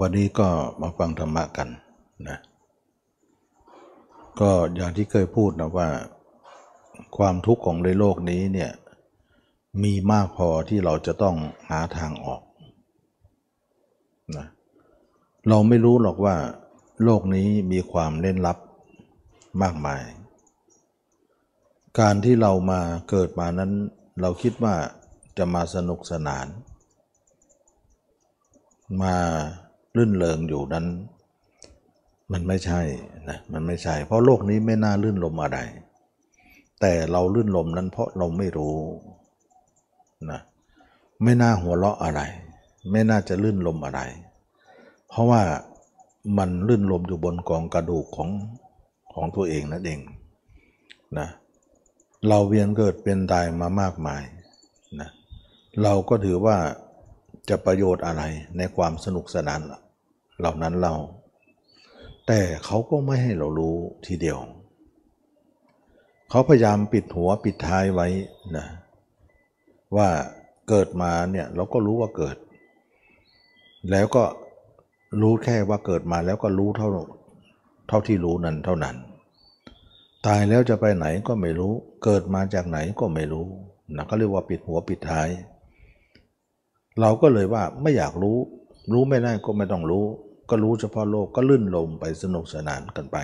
วันนี้ก็มาฟังธรรมะกันนะก็อย่างที่เคยพูดนะว่า ความทุกข์ของในโลกนี้เนี่ยมีมากพอที่เราจะต้องหาทางออกนะเราไม่รู้หรอกว่า โลกนี้มีความเล่นลับมากมาย การที่เรามาเกิดมานั้น เราคิดว่าจะมาสนุกสนาน มา ลื่นเริงอยู่นั้น มันไม่ใช่นะมันไม่ใช่ เพราะโลกนี้ไม่น่าลื่นลมอะไร แต่เราลื่นลมนั้นเพราะเราไม่รู้นะไม่น่าหัวเราะอะไร ไม่น่าจะลื่นลมอะไร เพราะว่ามันลื่นลมอยู่บนกองกระดูกของของตัวเองนั่นเองนะเราเวียนเกิดเป็นตายมามากมายนะเราก็ถือว่าจะประโยชน์อะไรในความสนุกสนาน เหล่านั้นเรา แต่เขาก็ไม่ให้เรารู้ทีเดียว เขาพยายามปิดหัวปิดท้ายไว้นะว่าเกิดมาเนี่ยเราก็รู้ว่าเกิด แล้วก็รู้แค่ว่าเกิดมาแล้วก็รู้เท่าเท่าที่รู้นั้นเท่านั้น ตายแล้วจะไปไหนก็ไม่รู้ เกิดมาจากไหนก็ไม่รู้นะก็เรียกว่าปิดหัวปิดท้าย เราก็เลยว่าไม่อยากรู้ รู้ไม่ได้ก็ไม่ต้องรู้ ก็รู้เฉพาะโลกก็ลื่นลมไปสนุกสนานกันไป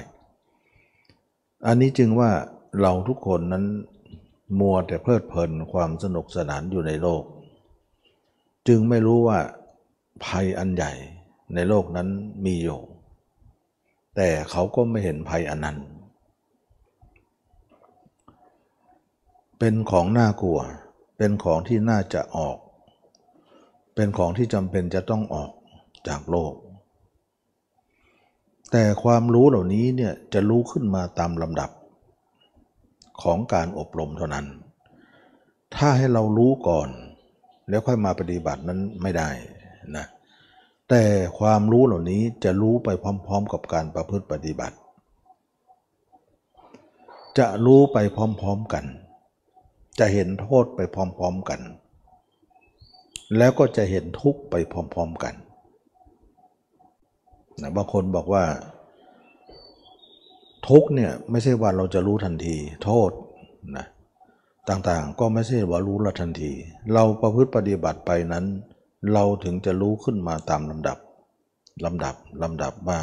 อันนี้จึงว่าเราทุกคนนั้นมัวแต่เพลิดเพลินความสนุกสนานอยู่ในโลก จึงไม่รู้ว่าภัยอันใหญ่ในโลกนั้นมีอยู่ แต่เขาก็ไม่เห็นภัยอันนั้น เป็นของน่ากลัว เป็นของที่น่าจะออก เป็นของที่จำเป็นจะต้องออกจากโลก แต่ความรู้เหล่านี้เนี่ยจะรู้ขึ้นมาตามลำดับของการอบรมเท่านั้น ถ้าให้เรารู้ก่อน แล้วค่อยมาปฏิบัตินั้นไม่ได้นะแต่ความรู้เหล่านี้จะรู้ไปพร้อม ๆ กับการประพฤติปฏิบัติ จะรู้ไปพร้อม ๆกัน จะเห็นโทษไปพร้อม ๆกัน แล้วก็จะเห็นทุกข์ไปพร้อม ๆ กัน นะบางคนบอกว่า ทุกเนี่ยไม่ใช่ว่าเราจะรู้ทันที โทษนะต่างๆ ก็ไม่ใช่ว่ารู้ละทันที เราประพฤติปฏิบัติไปนั้น เราถึงจะรู้ขึ้นมาตามลำดับลำดับลำดับว่า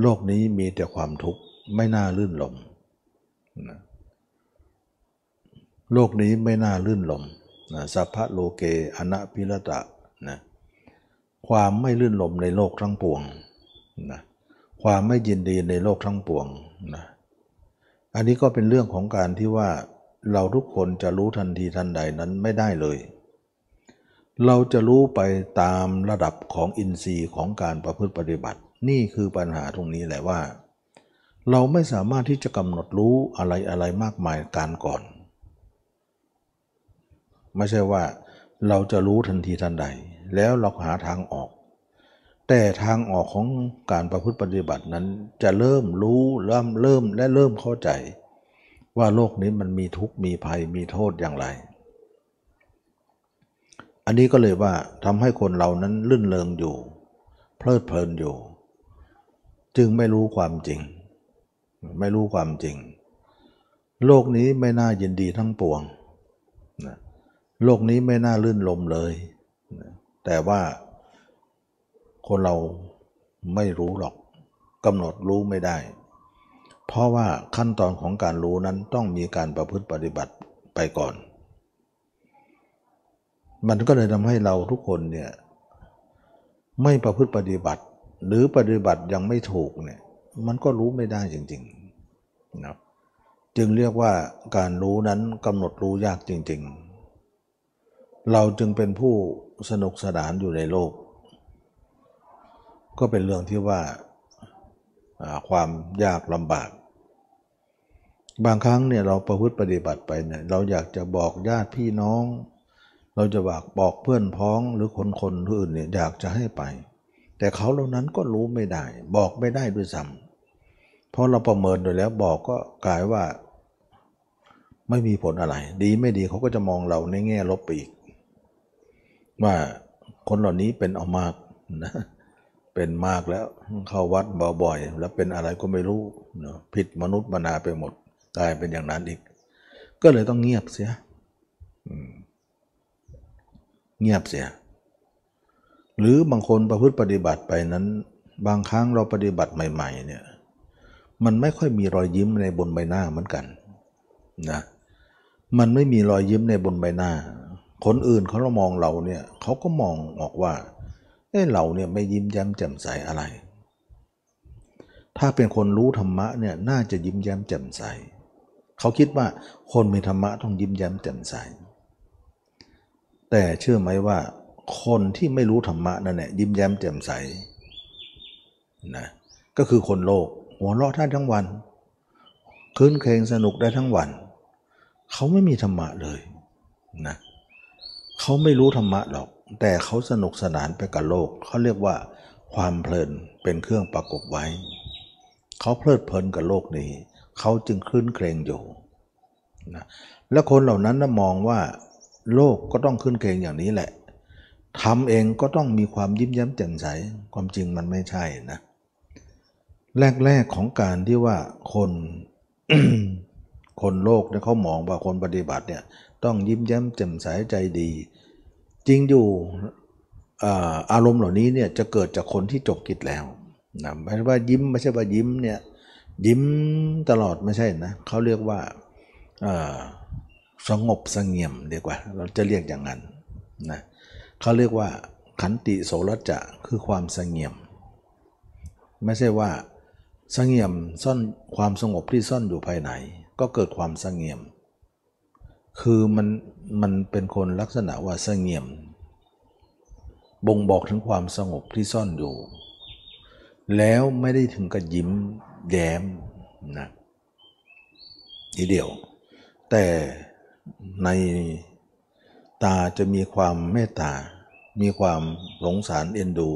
โลกนี้มีแต่ความทุกข์ไม่น่าลื่นลมนะโลกนี้ไม่น่าลื่นลมนะสัพพะโลเกอนะพิรตะนะ ความไม่ลื่นลมในโลกทั้งปวงนะความไม่ยินดีในโลกทั้งปวงนะอันนี้ก็เป็นเรื่องของการที่ว่าเราทุกคนจะรู้ทันทีทันใดนั้นไม่ได้เลย เราจะรู้ไปตามระดับของอินทรีย์ของการประพฤติปฏิบัติ นี่คือปัญหาตรงนี้แหละว่า เราไม่สามารถที่จะกำหนดรู้อะไรอะไรมากมายการก่อน ไม่ใช่ว่าเราจะรู้ทันทีทันใด แล้วเราหาทางออก แต่ทางออกของการประพฤติปฏิบัตินั้น จะเริ่มรู้เริ่มเริ่มและเริ่มเข้าใจ ว่าโลกนี้มันมีทุกข์มีภัยมีโทษอย่างไร อันนี้ก็เลยว่าทำให้คนเรานั้นลื่นเลงอยู่ เพลิดเพลินอยู่ จึงไม่รู้ความจริง ไม่รู้ความจริง โลกนี้ไม่น่ายินดีทั้งปวงโลกนี้ไม่น่าลื่นลมเลย แต่ว่าคนเราไม่รู้หรอกกำหนดรู้ไม่ได้ เพราะว่าขั้นตอนของการรู้นั้นต้องมีการประพฤติปฏิบัติไปก่อน มันก็เลยทำให้เราทุกคนเนี่ยไม่ประพฤติปฏิบัติ หรือปฏิบัติยังไม่ถูกเนี่ยมันก็รู้ไม่ได้จริงๆนะจึงเรียกว่าการรู้นั้นกำหนดรู้ยากจริง ๆ เราจึงเป็นผู้สนุกสนานอยู่ในโลก ก็เป็นเรื่องที่ว่าความยากลำบาก บางครั้งเนี่ยเราประพฤติปฏิบัติไปเนี่ยเราอยากจะบอกญาติพี่น้อง เราจะบอกบอกเพื่อนพ้องหรือคนคนอื่นเนี่ยอยากจะให้ไป แต่เขาเหล่านั้นก็รู้ไม่ได้ บอกไม่ได้ด้วยซ้ำเพราะเราประเมินโดยแล้วบอกก็กลายว่าไม่มีผลอะไร ดีไม่ดีเขาก็จะมองเราในแง่ลบไปอีก ว่าคนเหล่านี้เป็นเอามากนะเป็นมากแล้วเข้าวัดบ่อยๆแล้วเป็นอะไรก็ไม่รู้นะผิดมนุษย์มนาไปหมดกลายเป็นอย่างนั้นอีก ก็เลยต้องเงียบเสียเงียบเสีย หรือบางคนประพฤติปฏิบัติไปนั้น บางครั้งเราปฏิบัติใหม่ ๆ เนี่ย มันไม่ค่อยมีรอยยิ้มในบนใบหน้าเหมือนกันนะมันไม่มีรอยยิ้มในบนใบหน้า คนอื่นเขาเรามองเราเนี่ยเขาก็มองออกว่าเอ้เราเนี่ยไม่ยิ้มแย้มแจ่มใสอะไร ถ้าเป็นคนรู้ธรรมะเนี่ยน่าจะยิ้มแย้มแจ่มใสเขาคิดว่าคนมีธรรมะต้องยิ้มแย้มแจ่มใส แต่เชื่อไหมว่า คนที่ไม่รู้ธรรมะนั่นแหละยิ้มแย้มแจ่มใสนะก็คือคนโลกหัวเราะท่านทั้งวันคืนเคงสนุกได้ทั้งวัน เขาไม่มีธรรมะเลยนะเเขาไม่รู้ธรรมะหรอก แต่เขาสนุกสนานไปกับโลก เขาเรียกว่า ความเพลินเป็นเครื่องประกบไว้ เขาเพลิดเพลินกับโลกนี้ เขาจึงคลื่นเครงอยู่นะและคนเหล่านั้นนะมองว่า โลกก็ต้องขึ้นเครงอย่างนี้แหละทำเองก็ต้องมีความยิ้มแย้มแจ่มใส ความจริงมันไม่ใช่นะ แรกๆของการที่ว่าคนคนโลกเนี่ยเขามองว่าคนปฏิบัติเนี่ย ต้องยิ้มแย้มแจ่มใสใจดี จริงอยู่อารมณ์เหล่านี้เนี่ยจะเกิดจากคนที่จบกิจแล้วนะไม่ใช่ว่ายิ้มไม่ใช่ว่ายิ้มเนี่ยยิ้มตลอดไม่ใช่นะเขาเรียกว่าสงบสงเงียมดีกว่า เราจะเรียกอย่างนั้นนะเขาเรียกว่าขันติโสรจะคือความสงเงียม ไม่ใช่ว่าสงเงียมซ่อนความสงบที่ซ่อนอยู่ภายใน ก็เกิดความสงเงียม คือมันมันเป็นคนลักษณะว่าสงเงียม บ่งบอกถึงความสงบที่ซ่อนอยู่ แล้วไม่ได้ถึงกับยิ้มแย้มนะทีเดียว แต่ในตาจะมีความเมตตา มีความสงสารเอ็นดู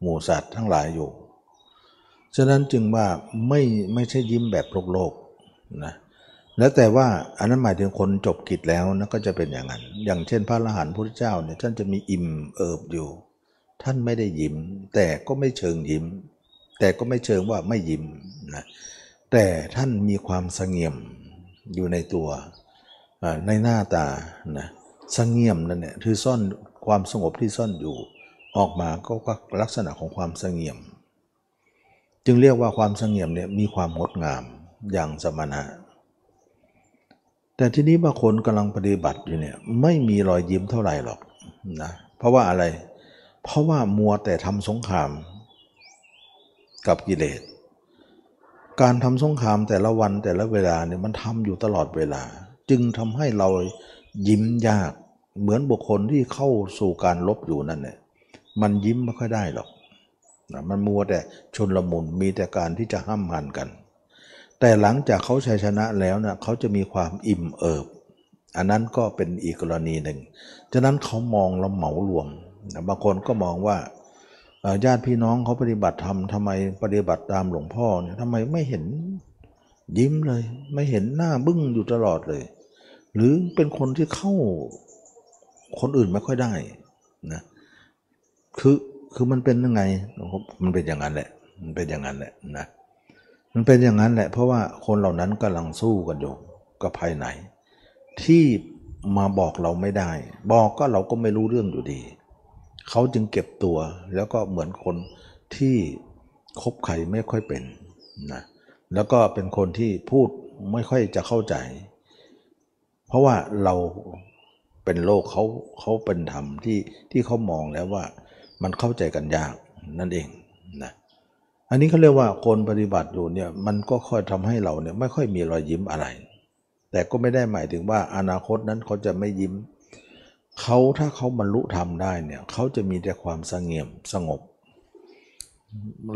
หมู่สัตว์ทั้งหลายอยู่ ฉะนั้นจึงว่าไม่ไม่ใช่ยิ้มแบบโลกโลกนะ แล้วแต่ว่าอันนั้นหมายถึงคนจบกิจแล้วนะก็จะเป็นอย่างนั้น อย่างเช่น พระอรหันต์พุทธเจ้าเนี่ยท่านจะมีอิ่มเอิบอยู่ ท่านไม่ได้ยิ้ม แต่ก็ไม่เชิงยิ้ม แต่ก็ไม่เชิงว่าไม่ยิ้มนะแต่ท่านมีความสงเงียมอยู่ในตัวในหน้าตานะสงเงียมนั่นเนี่ยคือซ่อนความสงบที่ซ่อนอยู่ ออกมาก็ลักษณะของความสงเงียม จึงเรียกว่าความสงเงียมเนี่ยมีความงดงามอย่างสมณะ แต่ทีนี้บางคนกำลังปฏิบัติอยู่เนี่ยไม่มีรอยยิ้มเท่าไหร่หรอกนะเพราะว่าอะไร เพราะว่ามัวแต่ทำสงครามกับกิเลส การทำสงครามแต่ละวันแต่ละเวลาเนี่ยมันทำอยู่ตลอดเวลา จึงทำให้เรายิ้มยากเหมือนบุคคลที่เข้าสู่การลบอยู่นั่นเนี่ยมันยิ้มไม่ค่อยได้หรอกนะมันมัวแต่ชนละมุนมีแต่การที่จะห้ามหันกัน แต่หลังจากเขาชัยชนะแล้วนะเขาจะมีความอิ่มเอิบ อันนั้นก็เป็นอีกกรณีหนึ่ง ฉะนั้นเขามองแล้วเหมารวม บางคนก็มองว่าญาติพี่น้องเขาปฏิบัติธรรมทำไมปฏิบัติตามหลวงพ่อเนี่ยทำไมไม่เห็นยิ้มเลย ไม่เห็นหน้าบึ้งอยู่ตลอดเลย หรือเป็นคนที่เข้าคนอื่นไม่ค่อยได้นะคือคือมันเป็นยังไงมันเป็นอย่างนั้นแหละ มันเป็นอย่างนั้นแหละนะ มันเป็นอย่างนั้นแหละ เพราะว่าคนเหล่านั้นกำลังสู้กันอยู่กับภายในที่มาบอกเราไม่ได้ บอกก็เราก็ไม่รู้เรื่องอยู่ดี เขาจึงเก็บตัวแล้วก็เหมือนคนที่คบใครไม่ค่อยเป็นนะแล้วก็เป็นคนที่พูดไม่ค่อยจะเข้าใจ เพราะว่าเราเป็นโลกเขาเขาเป็นธรรมที่ที่เขามองแล้วว่ามันเข้าใจกันยากนั่นเองนะ อันนี้เขาเรียกว่าคนปฏิบัติอยู่เนี่ยมันก็ค่อยทำให้เราเนี่ยไม่ค่อยมีรอยยิ้มอะไร แต่ก็ไม่ได้หมายถึงว่าอนาคตนั้นเขาจะไม่ยิ้มเขาถ้าเขาบรรลุธรรมได้เนี่ยเขาจะมีแต่ความสงเงียมสงบ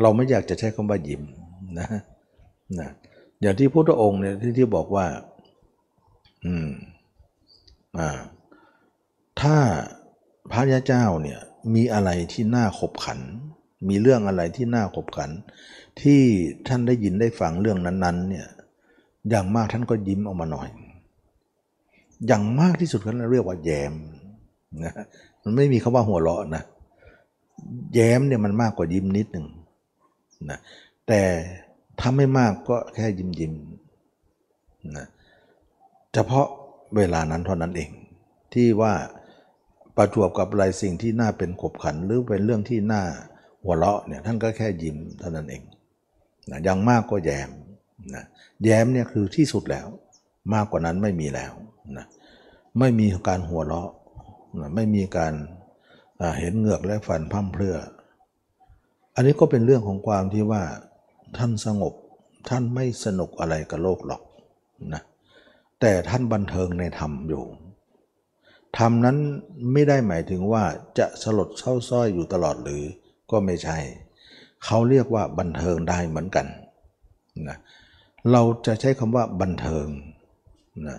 เราไม่อยากจะใช้คำว่ายิ้มนะนะอย่างที่พุทธองค์เนี่ยที่ที่บอกว่า อืมอ่าถ้าพระยาเจ้าเนี่ยมีอะไรที่น่าขบขัน มีเรื่องอะไรที่น่าขบขัน ที่ท่านได้ยินได้ฟังเรื่องนั้นๆเนี่ยอย่างมากท่านก็ยิ้มออกมาหน่อย อย่างมากที่สุดเขาเรียกว่าแยมนะมันไม่มีคาว่าหัวเราะนะแย้มเนี่ยมันมากกว่ายิ้มนิดหนึ่งนะแต่ถ้าไม่มากก็แค่ยิ้มยิ้มนะเฉพาะเวลานั้นเท่านั้นเอง ที่ว่าประจวบกับอะไรสิ่งที่น่าเป็นขบขันหรือเป็นเรื่องที่น่า หัวเราะเนี่ยท่านก็แค่ยิ้มเท่านั้นเองนะยังมากก็แย้มนะแย้มเนี่ยคือที่สุดแล้ว มากกว่านั้นไม่มีแล้วนะไม่มีการหัวเราะนะไม่มีการเห็นเหงือกและฟันพั่มเพรื่อ อันนี้ก็เป็นเรื่องของความที่ว่าท่านสงบท่านไม่สนุกอะไรกับโลกหรอกนะแต่ท่านบันเทิงในธรรมอยู่ธรรมนั้นไม่ได้หมายถึงว่าจะสลดเศร้าส้อยอยู่ตลอดหรือ ก็ไม่ใช่ เขาเรียกว่าบันเทิงได้เหมือนกันนะเราจะใช้คำว่าบันเทิงนะ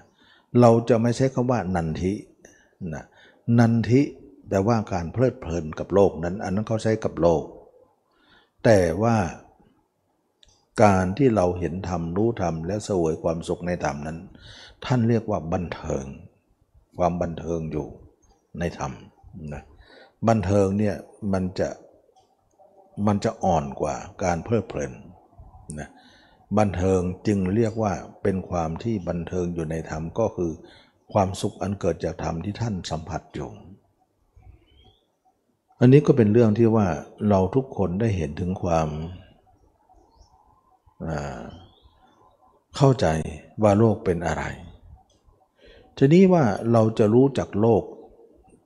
เราจะไม่ใช้คำว่านันทินะนันทิแปลว่าการเพลิดเพลินกับโลกนั้น อันนั้นเขาใช้กับโลก แต่ว่าการที่เราเห็นธรรมรู้ธรรมและสวยความสุขในธรรมนั้น ท่านเรียกว่าบันเทิง ความบันเทิงอยู่ในธรรมนะบันเทิงเนี่ยมันจะ มันจะอ่อนกว่าการเพลิดเพลินนะบันเทิงจึงเรียกว่าเป็นความที่บันเทิงอยู่ในธรรมก็คือ ความสุขอันเกิดจากธรรมที่ท่านสัมผัสอยู่อันนี้ก็เป็นเรื่องที่ว่าเราทุกคนได้เห็นถึงความเข้าใจว่าโลกเป็นอะไร ทีนี้ว่าเราจะรู้จักโลก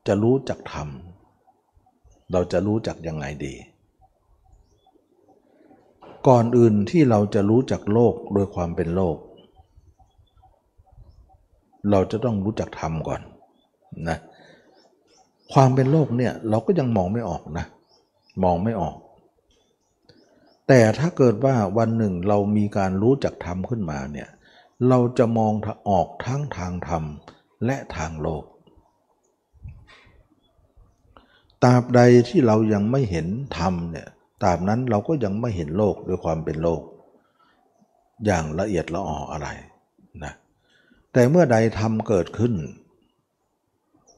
จะรู้จักธรรม เราจะรู้จักยังไงดี ก่อนอื่นที่เราจะรู้จักโลกโดยความเป็นโลก เราจะต้องรู้จักธรรมก่อนนะความเป็นโลกเนี่ยเราก็ยังมองไม่ออกนะมองไม่ออก แต่ถ้าเกิดว่าวันหนึ่งเรามีการรู้จักธรรมขึ้นมาเนี่ยเราจะมองออกทั้งทางธรรมและทางโลกตราบใดที่เรายังไม่เห็นธรรมเนี่ย ตาบนั้นเราก็ยังไม่เห็นโลกด้วยความเป็นโลก อย่างละเอียดละอออะไรนะแต่เมื่อใดธรรมเกิดขึ้น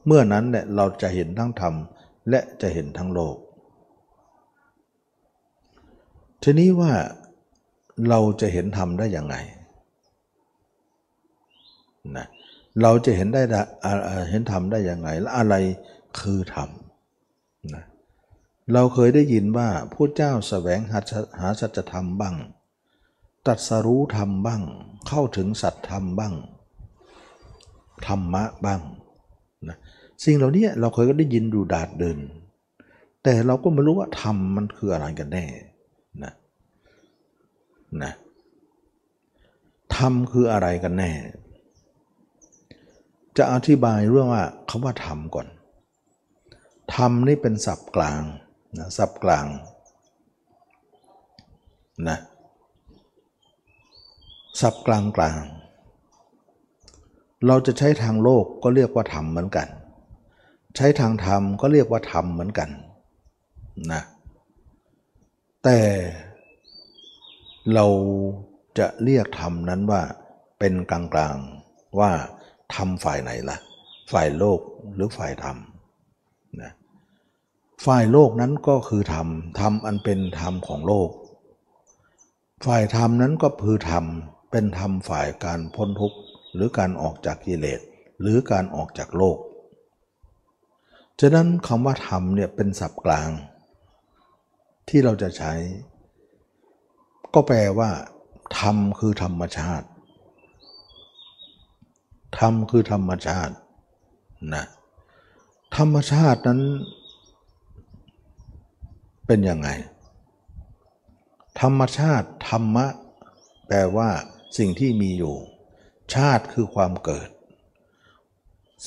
เมื่อนั้นเนี่ยเราจะเห็นทั้งธรรมและจะเห็นทั้งโลก ทีนี้ว่าเราจะเห็นธรรมได้ยังไงนะเราจะเห็นได้เห็นธรรมได้ยังไง และอะไรคือธรรม เราเคยได้ยินว่าผู้เจ้าสแสวงหาสัจธรรมบ้าง ตัดสรู้ธรรมบ้าง เข้าถึงสัจธรรมบ้าง ธรรมะบ้างนะสิ่งเหล่านี้เราเคยก็ได้ยินดูดาดเดิน แต่เราก็ไม่รู้ว่าธรรมมันคืออะไรกันแน่นะนะธรรมคืออะไรกันแน่ จะอธิบายเรื่องว่าคำว่าธรรมก่อนธรรมนี่เป็นศัพท์กลาง นะศัพท์กลางนะศัพท์กลางกลาง เราจะใช้ทางโลกก็เรียกว่าธรรมเหมือนกัน ใช้ทางธรรมก็เรียกว่าธรรมเหมือนกันนะแต่เราจะเรียกธรรมนั้นว่าเป็นกลางๆว่าธรรมฝ่ายไหนละ่ะ ฝ่ายโลกหรือฝ่ายธรรม ฝ่ายโลกนั้นก็คือธรรมธรรมอันเป็นธรรมของโลก ฝ่ายธรรมนั้นก็คือธรรมเป็นธรรมฝ่ายการพ้นทุกข์หรือการออกจากกิเลสหรือการออกจากโลก ฉะนั้นคำว่าธรรมเนี่ยเป็นศัพท์กลาง ที่เราจะใช้ ก็แปลว่าธรรมคือธรรมชาติธรรมคือธรรมชาตินะธรรมชาตินั้น เป็นยังไง ธรรมชาติธรรมะ แปลว่า สิ่งที่มีอยู่ ชาติคือความเกิด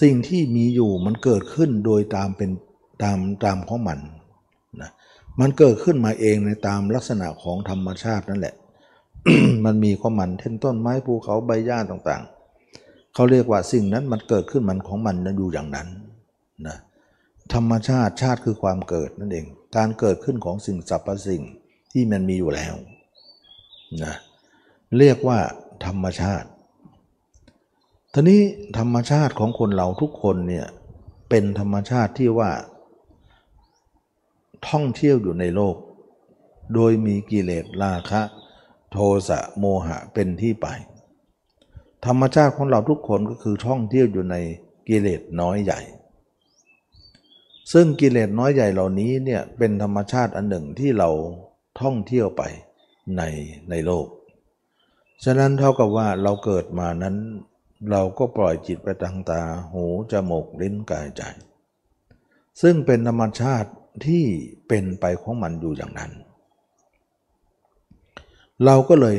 สิ่งที่มีอยู่มันเกิดขึ้นโดยตามเป็นตามตามของมันนะมันเกิดขึ้นมาเองในตามลักษณะของธรรมชาตินั่นแหละ มันมีข้อมันเช่นต้นไม้ภูเขาใบหญ้าต่างๆ เขาเรียกว่าสิ่งนั้นมันเกิดขึ้นมันของมันนะอยู่อย่างนั้นนะ ธรรมชาติชาติคือความเกิดนั่นเอง การเกิดขึ้นของสิ่งสรรพสิ่งที่มันมีอยู่แล้วนะเรียกว่าธรรมชาติทีนี้ธรรมชาติของคนเราทุกคนเนี่ยเป็นธรรมชาติที่ว่า ท่องเที่ยวอยู่ในโลก โดยมีกิเลสราคะ โทสะโมหะเป็นที่ไป ธรรมชาติของเราทุกคนก็คือท่องเที่ยวอยู่ในกิเลสน้อยใหญ่ ซึ่งกิเลสน้อยใหญ่เหล่านี้เนี่ยเป็นธรรมชาติอันหนึ่งที่เราท่องเที่ยวไปในในโลก ฉะนั้นเท่ากับว่าเราเกิดมานั้น เราก็ปล่อยจิตไปทางตาหูจมูกลิ้นกายใจ ซึ่งเป็นธรรมชาติที่เป็นไปของมันอยู่อย่างนั้น เราก็เลย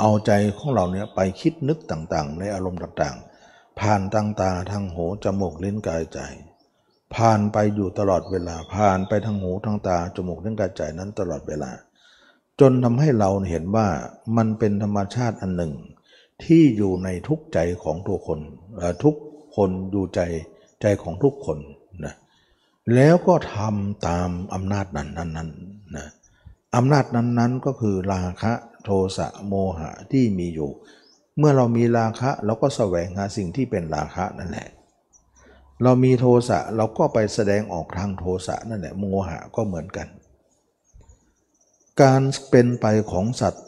เอาใจของเราเนี่ยไปคิดนึกต่างๆ ในอารมณ์ต่างๆ ผ่านทางตาทางหูจมูกลิ้นกายใจ ผ่านไปอยู่ตลอดเวลา ผ่านไปทางหูทางตาจมูกลิ้นกายใจนั้นตลอดเวลา จนทำให้เราเห็นว่ามันเป็นธรรมชาติอันหนึ่ง ที่อยู่ในทุกใจของทุกคนเอ่อทุกคนอยู่ใจใจของทุกคนนะแล้วก็ทำตามอำนาจนั้นนั้นนั้นนะอำนาจนั้นนั้นก็คือราคะโทสะโมหะที่มีอยู่ เมื่อเรามีราคะเราก็แสวงหาสิ่งที่เป็นราคะนั่นแหละ เรามีโทสะเราก็ไปแสดงออกทางโทสะนั่นแหละโมหะก็เหมือนกัน การเป็นไปของสัตว์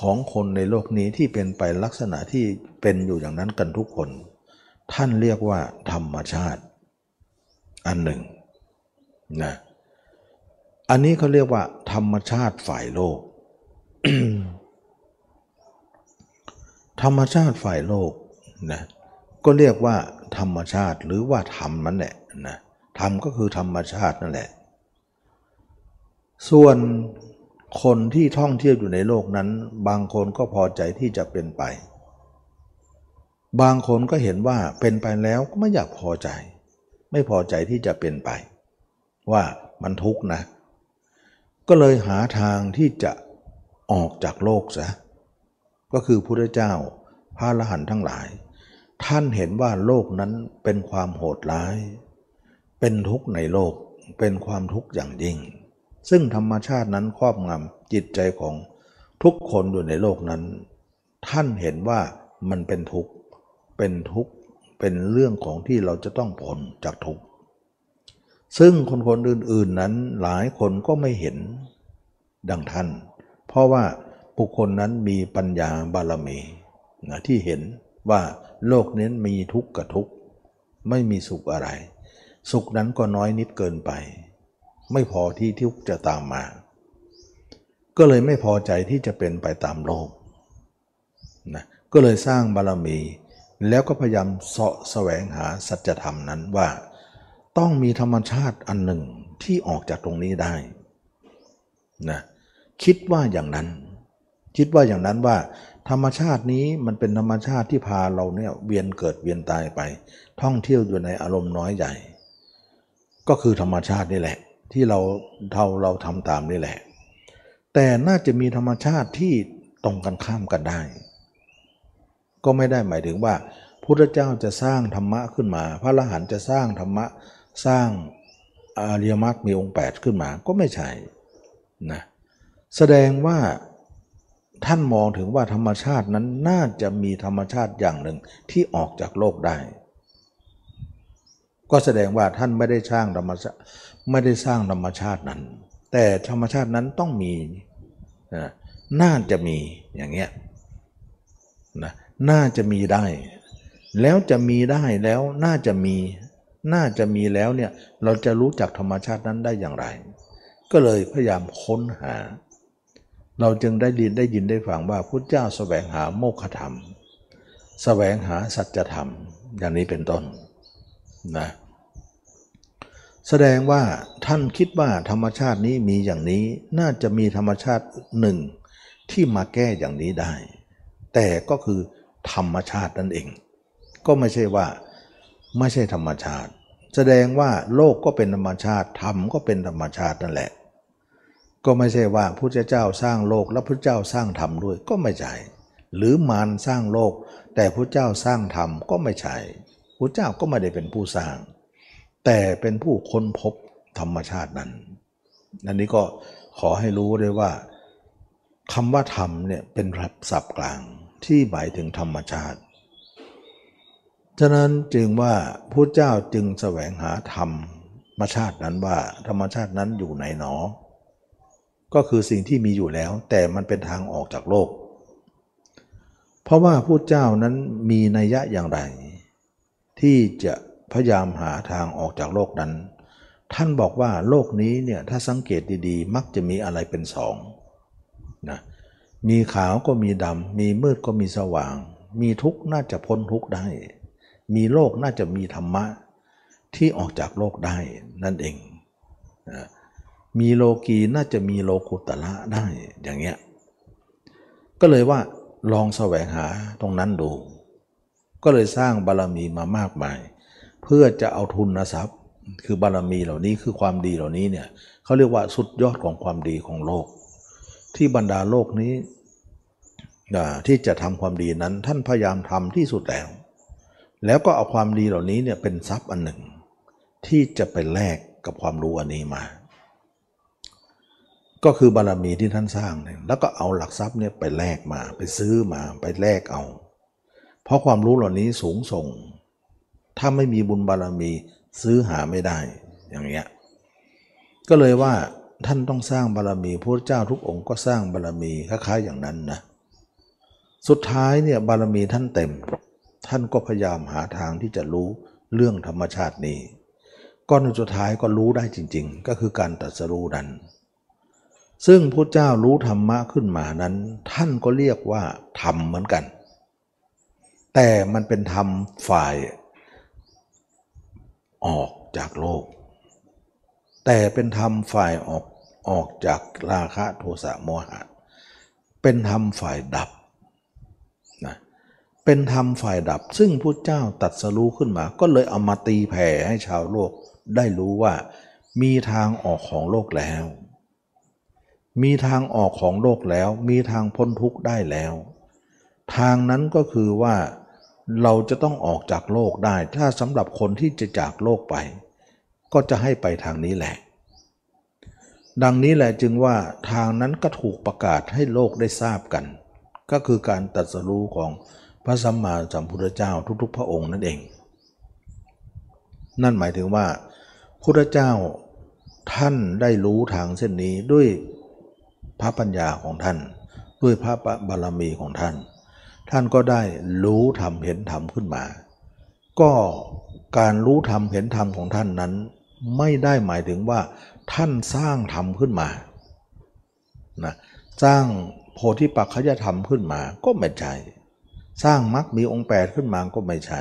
ของคนในโลกนี้ที่เป็นไปลักษณะที่เป็นอยู่อย่างนั้นกันทุกคน ท่านเรียกว่าธรรมชาติ อันหนึ่งนะอันนี้เขาเรียกว่า ธรรมชาติฝ่ายโลก ธรรมชาติฝ่ายโลกนะก็เรียกว่า ธรรมชาติหรือว่าธรรมนั่นแหละนะธรรมก็คือธรรมชาตินั่นแหละ ส่วนคนที่ท่องเที่ยวอยู่ในโลกนั้น บางคนก็พอใจที่จะเป็นไป บางคนก็เห็นว่าเป็นไปแล้วก็ไม่อยากพอใจ ไม่พอใจที่จะเป็นไป ว่ามันทุกข์นะ ก็เลยหาทางที่จะออกจากโลกซะก็คือพุทธเจ้าพระอรหันต์ทั้งหลาย ท่านเห็นว่าโลกนั้นเป็นความโหดร้าย เป็นทุกข์ในโลก เป็นความทุกข์อย่างยิ่ง ซึ่งธรรมชาตินั้นครอบงำจิตใจของทุกคนอยู่ในโลกนั้น ท่านเห็นว่ามันเป็นทุกข์ เป็นทุกข์ เป็นเรื่องของที่เราจะต้องพ้นจากทุกข์ ซึ่งคนคนอื่น ๆนั้นหลายคนก็ไม่เห็นดังท่าน เพราะว่าบุคคลนั้นมีปัญญาบารมีนะที่เห็นว่า โลกนี้มีทุกข์กับทุกข์ไม่มีสุขอะไร สุขนั้นก็น้อยนิดเกินไป ไม่พอที่ทุกข์จะตามมา ก็เลยไม่พอใจที่จะเป็นไปตามโลกนะก็เลยสร้างบารมี แล้วก็พยายามเสาะแสวงหาสัจธรรมนั้นว่า ต้องมีธรรมชาติอันหนึ่งที่ออกจากตรงนี้ได้นะคิดว่าอย่างนั้น คิดว่าอย่างนั้นว่า ธรรมชาตินี้มันเป็นธรรมชาติที่พาเราเนี่ยเวียนเกิดเวียนตายไป ท่องเที่ยวอยู่ในอารมณ์น้อยใหญ่ ก็คือธรรมชาตินี่แหละ ที่เราเท่าเราทำตามนี่แหละ แต่น่าจะมีธรรมชาติที่ตรงกันข้ามกันได้ ก็ไม่ได้หมายถึงว่าพุทธเจ้าจะสร้างธรรมะขึ้นมา พระอรหันต์จะสร้างธรรมะสร้างอริยมรรคมีองค์ 8 ขึ้นมาก็ไม่ใช่นะแสดงว่า ท่านมองถึงว่าธรรมชาตินั้นน่าจะมีธรรมชาติอย่างหนึ่งที่ออกจากโลกได้ ก็แสดงว่าท่านไม่ได้สร้างธรรมชาติไม่ได้สร้างธรรมชาตินั้น แต่ธรรมชาตินั้นต้องมีน่าจะมีอย่างเงี้ยนะน่าจะมีได้ แล้วจะมีได้แล้วน่าจะมี น่าจะมีแล้วเนี่ยเราจะรู้จักธรรมชาตินั้นได้อย่างไร ก็เลยพยายามค้นหา เราจึงได้ยินได้ยินได้ฟังว่าพุทธเจ้าแสวงหาโมฆะธรรมแสวงหาสัจธรรมอย่างนี้เป็นต้นนะแสดงว่าท่านคิดว่าธรรมชาตินี้มีอย่างนี้น่าจะมีธรรมชาติหนึ่งที่มาแก้อย่างนี้ได้ แต่ก็คือธรรมชาตินั่นเอง ก็ไม่ใช่ว่าไม่ใช่ธรรมชาติ แสดงว่าโลกก็เป็นธรรมชาติธรรมก็เป็นธรรมชาตินั่นแหละ ก็ไม่ใช่ว่าพระเจ้าสร้างโลกแล้วพระเจ้าสร้างธรรมด้วยก็ไม่ใช่หรือมารสร้างโลก แต่พระเจ้าสร้างธรรมก็ไม่ใช่พระเจ้าก็ไม่ได้เป็นผู้สร้าง แต่เป็นผู้ค้นพบธรรมชาตินั้นอันนี้ก็ขอให้รู้ด้วยว่าคำว่าธรรมเนี่ยเป็นศัพท์กลางที่หมายถึงธรรมชาติ ฉะนั้นจึงว่าพระเจ้าจึงแสวงหาธรรมรมชาตินั้นว่าธรรมชาตินั้นอยู่ไหนหนอ ก็คือสิ่งที่มีอยู่แล้ว แต่มันเป็นทางออกจากโลก เพราะว่าผู้เจ้านั้นมีนัยยะอย่างไร ที่จะพยายามหาทางออกจากโลกนั้น ท่านบอกว่าโลกนี้เนี่ยถ้าสังเกตดีๆ มักจะมีอะไรเป็นสองนะมีขาวก็มีดำมีมืดก็มีสว่าง มีทุกข์น่าจะพ้นทุกข์ได้ มีโลกน่าจะมีธรรมะที่ออกจากโลกได้นั่นเองนะ มีโลกีน่าจะมีโลกุตละได้อย่างเงี้ยก็เลยว่าลองแสวงหาตรงนั้นดู ก็เลยสร้างบารรมีมามากมาย เพื่อจะเอาทุนนะทรัพย์ คือบารรมีเหล่านี้คือความดีเหล่านี้เนี่ยเขาเรียกว่าสุดยอดของความดีของโลก ที่บรรดาโลกนี้ที่จะทำความดีนั้นท่านพยายามทำที่สุดแล้ว แล้วก็เอาความดีเหล่านี้เนี่ยเป็นทรัพย์อันหนึ่ง ที่จะไปแลกกับความรู้อันนี้มา ก็คือบารมีที่ท่านสร้างเนี่ยแล้วก็เอาหลักทรัพย์เนี่ยไปแลกมาไปซื้อมาไปแลกเอา เพราะความรู้เหล่านี้สูงส่ง ถ้าไม่มีบุญบารมีซื้อหาไม่ได้อย่างเงี้ยก็เลยว่าท่านต้องสร้างบารมีพระเจ้าทุกองค์ก็สร้างบารมีคล้ายๆอย่างนั้นนะสุดท้ายเนี่ยบารมีท่านเต็ม ท่านก็พยายามหาทางที่จะรู้เรื่องธรรมชาตินี้ก้อนสุดท้ายก็รู้ได้จริง ๆ ก็คือการตรัสรู้นั้น ซึ่งพระเจ้ารู้ธรรมะขึ้นมานั้น ท่านก็เรียกว่าธรรมเหมือนกัน แต่มันเป็นธรรมฝ่ายออกจากโลก แต่เป็นธรรมฝ่ายออกออกจากราคะโทสะโมหะ เป็นธรรมฝ่ายดับนะเป็นธรรมฝ่ายดับ ซึ่งพระเจ้าตัดสรู้ขึ้นมา ก็เลยเอามาตีแผ่ให้ชาวโลกได้รู้ว่ามีทางออกของโลกแล้ว มีทางออกของโลกแล้ว มีทางพ้นทุกข์ได้แล้ว ทางนั้นก็คือว่าเราจะต้องออกจากโลกได้ ถ้าสำหรับคนที่จะจากโลกไป ก็จะให้ไปทางนี้แหละ ดังนี้แหละจึงว่าทางนั้นก็ถูกประกาศให้โลกได้ทราบกัน ก็คือการตัดสรู้ของพระสัมมาสัมพุทธเจ้าทุกๆ พระองค์นั่นเอง นั่นหมายถึงว่า พุทธเจ้าท่านได้รู้ทางเส้นนี้ด้วย พระปัญญาของท่าน ด้วยพระบารมีของท่าน ท่านก็ได้รู้ธรรมเห็นธรรมขึ้นมา ก็การรู้ธรรมเห็นธรรมของท่านนั้น ไม่ได้หมายถึงว่า ท่านสร้างธรรมขึ้นมานะสร้างโพธิปักขยธรรมขึ้นมาก็ไม่ใช่สร้างมรรคมีองค์แปดขึ้นมาก็ไม่ใช่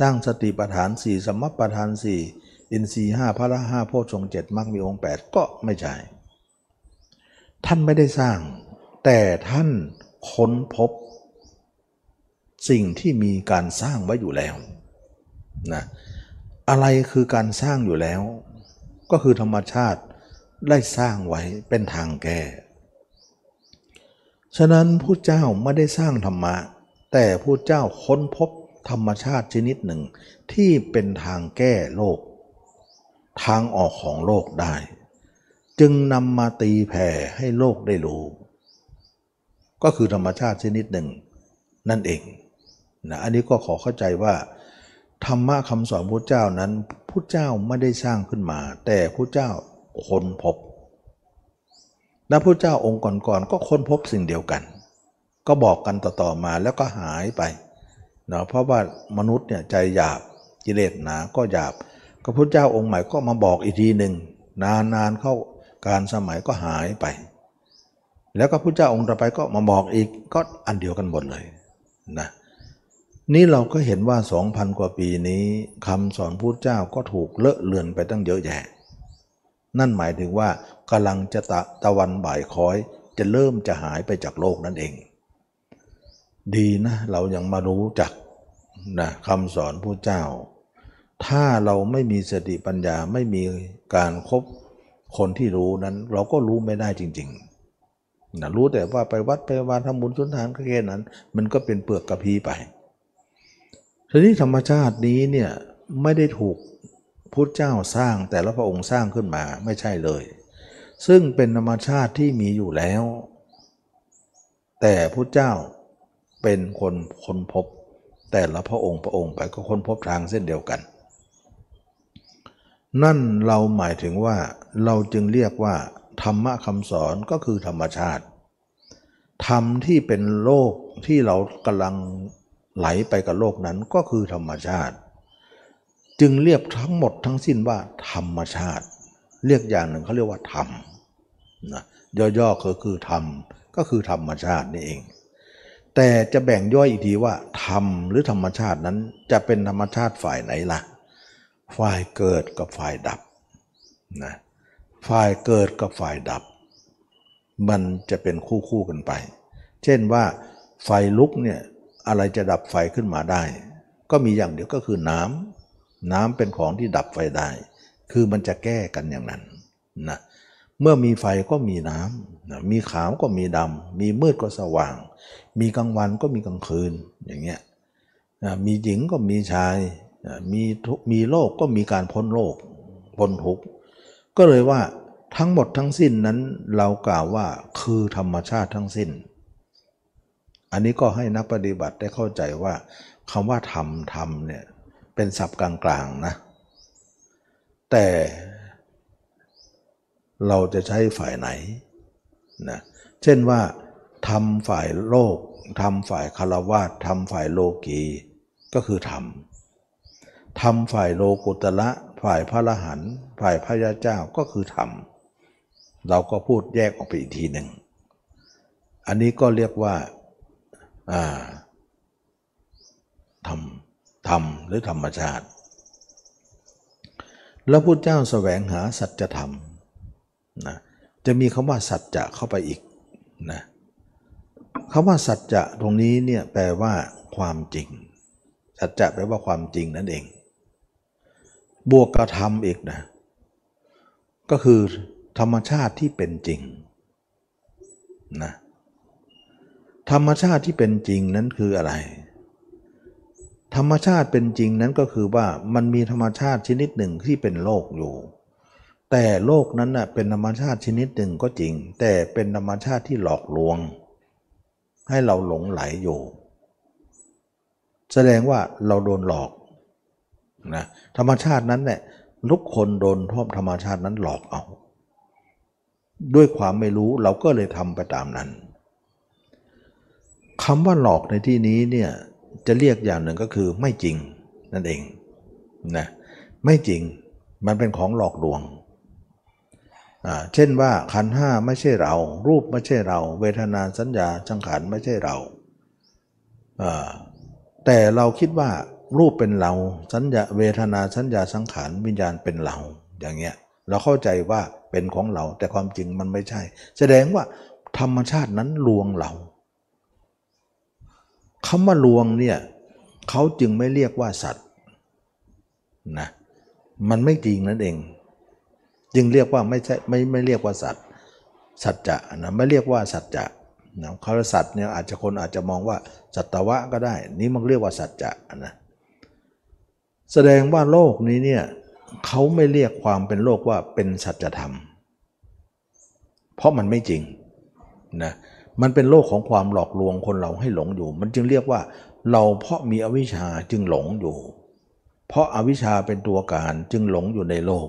สร้างสติปัฏฐานสี่สมัปปฐานสี่อินทรีห้าพระละห้าโพชฌงเจ็ดมรรคมีองค์แปดก็ไม่ใช่ ท่านไม่ได้สร้าง แต่ท่านค้นพบ สิ่งที่มีการสร้างไว้อยู่แล้วนะอะไรคือการสร้างอยู่แล้ว ก็คือธรรมชาติได้สร้างไว้เป็นทางแก้ ฉะนั้นผู้เจ้าไม่ได้สร้างธรรมะ แต่ผู้เจ้าค้นพบธรรมชาติชนิดหนึ่งที่เป็นทางแก้โลก ทางออกของโลกได้ จึงนำมาตีแผ่ให้โลกได้รู้ ก็คือธรรมชาติชนิดหนึ่งนั่นเองนะอันนี้ก็ขอเข้าใจว่า ธรรมะคำสอนพระเจ้านั้นพระเจ้าไม่ได้สร้างขึ้นมา แต่พระเจ้าค้นพบ และพระเจ้าองค์ก่อนๆก็ค้นพบสิ่งเดียวกัน ก็บอกกันต่อๆมาแล้วก็หายไปเนาะเพราะว่ามนุษย์เนี่ยใจหยาบกิเลสหนาก็หยาบก็พระเจ้าองค์ใหม่ก็มาบอกอีกทีหนึ่งนานๆเข้า การสมัยก็หายไป แล้วก็พระเจ้าองค์ต่อไปก็มาบอกอีกก็อันเดียวกันหมดเลยนะนี่เราก็เห็นว่าสองพันกว่าปีนี้คำสอนพุทธเจ้าก็ถูกเลอะเลือนไปตั้งเยอะแยะ นั่นหมายถึงว่ากำลังจะตะตะวันบ่ายคอยจะเริ่มจะหายไปจากโลกนั่นเอง ดีนะ เรายังมารู้จักนะคำสอนพุทธเจ้า ถ้าเราไม่มีสติปัญญาไม่มีการครบ คนที่รู้นั้นเราก็รู้ไม่ได้จริงๆนะรู้แต่ว่าไปวัดไปวานทำบุญสุนทานแค่นั้น มันก็เป็นเปลือกกระพีไปทีนี้ธรรมชาตินี้เนี่ยไม่ได้ถูกพุทธเจ้าสร้างแต่ละพระองค์สร้างขึ้นมาไม่ใช่เลย ซึ่งเป็นธรรมชาติที่มีอยู่แล้ว แต่พุทธเจ้าเป็นคนค้นพบ แต่ละพระองค์พระองค์ไปก็ค้นพบทางเส้นเดียวกัน นั่นเราหมายถึงว่า เราจึงเรียกว่า ธรรมะคำสอนก็คือธรรมชาติ ธรรมที่เป็นโลกที่เรากำลังไหลไปกับโลกนั้นก็คือธรรมชาติ จึงเรียกทั้งหมดทั้งสิ้นว่า ธรรมชาติ เรียกอย่างหนึ่งเขาเรียกว่าธรรมนะย่อๆก็คือธรรมก็คือธรรมชาตินี่เอง แต่จะแบ่งย่อยอีกทีว่าธรรมหรือธรรมชาตินั้นจะเป็นธรรมชาติฝ่ายไหนล่ะ ฝ่ายเกิดกับฝ่ายดับนะฝ่ายเกิดกับฝ่ายดับ มันจะเป็นคู่คู่กันไป เช่นว่าไฟลุกเนี่ยอะไรจะดับไฟขึ้นมาได้ ก็มีอย่างเดียวก็คือน้ำน้ำเป็นของที่ดับไฟได้ คือมันจะแก้กันอย่างนั้นนะเมื่อมีไฟก็มีน้ำนะมีขาวก็มีดำ มีมืดก็สว่าง มีกลางวันก็มีกลางคืนอย่างเงี้ยนะมีหญิงก็มีชาย มีมีโลกก็มีการพ้นโลกพ้นทุกข์ก็เลยว่าทั้งหมดทั้งสิ้นนั้นเรากล่าวว่าคือธรรมชาติทั้งสิ้น อันนี้ก็ให้นักปฏิบัติได้เข้าใจว่าคำว่าธรรมธรรมเนี่ยเป็นศัพท์กลางๆนะ แต่เราจะใช้ฝ่ายไหนนะเช่นว่าทำฝ่ายโลกทำฝ่ายคารวาสทำฝ่ายโลกีก็คือธรรม ทำฝ่ายโลกุตละฝ่ายพระรหันฝ่ายพระยาเจ้าก็คือธรรมเราก็พูดแยกออกไปอีกทีหนึ่ง อันนี้ก็เรียกว่าธรรมธรรมหรือธรรมชาติ แล้วพุทธเจ้าแสวงหาสัจธรรมนะจะมีคำว่าสัจจะเข้าไปอีกนะคำว่าสัจจะตรงนี้เนี่ยแปลว่าความจริง สัจจะแปลว่าความจริงนั่นเอง บวกกระทำอีกนะ ก็คือธรรมชาติที่เป็นจริงนะธรรมชาติที่เป็นจริงนั้นคืออะไร ธรรมชาติเป็นจริงนั้นก็คือว่ามันมีธรรมชาติชนิดหนึ่งที่เป็นโลกอยู่ แต่โลกนั้นน่ะเป็นธรรมชาติชนิดหนึ่งก็จริง แต่เป็นธรรมชาติที่หลอกลวง ให้เราหลงไหลอยู่ แสดงว่าเราโดนหลอก นะธรรมชาตินั้นเนี่ยทุกคนโดนท่อมธรรมชาตินั้นหลอกเอา ด้วยความไม่รู้เราก็เลยทำไปตามนั้นคำว่าหลอกในที่นี้เนี่ยจะเรียกอย่างหนึ่งก็คือไม่จริงนั่นเองนะไม่จริงมันเป็นของหลอกลวงเช่นว่าขันห้าไม่ใช่เรา รูปไม่ใช่เรา เวทนาสัญญาสังขารไม่ใช่เรา แต่เราคิดว่า รูปเป็นเรา สัญญาเวทนาสัญญาสังขารวิญญาณเป็นเรา อย่างเงี้ยเราเข้าใจว่าเป็นของเรา แต่ความจริงมันไม่ใช่ แสดงว่าธรรมชาตินั้นลวงเราคำว่าลวงเนี่ยเขาจึงไม่เรียกว่าสัตว์นะมันไม่จริงนั่นเอง จึงเรียกว่าไม่ใช่ไม่ไม่เรียกว่าสัตว์ สัจจะนะไม่เรียกว่าสัจจะนะคำว่าสัตว์เนี่ยอาจจะคนอาจจะมองว่าสัตวะก็ได้ นี่มันเรียกว่าสัจจะนะ แสดงว่าโลกนี้เนี่ยเขาไม่เรียกความเป็นโลกว่าเป็นสัจธรรม เพราะมันไม่จริงนะมันเป็นโลกของความหลอกลวงคนเราให้หลงอยู่ มันจึงเรียกว่า เราเพราะมีอวิชชาจึงหลงอยู่ เพราะอาวิชชาเป็นตัวการจึงหลงอยู่ในโลก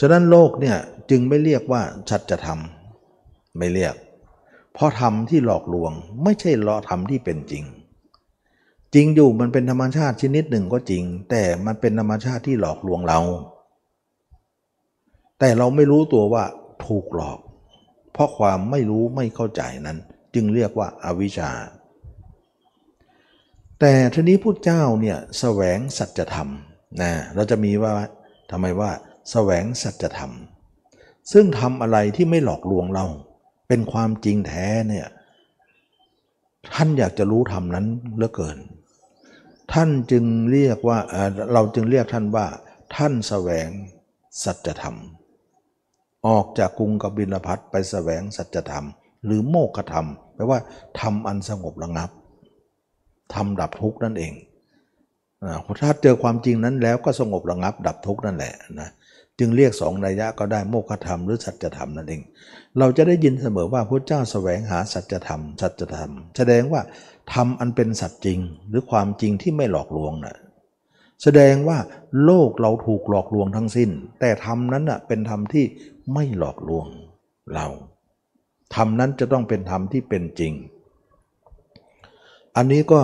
ฉะนั้นโลกเนี่ยจึงไม่เรียกว่าชัดจะทำไม่เรียก เพราะธรรมที่หลอกลวงไม่ใช่ลอธรรมที่เป็นจริง จริงอยู่มันเป็นธรรมชาติชนิดหนึ่งก็จริง แต่มันเป็นธรรมชาติที่หลอกลวงเรา แต่เราไม่รู้ตัวว่าถูกหลอก เพราะความไม่รู้ไม่เข้าใจนั้น จึงเรียกว่าอาวิชชา แต่ทีนี้พุทธเจ้าเนี่ยแสวงสัจธรรมนะเราจะมีว่าทำไมว่าแสวงสัจธรรม ซึ่งทำอะไรที่ไม่หลอกลวงเรา เป็นความจริงแท้เนี่ยท่านอยากจะรู้ธรรมนั้นเหลือเกิน ท่านจึงเรียกว่าเราจึงเรียกท่านว่า ท่านแสวงสัจธรรม ออกจากกรุงกบิลพัทไปแสวงสัจธรรม หรือโมกธรรมแปลว่าทำอันสงบระงับทำดับทุกข์นั่นเองถ้าเจอความจริงนั้นแล้วก็สงบระงับ ดับทุกข์นั่นแหละนะจึงเรียกสองนัยยะก็ได้โมฆะธรรมหรือสัจธรรมนั่นเอง เราจะได้ยินเสมอว่าพระเจ้าแสวงหาสัจธรรม สัจธรรม แสดงว่า ธรรมอันเป็นสัจจริงหรือความจริงที่ไม่หลอกลวงนะ่ะแสดงว่าโลกเราถูกหลอกลวงทั้งสิ้น แต่ธรรมนั้นน่ะเป็นธรรมที่ไม่หลอกลวงเราธรรมนั้นจะต้องเป็นธรรมที่เป็นจริง อันนี้ก็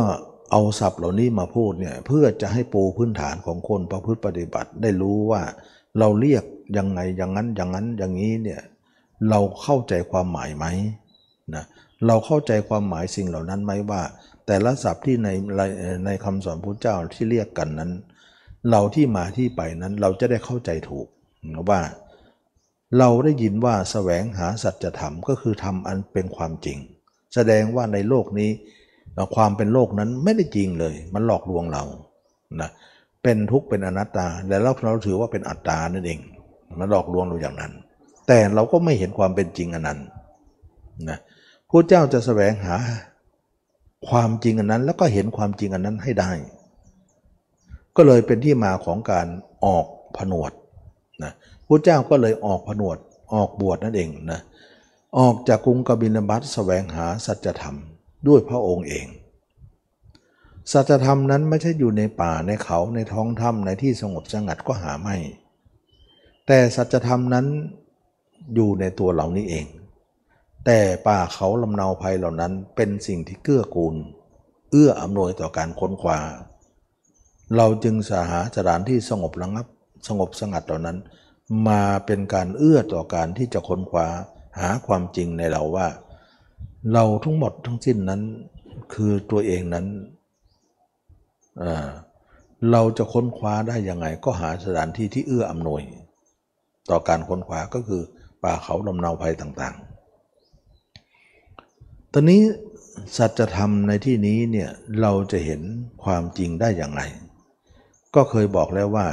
เอาศัพท์เหล่านี้มาพูดเนี่ยเพื่อจะให้ปูพื้นฐานของคนประพฤติปฏิบัติได้รู้ว่า เราเรียกยังไงอย่างนั้นอย่างนั้นอย่างนี้เนี่ยเราเข้าใจความหมายไหม เราเข้าใจความหมายสิ่งเหล่านั้นไหมว่า แต่ละศัพท์ที่ในในคำสอนพระเจ้าที่เรียกกันนั้น เราที่มาที่ไปนั้นเราจะได้เข้าใจถูกว่า เราได้ยินว่าสแสวงหาสัจธรรมก็คือทำอันเป็นความจริง แสดงว่าในโลกนี้ความเป็นโลกนั้นไม่ได้จริงเลย มันหลอกลวงเรานะเป็นทุกข์เป็นอนัตตา แล้วเราถือว่าเป็นอัตตานั่นเองมันหลอกลวงเราอย่างนั้น แต่เราก็ไม่เห็นความเป็นจริงอันนั้นนะ พระเจ้าจะแสวงหาความจริงอันนั้น แล้วก็เห็นความจริงอันนั้นให้ได้ ก็เลยเป็นที่มาของการออกผนวดนะพระเจ้าก็เลยออกผนวดออกบวชนั่นเองนะออกจากกรุงกบิลบัตแสวงหาสัจธรรมด้วยพระองค์เอง สัจธรรมนั้นไม่ใช่อยู่ในป่าในเขาในท้องถ้ำในที่สงบสงัดก็หาไม่ แต่สัจธรรมนั้นอยู่ในตัวเรานี้เอง แต่ป่าเขาลำเนาภัยเหล่านั้นเป็นสิ่งที่เกื้อกูล เอื้ออำนวยต่อการค้นคว้าเราจึงสาหาสถานที่สงบระงับ สงบสงัดเหล่านั้น มาเป็นการเอื้อต่อการที่จะค้นคว้าหาความจริงในเราว่า เราทั้งหมดทั้งสิ้นนั้นคือตัวเองนั้นเราจะค้นคว้าได้ยังไง ก็หาสถานที่ที่เอื้ออำนวย ต่อการค้นคว้าก็คือป่าเขาลำเนาภัยต่างๆ ตอนนี้สัจธรรมในที่นี้เนี่ยเราจะเห็นความจริงได้อย่างไร ก็เคยบอกแล้วว่า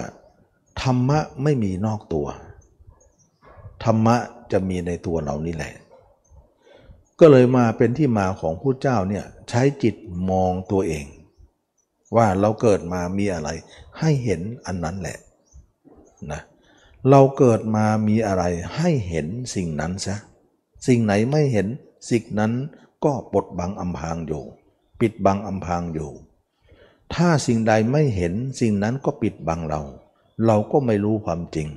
ธรรมะไม่มีนอกตัว ธรรมะจะมีในตัวเรานี่แหละ ก็เลยมาเป็นที่มาของผู้เจ้าเนี่ยใช้จิตมองตัวเอง ว่าเราเกิดมามีอะไร ให้เห็นอันนั้นแหละนะเราเกิดมามีอะไรให้เห็นสิ่งนั้นซะสิ่งไหนไม่เห็นสิ่งนั้น ก็ปดบังอำพางอยู่ ปิดบังอำพางอยู่ ถ้าสิ่งใดไม่เห็นสิ่งนั้นก็ปิดบังเรา เราก็ไม่รู้ความจริง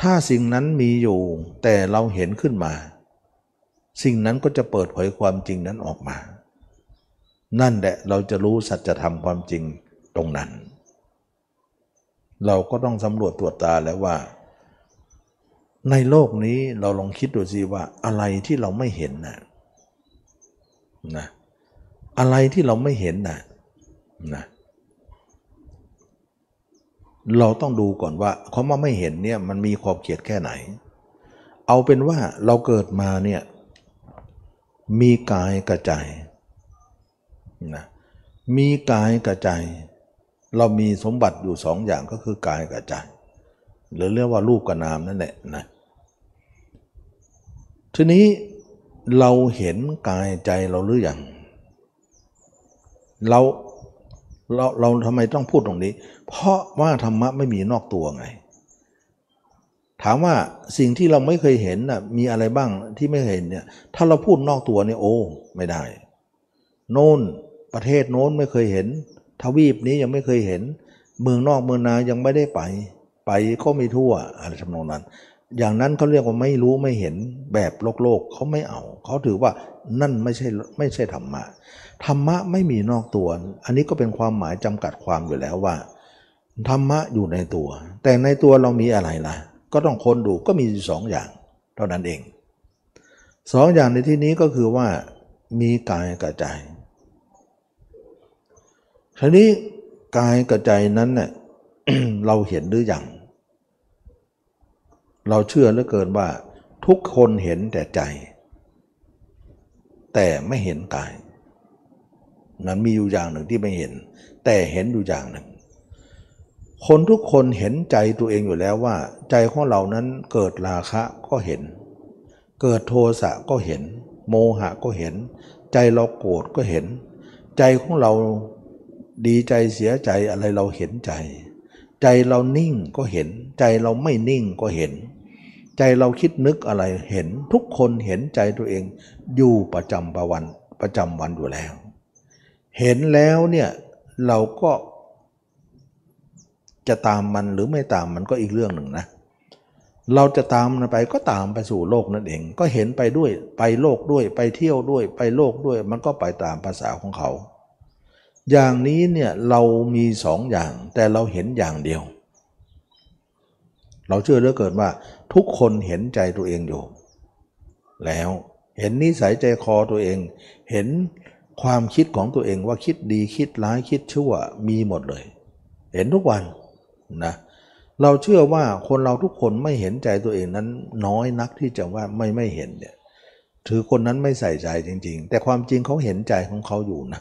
ถ้าสิ่งนั้นมีอยู่ แต่เราเห็นขึ้นมา สิ่งนั้นก็จะเปิดเผยความจริงนั้นออกมา นั่นแหละเราจะรู้สัจธรรมความจริงตรงนั้น เราก็ต้องสำรวจตรวจตาแล้วว่าในโลกนี้เราลองคิดดูสิว่าอะไรที่เราไม่เห็นนะ นะอะไรที่เราไม่เห็นนะนะเราต้องดูก่อนว่าเขาว่าไม่เห็นเนี่ยมันมีขอบเขตแค่ไหน เอาเป็นว่าเราเกิดมาเนี่ยมีกายกระใจนะมีกายกระใจ เรามีสมบัติอยู่สองอย่างก็คือกายกับใจหรือเรียกว่ารูปกับนามนั่นแหละนะทีนี้ เราเห็นกายใจเราหรืออยังเราเราเราทำไมต้องพูดตรงนี้ เพราะว่าธรรมะไม่มีนอกตัวไง ถามว่าสิ่งที่เราไม่เคยเห็นน่ะมีอะไรบ้างที่ไม่เห็นเนี่ย ถ้าเราพูดนอกตัวเนี่ยโอ้ไม่ได้ โน่นประเทศโน้นไม่เคยเห็น ทวีปนี้ยังไม่เคยเห็น เมืองนอกเมืองนายังไม่ได้ไป ไปก็ไม่ทั่วอะไรทำนองนั้น อย่างนั้นเขาเรียกว่าไม่รู้ไม่เห็นแบบโลกโลกเขาไม่เอา เขาถือว่านั่นไม่ใช่ไม่ใช่ธรรมะ ธรรมะไม่มีนอกตัว อันนี้ก็เป็นความหมายจำกัดความอยู่แล้วว่า ธรรมะอยู่ในตัว แต่ในตัวเรามีอะไรล่ะ ก็ต้องค้นดูก็มีสองอย่าง เท่านั้นเองสองอย่างในที่นี้ก็คือว่ามีกายกับใจทีนี้กายกับใจนั้นเนี่ยเราเห็นหรืออยัง เราเชื่อเหลือเกินว่า ทุกคนเห็นแต่ใจ แต่ไม่เห็นกาย นั้นมีอยู่อย่างหนึ่งที่ไม่เห็น แต่เห็นอยู่อย่างหนึ่ง คนทุกคนเห็นใจตัวเองอยู่แล้วว่า ใจของเรานั้นเกิดราคะก็เห็น เกิดโทสะก็เห็น โมหะก็เห็น ใจเราโกรธก็เห็น ใจของเราดีใจเสียใจอะไรเราเห็นใจ ใจเรานิ่งก็เห็น ใจเราไม่นิ่งก็เห็น ใจเราคิดนึกอะไรเห็นทุกคนเห็นใจตัวเองอยู่ประจำประวันประจำวันอยู่แล้ว เห็นแล้วเนี่ยเราก็จะตามมันหรือไม่ตามมันก็อีกเรื่องหนึ่งนะ เราจะตามมันไปก็ตามไปสู่โลกนั่นเอง ก็เห็นไปด้วยไปโลกด้วยไปเที่ยวด้วยไปโลกด้วย มันก็ไปตามภาษาของเขา อย่างนี้เนี่ยเรามีสองอย่างแต่เราเห็นอย่างเดียว เราเชื่อเหลือเกินว่า ทุกคนเห็นใจตัวเองอยู่ แล้วเห็นนิสัยใจคอตัวเอง เห็นความคิดของตัวเองว่าคิดดีคิดร้ายคิดชั่วมีหมดเลย เห็นทุกวันนะเราเชื่อว่าคนเราทุกคนไม่เห็นใจตัวเองนั้นน้อยนักที่จะว่าไม่ไม่เห็นเนี่ยถือคนนั้นไม่ใส่ใจจริง ๆ แต่ความจริงเขาเห็นใจของเขาอยู่นะ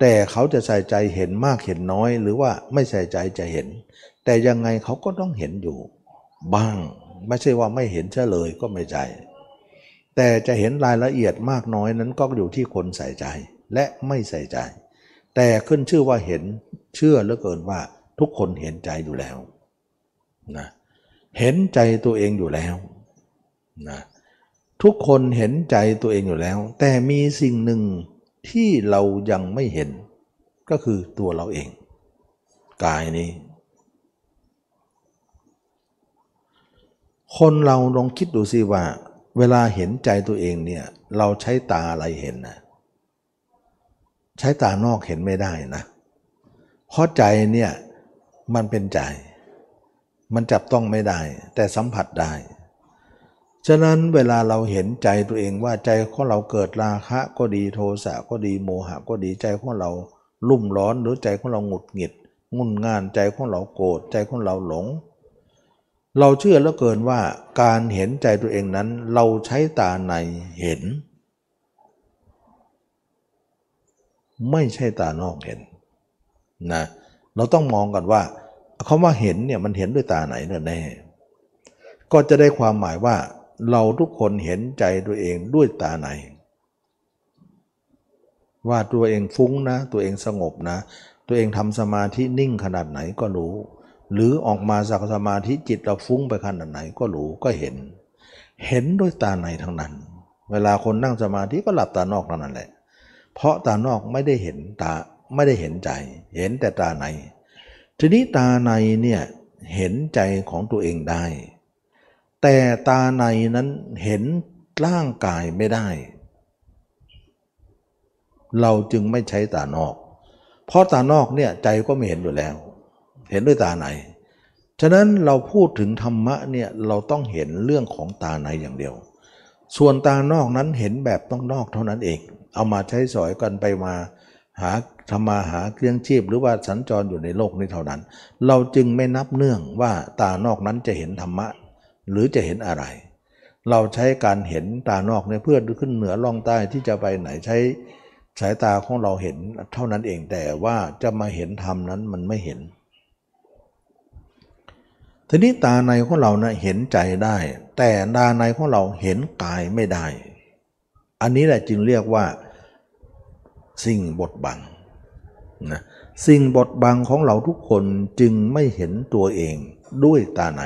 แต่เขาจะใส่ใจเห็นมากเห็นน้อย หรือว่าไม่ใส่ใจจะเห็น แต่ยังไงเขาก็ต้องเห็นอยู่บ้าง ไม่ใช่ว่าไม่เห็นเฉลยก็ไม่ใจแต่จะเห็นรายละเอียดมากน้อยนั้นก็อยู่ที่คนใส่ใจและไม่ใส่ใจ แต่ขึ้นชื่อว่าเห็นเชื่อเหลือเกินว่าทุกคนเห็นใจอยู่แล้วนะเห็นใจตัวเองอยู่แล้วนะทุกคนเห็นใจตัวเองอยู่แล้ว แต่มีสิ่งหนึ่งที่เรายังไม่เห็น ก็คือตัวเราเอง กายนี้ คนเราลองคิดดูสิว่า เวลาเห็นใจตัวเองเนี่ย เราใช้ตาอะไรเห็นนะใช้ตานอกเห็นไม่ได้นะเพราะใจเนี่ยมันเป็นใจ มันจับต้องไม่ได้ แต่สัมผัสได้ ฉะนั้นเวลาเราเห็นใจตัวเองว่าใจของเราเกิดราคะก็ดีโทสะก็ดีโมหะก็ดีใจของเราลุ่มร้อนหรือใจของเราหงุดหงิด งุนง่านใจของเราโกรธใจของเราหลง เราเชื่อแล้วเกินว่าการเห็นใจตัวเองนั้น เราใช้ตาในเห็น ไม่ใช่ตานอกเห็นนะเราต้องมองกันว่าคาว่าเห็นเนี่ยมันเห็นด้วยตาไหนเนี่ยแน่ ก็จะได้ความหมายว่า เราทุกคนเห็นใจตัวเองด้วยตาไหน ว่าตัวเองฟุ้งนะ ตัวเองสงบนะ ตัวเองทำสมาธินิ่งขนาดไหนก็รู้ หรือออกมาจากสมาธิจิตเราฟุ้งไปขนาดไหนก็รู้ก็เห็น เห็นด้วยตาในทั้งนั้น เวลาคนนั่งสมาธิก็หลับตานอกนั่นแหละ เพราะตานอกไม่ได้เห็นตาไม่ได้เห็นใจ เห็นแต่ตาใน ทีนี้ตาในเนี่ยเห็นใจของตัวเองได้ แต่ตาในนั้นเห็นร่างกายไม่ได้ เราจึงไม่ใช้ตานอก เพราะตานอกเนี่ยใจก็ไม่เห็นอยู่แล้ว เห็นด้วยตาในฉะนั้นเราพูดถึงธรรมะเนี่ยเราต้องเห็นเรื่องของตาในอย่างเดียว ส่วนตานอกนั้นเห็นแบบต้องนอกเท่านั้นเอง เอามาใช้สอยกันไปมาหาทำมาหาเครื่องชีพหรือว่าสัญจรอยู่ในโลกนี้เท่านั้น เราจึงไม่นับเนื่องว่าตานอกนั้นจะเห็นธรรมะ หรือจะเห็นอะไร เราใช้การเห็นตานอกเนี่ยเพื่อขึ้นเหนือล่องใต้ที่จะไปไหนใช้สายตาของเราเห็นเท่านั้นเองแต่ว่าจะมาเห็นธรรมนั้นมันไม่เห็น ทีนี้ตาในของเรานะเห็นใจได้ แต่ตาในของเราเห็นกายไม่ได้ อันนี้แหละจึงเรียกว่า สิ่งบดบังนะสิ่งบดบังของเราทุกคนจึงไม่เห็นตัวเองด้วยตาใน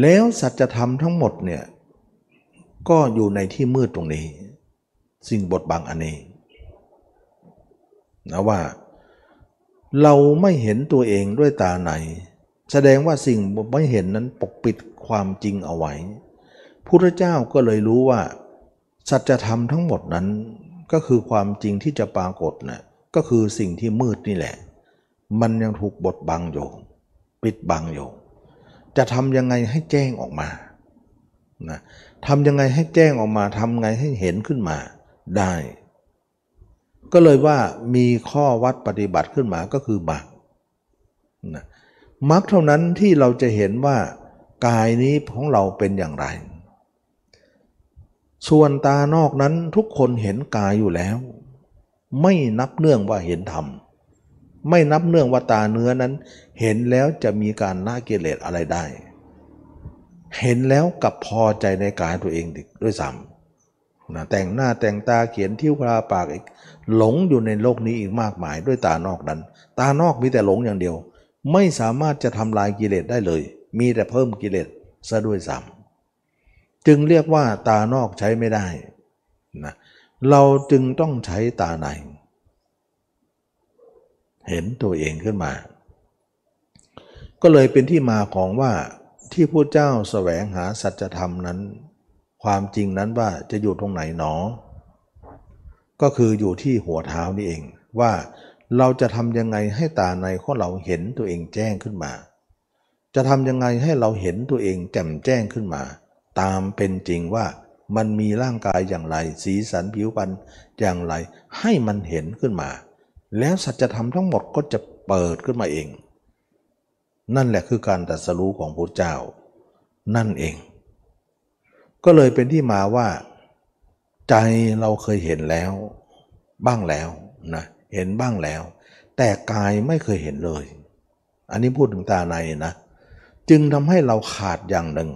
แล้วสัจธรรมทั้งหมดเนี่ยก็อยู่ในที่มืดตรงนี้ สิ่งบดบังอันนี้นะว่า เราไม่เห็นตัวเองด้วยตาใน แสดงว่าสิ่งไม่เห็นนั้นปกปิดความจริงเอาไว้พุทธเจ้าก็เลยรู้ว่า สัจธรรมทั้งหมดนั้นก็คือความจริงที่จะปรากฏนะก็คือสิ่งที่มืดนี่แหละ มันยังถูกบดบังอยู่ ปิดบังอยู่ จะทำยังไงให้แจ้งออกมานะทำยังไงให้แจ้งออกมาทำไงให้เห็นขึ้นมาได้ ก็เลยว่ามีข้อวัดปฏิบัติขึ้นมาก็คือบัก มรรคเท่านั้นที่เราจะเห็นว่ากายนี้ของเราเป็นอย่างไร ส่วนตานอกนั้นทุกคนเห็นกายอยู่แล้ว ไม่นับเนื่องว่าเห็นธรรม ไม่นับเนื่องว่าตาเนื้อนั้น เห็นแล้วจะมีการละกิเลสอะไรได้ เห็นแล้วกับพอใจในกายตัวเองด้วยซ้ำนะแต่งหน้าแต่งตาเขียนทิ้วคราปากอีกหลงอยู่ในโลกนี้อีกมากมายด้วยตานอกนั้น ตานอกมีแต่หลงอย่างเดียว ไม่สามารถจะทำลายกิเลสได้เลย มีแต่เพิ่มกิเลสซะด้วยซ้ำจึงเรียกว่าตานอกใช้ไม่ได้นะเราจึงต้องใช้ตาใน เห็นตัวเองขึ้นมา ก็เลยเป็นที่มาของว่าที่พระเจ้าแสวงหาสัจธรรมนั้น ความจริงนั้นว่าจะอยู่ตรงไหนหนอ ก็คืออยู่ที่หัวเท้านี่เองว่า เราจะทำยังไงให้ตาในของเราเห็นตัวเองแจ้งขึ้นมา จะทำยังไงให้เราเห็นตัวเองแจ่มแจ้งขึ้นมา ตามเป็นจริงว่ามันมีร่างกายอย่างไร สีสันผิวพรรณอย่างไรให้มันเห็นขึ้นมา แล้วสัจธรรมทั้งหมดก็จะเปิดขึ้นมาเอง นั่นแหละคือการตรัสรู้ของพระเจ้า นั่นเอง ก็เลยเป็นที่มาว่า ใจเราเคยเห็นแล้ว บ้างแล้วนะ เห็นบ้างแล้ว แต่กายไม่เคยเห็นเลย อันนี้พูดถึงตาในนะ จึงทำให้เราขาดอย่างหนึ่ง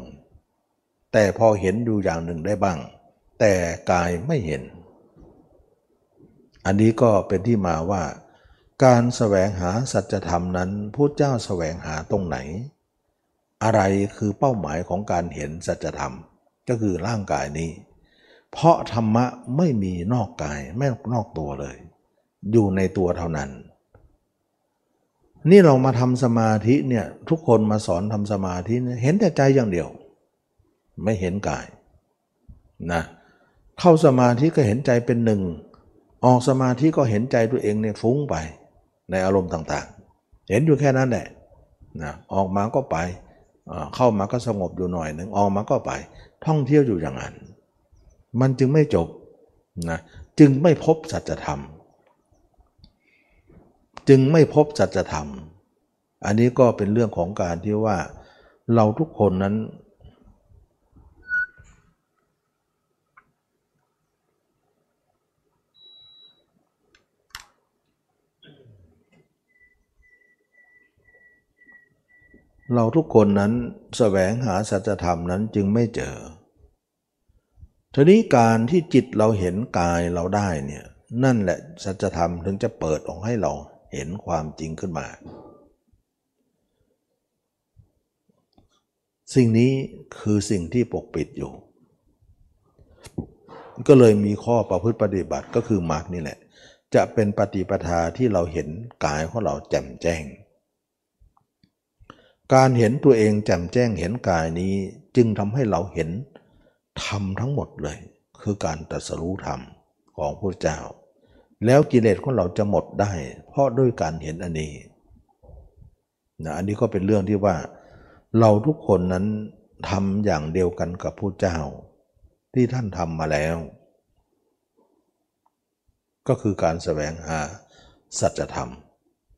แต่พอเห็นอยู่อย่างหนึ่งได้บ้าง แต่กายไม่เห็น อันนี้ก็เป็นที่มาว่า การแสวงหาสัจธรรมนั้นพระเจ้าแสวงหาตรงไหน อะไรคือเป้าหมายของการเห็นสัจธรรมก็คือร่างกายนี้ เพราะธรรมะไม่มีนอกกายไม่นอกตัวเลย อยู่ในตัวเท่านั้น นี่เรามาทำสมาธิเนี่ยทุกคนมาสอนทำสมาธิเห็นแต่ใจอย่างเดียว ไม่เห็นกายนะเข้าสมาธิก็เห็นใจเป็นหนึ่ง ออกสมาธิก็เห็นใจตัวเองเนี่ยฟุ้งไปในอารมณ์ต่างๆ เห็นอยู่แค่นั้นแหละนะออกมาก็ไปเข้ามาก็สงบอยู่หน่อยหนึ่งออกมาก็ไป ท่องเที่ยวอยู่อย่างนั้น มันจึงไม่จบนะจึงไม่พบสัจธรรม จึงไม่พบสัจธรรม อันนี้ก็เป็นเรื่องของการที่ว่าเราทุกคนนั้น เราทุกคนนั้นสแสวงหาสัจธรรมนั้นจึงไม่เจอทีนี้การที่จิตเราเห็นกายเราได้เนี่ยนั่นแหละสัจธรรมถึงจะเปิดออกให้เรา เห็นความจริงขึ้นมา สิ่งนี้คือสิ่งที่ปกปิดอยู่ ก็เลยมีข้อประพฤติปฏิบัติก็คือมรรคนี่แหละ จะเป็นปฏิปทาที่เราเห็นกายของเราแจ่มแจ้ง การเห็นตัวเองแจ่มแจ้งเห็นกายนี้จึงทำให้เราเห็นธรรมทั้งหมดเลย คือการตรัสรู้ธรรมของพระเจ้า แล้วกิเลสของเราจะหมดได้ เพราะด้วยการเห็นอันนี้นะอันนี้ก็เป็นเรื่องที่ว่า เราทุกคนนั้นทำอย่างเดียวกันกับผู้เจ้า ที่ท่านทำมาแล้ว ก็คือการแสวงหาสัจธรรม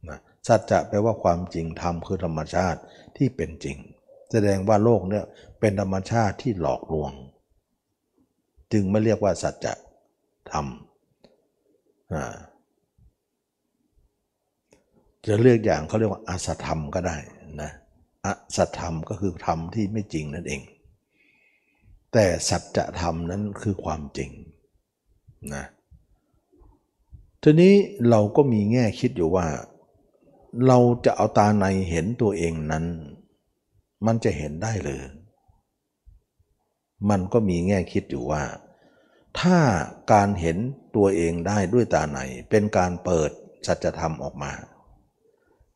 นะสัจจะแปลว่าความจริงธรรมคือธรรมชาติที่เป็นจริง แสดงว่าโลกเนี่ยเป็นธรรมชาติที่หลอกลวง จึงไม่เรียกว่าสัจจะธรรม จะเลือกอย่างเขาเรียกว่าอสัตธรรมก็ได้นะอสัธรรมก็คือธรรมที่ไม่จริงนั่นเอง แต่สัจธรรมนั้นคือความจริงนะทีนี้เราก็มีแง่คิดอยู่ว่า เราจะเอาตาในเห็นตัวเองนั้น มันจะเห็นได้เลยมันก็มีแง่คิดอยู่ว่า ถ้าการเห็นตัวเองได้ด้วยตาในเป็นการเปิดสัจธรรมออกมา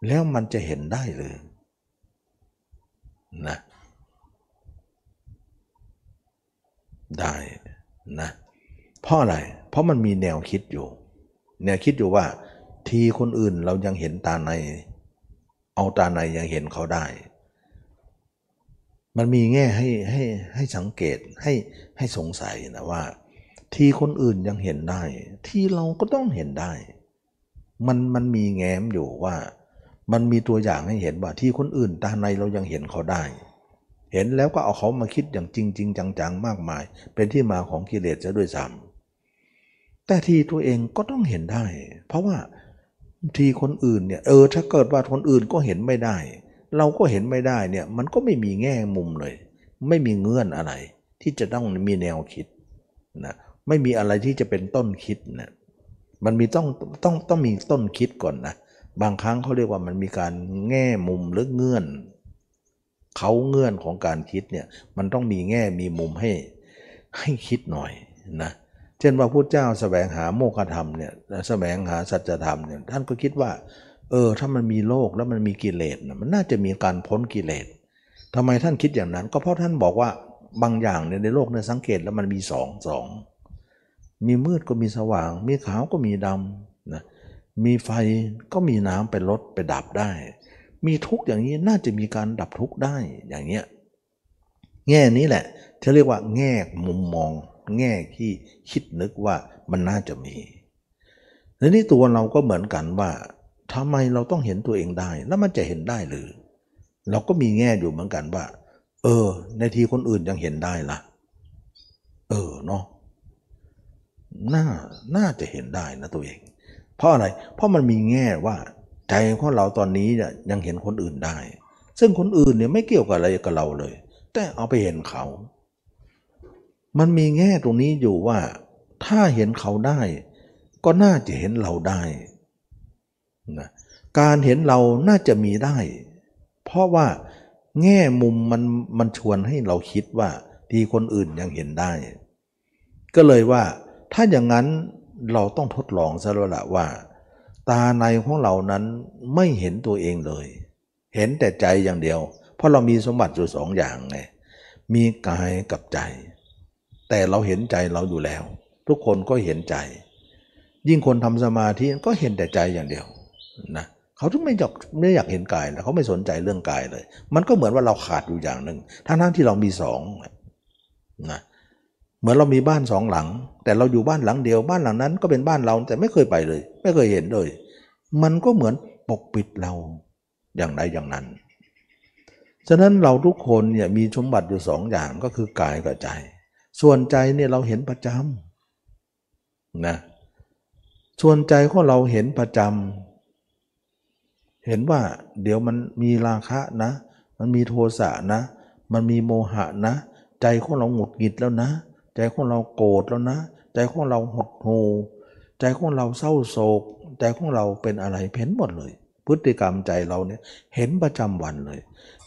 แล้วมันจะเห็นได้เลยนะได้นะเพราะอะไร เพราะมันมีแนวคิดอยู่ แนวคิดอยู่ว่า ทีคนอื่นเรายังเห็นตาใน เอาตาในยังเห็นเขาได้ มันมีแง่ให้ให้ให้สังเกตให้ให้สงสัยนะว่า ที่คนอื่นยังเห็นได้ ที่เราก็ต้องเห็นได้ มันมันมีแง้มอยู่ว่า มันมีตัวอย่างให้เห็นว่าที่คนอื่นตาในเรายังเห็นเขาได้ เห็นแล้วก็เอาเขามาคิดอย่างจริงจริงจังๆ มากมาย เป็นที่มาของกิเลสจะด้วยซ้ำแต่ที่ตัวเองก็ต้องเห็นได้ เพราะว่าที่คนอื่นเนี่ยเออถ้าเกิดว่าคนอื่นก็เห็นไม่ได้ เราก็เห็นไม่ได้เนี่ยมันก็ไม่มีแง่มุมเลย ไม่มีเงื่อนอะไร ที่จะต้องมีแนวคิดนะ ไม่มีอะไรที่จะเป็นต้นคิดนะมันมีต้องต้องต้องมีต้นคิดก่อนนะบางครั้งเขาเรียกว่ามันมีการแง่มุมหรือเงื่อนเขาเงื่อนของการคิดเนี่ยมันต้องมีแง่มีมุมให้ให้คิดหน่อยนะเช่นว่าพระเจ้าสแสวงหาโมฆะธรรมเนี่ยสแสวงหาสัจธรรมเนี่ยท่านก็คิดว่า เออถ้ามันมีโลกแล้วมันมีกิเลสนะมันน่าจะมีการพ้นกิเลสทำไมท่านคิดอย่างนั้น ก็เพราะท่านบอกว่าบางอย่างในโลกเนี่ยสังเกตแล้วมันมีสองสอง มีมืดก็มีสว่าง มีขาวก็มีดำนะมีไฟก็มีน้ำไปลดไปดับได้ มีทุกอย่างนี้น่าจะมีการดับทุกได้อย่างเงี้ยแง่นี้แหละที่เรียกว่า แง่มุมมอง แง่ที่คิดนึกว่ามันน่าจะมีและนี่ตัวเราก็เหมือนกันว่าทำไมเราต้องเห็นตัวเองได้ แล้วมันจะเห็นได้หรือ เราก็มีแง่อยู่เหมือนกันว่า เออ ในทีคนอื่นยังเห็นได้ละเออเนาะ น่าน่าจะเห็นได้นะตัวเอง เพราะอะไร เพราะมันมีแง่ว่าใจของเราตอนนี้เนี่ยยังเห็นคนอื่นได้ ซึ่งคนอื่นเนี่ยไม่เกี่ยวกับอะไรกับเราเลย แต่เอาไปเห็นเขา มันมีแง่ตรงนี้อยู่ว่า ถ้าเห็นเขาได้ ก็น่าจะเห็นเราได้นะการเห็นเราน่าจะมีได้ เพราะว่าแง่มุมมันมันชวนให้เราคิดว่า ที่คนอื่นยังเห็นได้ ก็เลยว่า ถ้าอย่างนั้นเราต้องทดลองซะแล้วละว่า ตาในของเรานั้นไม่เห็นตัวเองเลย เห็นแต่ใจอย่างเดียว เพราะเรามีสมบัติอยู่สองอย่างไงมีกายกับใจ แต่เราเห็นใจเราอยู่แล้ว ทุกคนก็เห็นใจ ยิ่งคนทำสมาธิก็เห็นแต่ใจอย่างเดียวนะเขาทุกไม่อยากไม่อยากเห็นกายนะเขาไม่สนใจเรื่องกายเลย มันก็เหมือนว่าเราขาดอยู่อย่างหนึ่งทั้งทั้งที่เรามีสองนะ เหมือนเรามีบ้านสองหลัง แต่เราอยู่บ้านหลังเดียวบ้านหลังนั้นก็เป็นบ้านเราแต่ไม่เคยไปเลย ไม่เคยเห็นเลย มันก็เหมือนปกปิดเราอย่างใดอย่างนั้น ฉะนั้นเราทุกคนเนี่ยมีสมบัติอยู่สองอย่างก็คือกายกับใจ ส่วนใจเนี่ยเราเห็นประจำนะส่วนใจของเราเห็นประจำเห็นว่าเดี๋ยวมันมีราคะนะ มันมีโทสะนะ มันมีโมหะนะ ใจของเราหงุดหงิดแล้วนะ ใจของเราโกรธแล้วนะ ใจของเราหดหูใจของเราเศร้าโศก ใจของเราเป็นอะไรเพ้นหมดเลย พฤติกรรมใจเราเนี่ยเห็นประจำวันเลย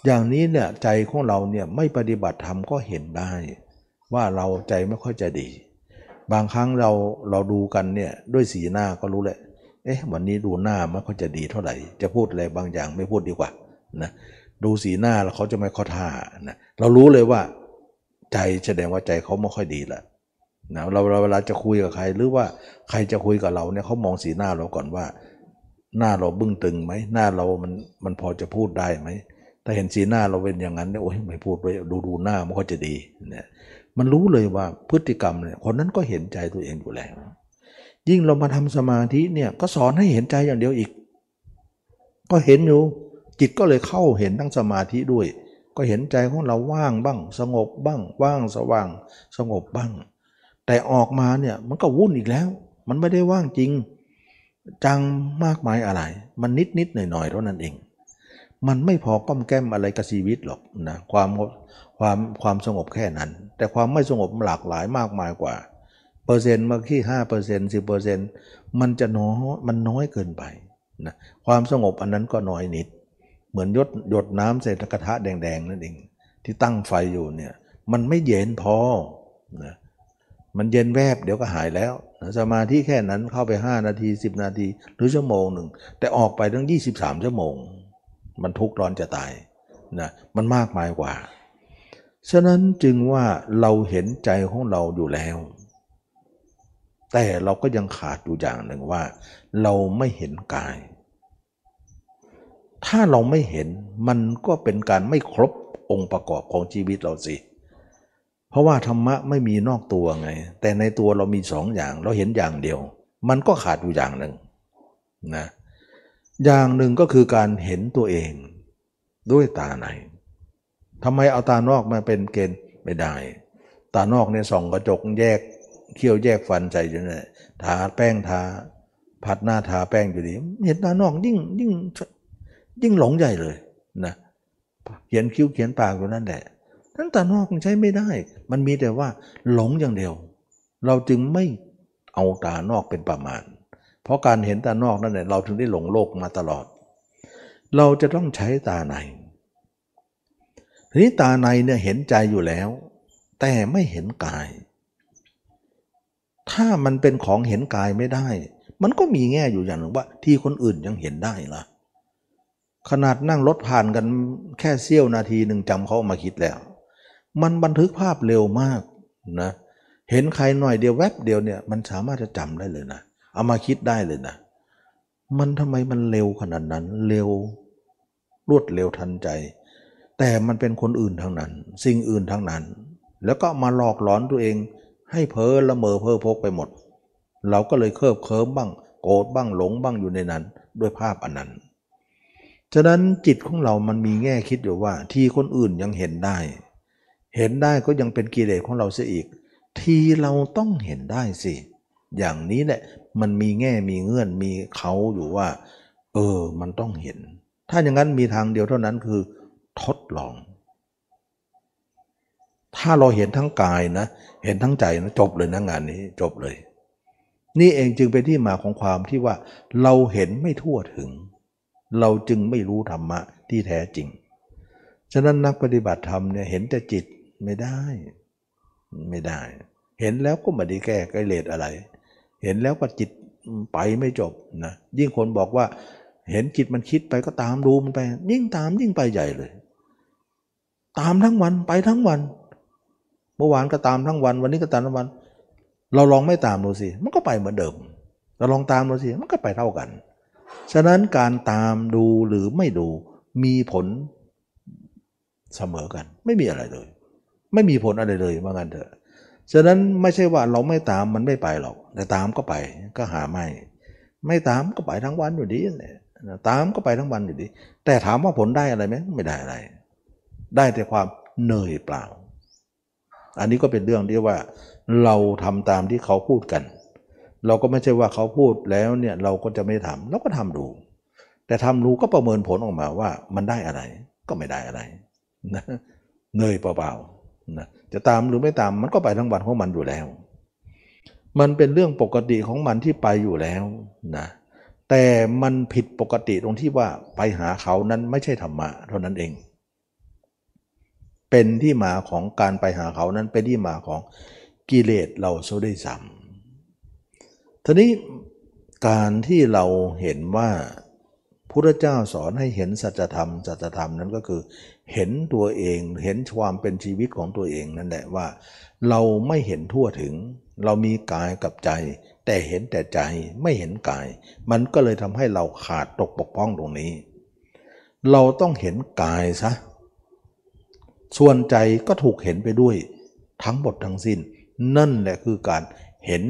อย่างนี้เนี่ยใจของเราเนี่ยไม่ปฏิบัติธรรมก็เห็นได้ ว่าเราใจไม่ค่อยจะดี บางครั้งเราเราดูกันเนี่ยด้วยสีหน้าก็รู้แหละเอ๊ะวันนี้ดูหน้าไม่ค่อยจะดีเท่าไหร่ จะพูดอะไรบางอย่างไม่พูดดีกว่านะดูสีหน้าแล้วเขาจะไม่ข้อท่านะเรารู้เลยว่า ใจแสดงว่าใจเขาไม่ค่อยดีแหละนะเราเวลาจะคุยกับใคร หรือว่าใครจะคุยกับเราเนี่ยเขามองสีหน้าเราก่อนว่า หน้าเราบึ้งตึงไหมหน้าเรามันมันพอจะพูดได้ไหมถ้าเห็นสีหน้าเราเป็นอย่างนั้นเนี่ยโอ้ยไม่พูดไปดูดูหน้ามันก็จะดีเนี่ยมันรู้เลยว่าพฤติกรรมเนี่ยคนนั้นก็เห็นใจตัวเองอยู่แล้ว ยิ่งเรามาทำสมาธิเนี่ยก็สอนให้เห็นใจอย่างเดียวอีก ก็เห็นอยู่จิตก็เลยเข้าเห็นทั้งสมาธิด้วย ก็เห็นใจของเราว่างบ้าง สงบบ้าง ว่างสว่าง สงบบ้าง แต่ออกมาเนี่ยมันก็วุ่นอีกแล้ว มันไม่ได้ว่างจริง จังมากมายอะไร มันนิดนิดหน่อยหน่อยเท่านั้นเอง มันไม่พอก้มแก้มอะไรกับชีวิตหรอกนะความความความสงบแค่นั้น แต่ความไม่สงบหลากหลายมากมายกว่า เปอร์เซ็นต์มาที่ห้าเปอร์เซ็นต์สิบเปอร์เซ็นต์มันจะน้อยมันน้อยเกินไปนะความสงบอันนั้นก็น้อยนิด เหมือนยดหยดน้ำใส่กระทะแดงๆนั่นเอง ที่ตั้งไฟอยู่เนี่ย มันไม่เย็นพอนะมันเย็นแวบเดี๋ยวก็หายแล้วสมาธิแค่นั้นเข้าไป 5 นาที 10 นาที หรือชั่วโมงหนึ่ง แต่ออกไปตั้ง 23 ชั่วโมง มันทุกข์ร้อนจะตายนะมันมากมายกว่า ฉะนั้นจึงว่าเราเห็นใจของเราอยู่แล้ว แต่เราก็ยังขาดอยู่อย่างหนึ่งว่า เราไม่เห็นกาย ถ้าเราไม่เห็นมันก็เป็นการไม่ครบองค์ประกอบของชีวิตเราสิ เพราะว่าธรรมะไม่มีนอกตัวไง แต่ในตัวเรามีสองอย่างเราเห็นอย่างเดียว มันก็ขาดอยู่อย่างหนึ่งนะอย่างหนึ่งก็คือการเห็นตัวเองด้วยตาในทำไมเอาตานอกมาเป็นเกณฑ์ไม่ได้ ตานอกเนี่ยส่องกระจกแยกเขี้ยวแยกฟันใจอยู่เนี่ยทาแป้งทาผัดหน้าทาแป้งอยู่ดีเห็นตานอกยิ่งยิ่ง ยิ่งหลงใหญ่เลยนะเขียนคิ้วเขียนปากอยู่นั่นแหละทั้งตานอกใช้ไม่ได้ มันมีแต่ว่าหลงอย่างเดียว เราจึงไม่เอาตานอกเป็นประมาณ เพราะการเห็นตานอกนั่นแหละเราถึงได้หลงโลกมาตลอด เราจะต้องใช้ตาในทีนี้ตาในเนี่ยเห็นใจอยู่แล้ว แต่ไม่เห็นกาย ถ้ามันเป็นของเห็นกายไม่ได้ มันก็มีแง่อยู่อย่างหนึ่งว่า ที่คนอื่นยังเห็นได้ล่ะ ขนาดนั่งรถผ่านกันแค่เสี้ยวนาทีหนึ่งจำเขาเอามาคิดแล้ว มันบันทึกภาพเร็วมากนะเห็นใครหน่อยเดียวแวบเดียวเนี่ยมันสามารถจะจำได้เลยนะเอามาคิดได้เลยนะ มันทำไมมันเร็วขนาดนั้น เร็วรวดเร็วทันใจ แต่มันเป็นคนอื่นทั้งนั้น สิ่งอื่นทั้งนั้น แล้วก็มาหลอกหลอนตัวเอง ให้เพ้อละเมอเพ้อพกไปหมด เราก็เลยเคลิบเคิมบ้าง โกรธบ้างหลงบ้างอยู่ในนั้น ด้วยภาพอันนั้น ฉะนั้นจิตของเรามันมีแง่คิดอยู่ว่า ที่คนอื่นยังเห็นได้ เห็นได้ก็ยังเป็นกิเลสของเราเสียอีก ที่เราต้องเห็นได้สิ อย่างนี้แหละมันมีแง่มีเงื่อนมีเขาอยู่ว่า เออ มันต้องเห็น ถ้าอย่างนั้นมีทางเดียวเท่านั้นคือ ทดลอง ถ้าเราเห็นทั้งกายนะ เห็นทั้งใจนะจบเลยนะงานนี้จบเลย นี่เองจึงเป็นที่มาของความที่ว่า เราเห็นไม่ทั่วถึง เราจึงไม่รู้ธรรมะที่แท้จริง ฉะนั้นนักปฏิบัติธรรมเนี่ยเห็นแต่จิตไม่ได้ ไม่ได้ เห็นแล้วก็ไม่ได้แก้กิเลสอะไร เห็นแล้วก็จิตไปไม่จบนะ ยิ่งคนบอกว่า เห็นจิตมันคิดไปก็ตามดูมันไป ยิ่งตามยิ่งไปใหญ่เลย ตามทั้งวันไปทั้งวัน เมื่อวานก็ตามทั้งวัน วันนี้ก็ตามทั้งวัน เราลองไม่ตามดูสิ มันก็ไปเหมือนเดิม เราลองตามดูสิ มันก็ไปเท่ากัน ฉะนั้นการตามดูหรือไม่ดูมีผลเสมอกัน ไม่มีอะไรเลย ไม่มีผลอะไรเลยว่างั้นเถอะฉะนั้นไม่ใช่ว่าเราไม่ตามมันไม่ไปหรอกแต่ตามก็ไปก็หาไม่ ไม่ตามก็ไปทั้งวันอยู่ดีเนี่ยตามก็ไปทั้งวันอยู่ดี แต่ถามว่าผลได้อะไรไหมไม่ได้อะไร ได้แต่ความเหนื่อยเปล่า อันนี้ก็เป็นเรื่องที่ว่า เราทำตามที่เขาพูดกัน เราก็ไม่ใช่ว่าเขาพูดแล้วเนี่ยเราก็จะไม่ทำเราก็ทำดู แต่ทำดูก็ประเมินผลออกมาว่ามันได้อะไรก็ไม่ได้อะไรนะเหนื่อยเปล่าๆนะจะตามหรือไม่ตามมันก็ไปทั้งวันของมันอยู่แล้ว มันเป็นเรื่องปกติของมันที่ไปอยู่แล้วนะแต่มันผิดปกติตรงที่ว่าไปหาเขานั้นไม่ใช่ธรรมะเท่านั้นเอง เป็นที่มาของการไปหาเขานั้นเป็นที่มาของกิเลสเราโซได้ซ้ำ ทีนี้การที่เราเห็นว่าพุทธเจ้าสอนให้เห็นสัจธรรมสัจธรรมนั้นก็คือ เห็นตัวเองเห็นความเป็นชีวิตของตัวเองนั่นแหละว่า เราไม่เห็นทั่วถึง เรามีกายกับใจ แต่เห็นแต่ใจไม่เห็นกาย มันก็เลยทำให้เราขาดตกบกพร่องตรงนี้ เราต้องเห็นกายซะส่วนใจก็ถูกเห็นไปด้วยทั้งหมดทั้งสิ้น นั่นแหละคือการ เห็น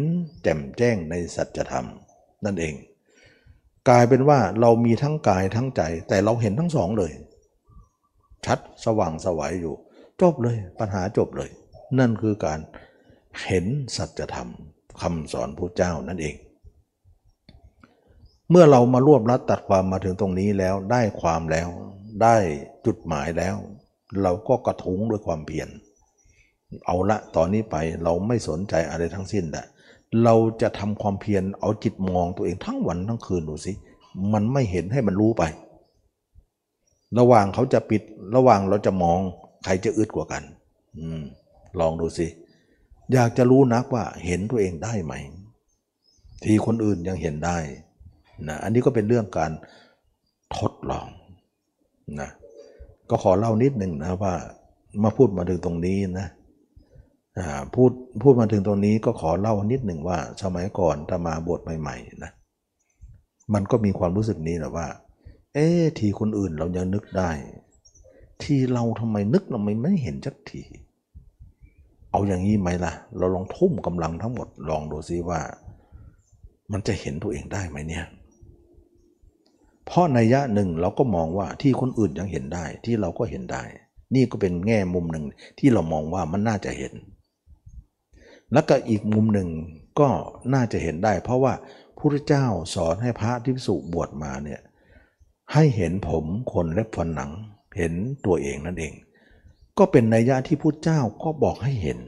แจ่มแจ้งในสัจธรรมนั่นเอง กลายเป็นว่าเรามีทั้งกายทั้งใจ แต่เราเห็นทั้งสองเลย ชัดสว่างสวัยอยู่ จบเลยปัญหาจบเลย นั่นคือการเห็นสัจธรรมคำสอนพระเจ้านั่นเอง เมื่อเรามารวบรัดตัดความมาถึงตรงนี้แล้วได้ความแล้ว ได้จุดหมายแล้ว เราก็กระทุ้งด้วยความเพียร เอาละตอนนี้ไปเราไม่สนใจอะไรทั้งสิ้นแหละเราจะทำความเพียรเอาจิตมองตัวเองทั้งวันทั้งคืนดูสิ มันไม่เห็นให้มันรู้ไป ระหว่างเขาจะปิดระหว่างเราจะมองใครจะอึดกว่ากัน อืม ลองดูสิ อยากจะรู้นักว่าเห็นตัวเองได้ไหม ทีคนอื่นยังเห็นได้นะอันนี้ก็เป็นเรื่องการทดลองนะก็ขอเล่านิดหนึ่งนะว่ามาพูดมาถึงตรงนี้นะ พูดพูดมาถึงตรงนี้ก็ขอเล่านิดหนึ่งว่าสมัยก่อนตมาบวชใหม่ๆนะมันก็มีความรู้สึกนี้นะว่า เอ๊ทีคนอื่นเรายังนึกได้ ที่เราทำไมนึกเราไม่ไม่เห็นสักที เอาอย่างนี้ไหมล่ะ เราลองทุ่มกำลังทั้งหมดลองดูซิว่า มันจะเห็นตัวเองได้ไหมเนี่ยเพราะในยะหนึ่งเราก็มองว่าที่คนอื่นยังเห็นได้ที่เราก็เห็นได้ นี่ก็เป็นแง่มุมหนึ่งที่เรามองว่ามันน่าจะเห็น แล้วก็อีกมุมหนึ่งก็น่าจะเห็นได้ เพราะว่าพระเจ้าสอนให้พระที่สุบวชมาเนี่ยให้เห็นผมคนเล็บฟันหนัง เห็นตัวเองนั่นเอง ก็เป็นนัยยะที่พระเจ้าก็บอกให้เห็น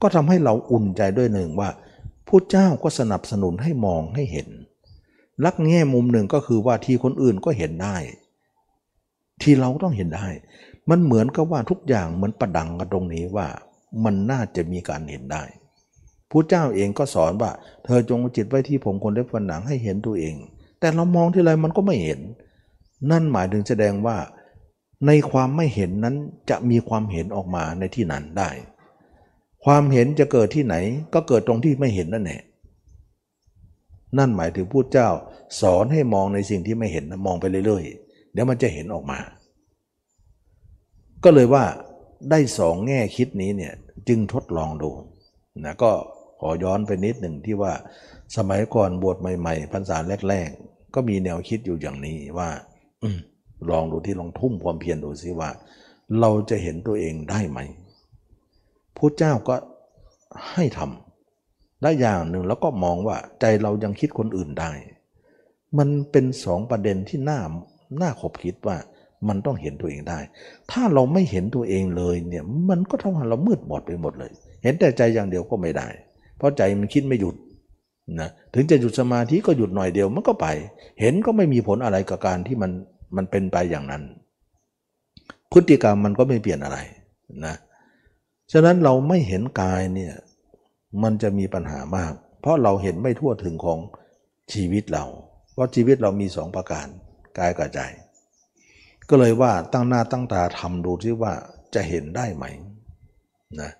ก็ทำให้เราอุ่นใจด้วยหนึ่งว่าพระเจ้าก็สนับสนุนให้มองให้เห็น ลักแง่มุมหนึ่งก็คือว่าที่คนอื่นก็เห็นได้ ที่เราต้องเห็นได้ มันเหมือนกับว่าทุกอย่างเหมือนประดังกันตรงนี้ว่า มันน่าจะมีการเห็นได้พระเจ้าเองก็สอนว่า เธอจงจิตไว้ที่ผมคนเล็บฟันหนังให้เห็นตัวเอง แต่เรามองที่ไรมันก็ไม่เห็น นั่นหมายถึงแสดงว่า ในความไม่เห็นนั้นจะมีความเห็นออกมาในที่นั้นได้ ความเห็นจะเกิดที่ไหน ก็เกิดตรงที่ไม่เห็นนั่นแหละนั่นหมายถึงพูดเจ้า สอนให้มองในสิ่งที่ไม่เห็นมองไปเรื่อยๆเดี๋ยวมันจะเห็นออกมา ก็เลยว่าได้สองแง่คิดนี้เนี่ย จึงทดลองดูนะก็ขอย้อนไปนิดหนึ่งที่ว่าสมัยก่อนบวชใหม่ๆพรรษาแรกๆ ก็มีแนวคิดอยู่อย่างนี้ว่าอลองดูที่ลองทุ่มความเพียรดูซิว่า เราจะเห็นตัวเองได้ไหมพระเจ้าก็ให้ทำและอย่างหนึ่งแล้วก็มองว่าใจเรายังคิดคนอื่นได้ มันเป็นสองประเด็นที่น่าน่าขบคิดว่า มันต้องเห็นตัวเองได้ ถ้าเราไม่เห็นตัวเองเลยเนี่ยมันก็ทำให้เรามืดบอดไปหมดเลย เห็นแต่ใจอย่างเดียวก็ไม่ได้ เพราะใจมันคิดไม่หยุดนะถึงจะหยุดสมาธิก็หยุดหน่อยเดียวมันก็ไป เห็นก็ไม่มีผลอะไรกับการที่มันมันเป็นไปอย่างนั้น พฤติกรรมมันก็ไม่เปลี่ยนอะไรนะฉะนั้นเราไม่เห็นกายเนี่ยมันจะมีปัญหามาก เพราะเราเห็นไม่ทั่วถึงของชีวิตเรา เพราะชีวิตเรามีสองประการกายกับใจ ก็เลยว่าตั้งหน้าตั้งตาทำดูที่ว่าจะเห็นได้ไหมนะ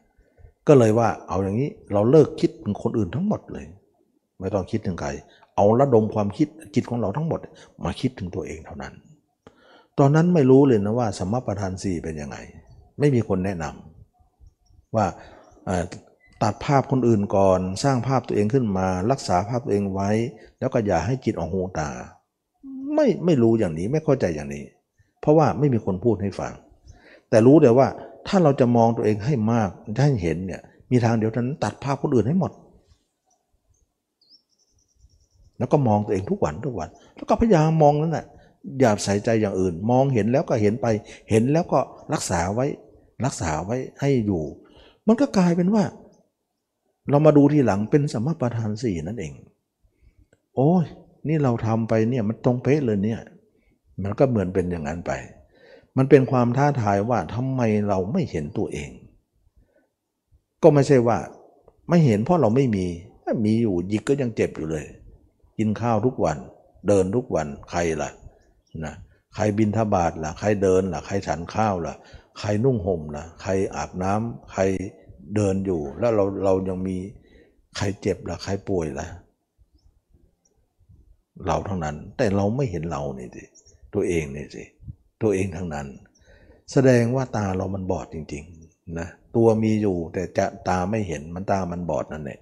ก็เลยว่าเอาอย่างนี้เราเลิกคิดถึงคนอื่นทั้งหมดเลย ไม่ต้องคิดถึงใครเอาระดมความคิดจิตของเราทั้งหมด มาคิดถึงตัวเองเท่านั้น ตอนนั้นไม่รู้เลยนะว่าสมประทานสี่เป็นยังไง ไม่มีคนแนะนำว่าตัดภาพคนอื่นก่อน สร้างภาพตัวเองขึ้นมา รักษาภาพตัวเองไว้ แล้วก็อย่าให้จิตออกหูตา ไม่ไม่รู้อย่างนี้ไม่เข้าใจอย่างนี้ เพราะว่าไม่มีคนพูดให้ฟัง แต่รู้แต่ว่าถ้าเราจะมองตัวเองให้มากให้เห็นเนี่ยมีทางเดียวนั้นตัดภาพคนอื่นให้หมด แล้วก็มองตัวเองทุกวันทุกวัน แล้วก็พยายามมองนั่นแหละอย่าใส่ใจอย่างอื่น มองเห็นแล้วก็เห็นไป เห็นแล้วก็รักษาไว้รักษาไว้ให้อยู่ มันก็กลายเป็นว่า เรามาดูทีหลังเป็นสมประทานสี่นั่นเอง โอ้ยนี่เราทำไปเนี่ยมันตรงเป๊ะเลยเนี่ย มันก็เหมือนเป็นอย่างนั้นไป มันเป็นความท้าทายว่าทำไมเราไม่เห็นตัวเอง ก็ไม่ใช่ว่า ไม่เห็นเพราะเราไม่มี มีอยู่ยิกก็ยังเจ็บอยู่เลย กินข้าวทุกวัน เดินทุกวันใครล่ะนะใครบินทบาทล่ะ ใครเดินล่ะ ใครฉันข้าวล่ะ ใครนุ่งห่มล่ะ ใครอาบน้ำใครเดินอยู่ แล้วเราเรายังมีใครเจ็บล่ะ ใครป่วยล่ะ เราเท่านั้น แต่เราไม่เห็นเรานี่สิ ตัวเองนี่สิ ตัวเองทั้งนั้น แสดงว่าตาเรามันบอดจริงๆนะตัวมีอยู่แต่จะตาไม่เห็นมันตามันบอดนั่นแหละ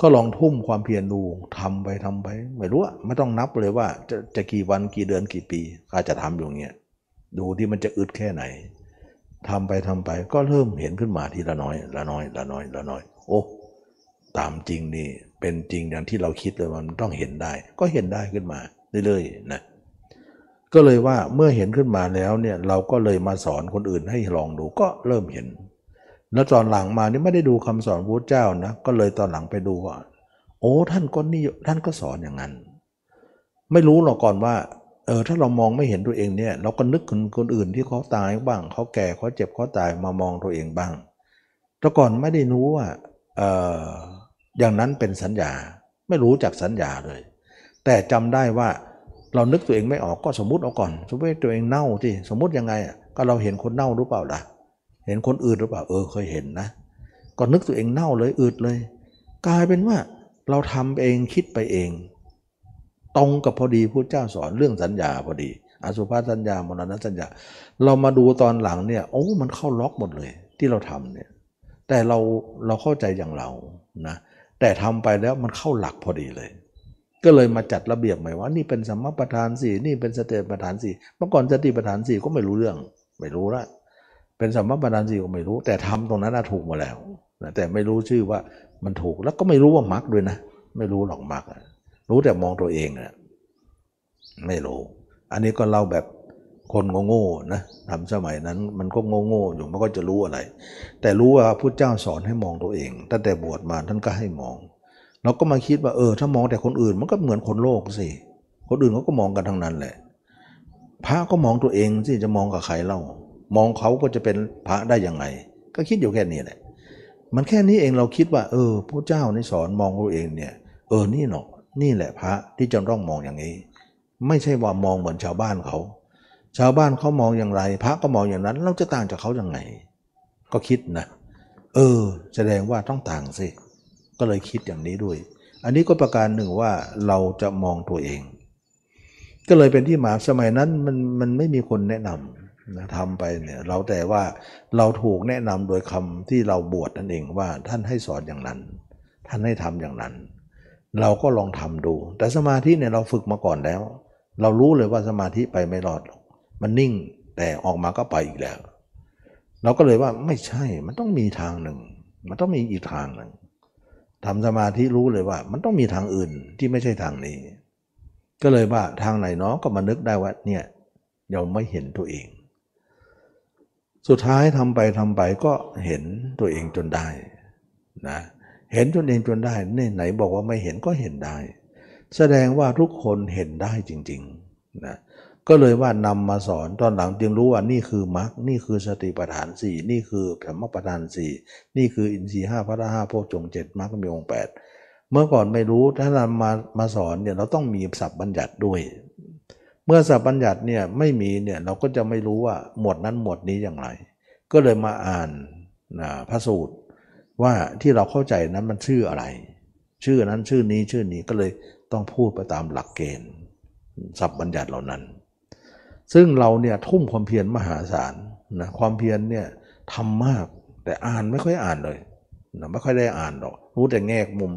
ก็ลองทุ่มความเพียรดูทำไปทำไป ไม่รู้ไม่ต้องนับเลยว่าจะจะกี่วันกี่เดือนกี่ปีก็จะทำอย่างเงี้ยดูที่มันจะอึดแค่ไหนทำไปทำไปก็เริ่มเห็นขึ้นมาทีละน้อย ละน้อย ละน้อย ละน้อย โอ้ตามจริงนี่เป็นจริงอย่างที่เราคิดเลยมันต้องเห็นได้ ก็เห็นได้ขึ้นมาเรื่อยๆนะ ก็เลยว่าเมื่อเห็นขึ้นมาแล้วเนี่ยเราก็เลยมาสอนคนอื่นให้ลองดูก็เริ่มเห็น แล้วตอนหลังมานี่ไม่ได้ดูคำสอนพระเจ้านะก็เลยตอนหลังไปดูว่าโอ้ท่านก็นี่ท่านก็สอนอย่างนั้น ไม่รู้หรอกก่อนว่าเออถ้าเรามองไม่เห็นตัวเองเนี่ย เราก็นึกถึงคนอื่นที่เขาตายบ้างเขาแก่เขาเจ็บเขาตายมามองตัวเองบ้างแต่ก่อนไม่ได้รู้ว่าเอออย่างนั้นเป็นสัญญา ไม่รู้จักสัญญาเลย แต่จำได้ว่า เรานึกตัวเองไม่ออกก็สมมุติเอาก่อน สมมติตัวเองเน่าที่สมมติยังไงอะก็เราเห็นคนเน่าหรือเปล่าล่ะ เห็นคนอื่นหรือเปล่าเออเคยเห็นนะ ก็นึกตัวเองเน่าเลยอืดเลย กลายเป็นว่าเราทำเองคิดไปเอง ตรงกับพอดีพระเจ้าสอนเรื่องสัญญาพอดีอสุภาสัญญามรณสัญญา เรามาดูตอนหลังเนี่ยโอ้มันเข้าล็อกหมดเลย ที่เราทำเนี่ยแต่เราเราเข้าใจอย่างเรานะแต่ทำไปแล้วมันเข้าหลักพอดีเลย ก็เลยมาจัดระเบียบใหม่ว่านี่เป็นสัมมาประธานสี่นี่เป็นสเตประธานสี่เมื่อก่อนสติประธานสี่ก็ไม่รู้เรื่อง ไม่รู้ละเป็นสัมมาประธานสี่ก็ไม่รู้ แต่ทำตรงนั้นน่ะถูกมาแล้วแต่ไม่รู้ชื่อว่ามันถูกแล้วก็ไม่รู้ว่ามักด้วยนะ ไม่รู้หรอกมักรู้แต่มองตัวเองนะไม่รู้ อันนี้ก็เล่าแบบคนโง่ๆนะทำสมัยนั้นมันก็โง่ๆอยู่มันก็จะรู้อะไร แต่รู้ว่าพุทธเจ้าสอนให้มองตัวเองตั้งแต่บวชมาท่านก็ให้มอง เราก็มาคิดว่าเออ ถ้ามองแต่คนอื่น มันก็เหมือนคนโลกสิคนอื่นเขาก็มองกันทั้งนั้นแหละ พระก็มองตัวเองสิจะมองกับใครเล่า มองเขาก็จะเป็นพระได้ยังไง ก็คิดอยู่แค่นี้แหละ มันแค่นี้เองเราคิดว่า เออพระเจ้าในสอนมองตัวเองเนี่ย เออนี่เนาะนี่แหละพระที่จะต้องมองอย่างนี้ ไม่ใช่ว่ามองเหมือนชาวบ้านเขา ชาวบ้านเขามองอย่างไร พระก็มองอย่างนั้น เราจะต่างจากเขาอย่างไง ก็คิดนะ เออ แสดงว่าต้องต่างสิ ก็เลยคิดอย่างนี้ด้วย อันนี้ก็ประการหนึ่งว่าเราจะมองตัวเอง ก็เลยเป็นที่มาสมัยนั้นมันมันไม่มีคนแนะนำนะทำไปเนี่ยเราแต่ว่าเราถูกแนะนำโดยคำที่เราบวชนั่นเองว่าท่านให้สอนอย่างนั้น ท่านให้ทำอย่างนั้น เราก็ลองทำดู แต่สมาธิเนี่ยเราฝึกมาก่อนแล้ว เรารู้เลยว่าสมาธิไปไม่รอดหรอกมันนิ่งแต่ออกมาก็ไปอีกแล้ว เราก็เลยว่าไม่ใช่มันต้องมีทางหนึ่ง มันต้องมีอีกทางหนึ่ง ทำสมาธิรู้เลยว่า มันต้องมีทางอื่นที่ไม่ใช่ทางนี้ ก็เลยว่าทางไหนเนาะก็มานึกได้ว่าเนี่ยเราไม่เห็นตัวเอง สุดท้ายทำไปทำไปก็เห็นตัวเองจนได้นะเห็นจนเองจนได้เนี่ยไหนบอกว่าไม่เห็นก็เห็นได้ แสดงว่าทุกคนเห็นได้จริงๆนะ ก็เลยว่านำมาสอนตอนหลังจึงรู้ว่านี่คือมรรคนี่คือสติปัฏฐานสี่นี่คือธรรมปัฏฐานสี่นี่คืออินทรีห้าพระห้าโพชฌงเจ็ดมรรคมีองค์แปดเมื่อก่อนไม่รู้ถ้านำมามาสอนเนี่ยเราต้องมีศัพท์บัญญัติด้วย เมื่อศัพท์บัญญัติเนี่ยไม่มีเนี่ยเราก็จะไม่รู้ว่าหมวดนั้นหมวดนี้อย่างไร ก็เลยมาอ่านนะพระสูตรว่าที่เราเข้าใจนั้นมันชื่ออะไร ชื่อนั้นชื่อนี้ชื่อนี้ก็เลยต้องพูดไปตามหลักเกณฑ์ศัพท์บัญญัติเหล่านั้น ซึ่งเราเนี่ยทุ่มความเพียรมหาศาลนะความเพียรเนี่ยทำมากแต่อ่านไม่ค่อยอ่านเลยนะไม่ค่อยได้อ่านหรอก รู้แต่แง่มุม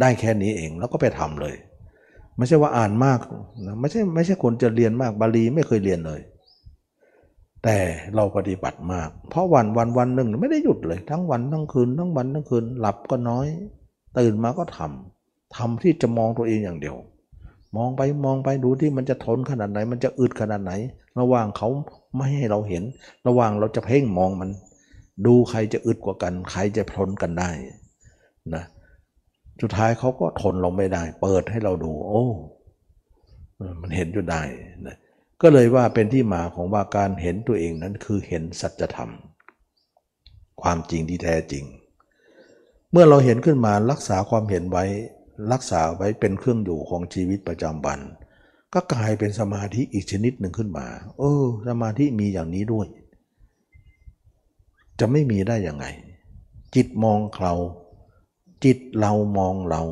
ได้แค่นี้เองแล้วก็ไปทำเลย ไม่ใช่ว่าอ่านมากนะไม่ใช่ไม่ใช่คนจะเรียนมากบาลีไม่เคยเรียนเลย แต่เราปฏิบัติมาก เพราะวันวันวันหนึ่งไม่ได้หยุดเลย ทั้งวันทั้งคืนทั้งวันทั้งคืนหลับก็น้อย ตื่นมาก็ทำทำที่จะมองตัวเองอย่างเดียว มองไปมองไปดูที่มันจะทนขนาดไหน มันจะอึดขนาดไหน ระหว่างเขาไม่ให้เราเห็น ระหว่างเราจะเพ่งมองมัน ดูใครจะอึดกว่ากัน ใครจะทนกันได้นะสุดท้ายเขาก็ทนเราไม่ได้ เปิดให้เราดู โอ้ มันเห็นจนได้นะก็เลยว่าเป็นที่มาของว่าการเห็นตัวเองนั้นคือเห็นสัจธรรม ความจริงที่แท้จริง เมื่อเราเห็นขึ้นมารักษาความเห็นไว้ รักษาไว้เป็นเครื่องอยู่ของชีวิตประจำวัน ก็กลายเป็นสมาธิอีกชนิดหนึ่งขึ้นมา เออ สมาธิมีอย่างนี้ด้วย จะไม่มีได้ยังไง จิตมองเราจิตเรามองเรา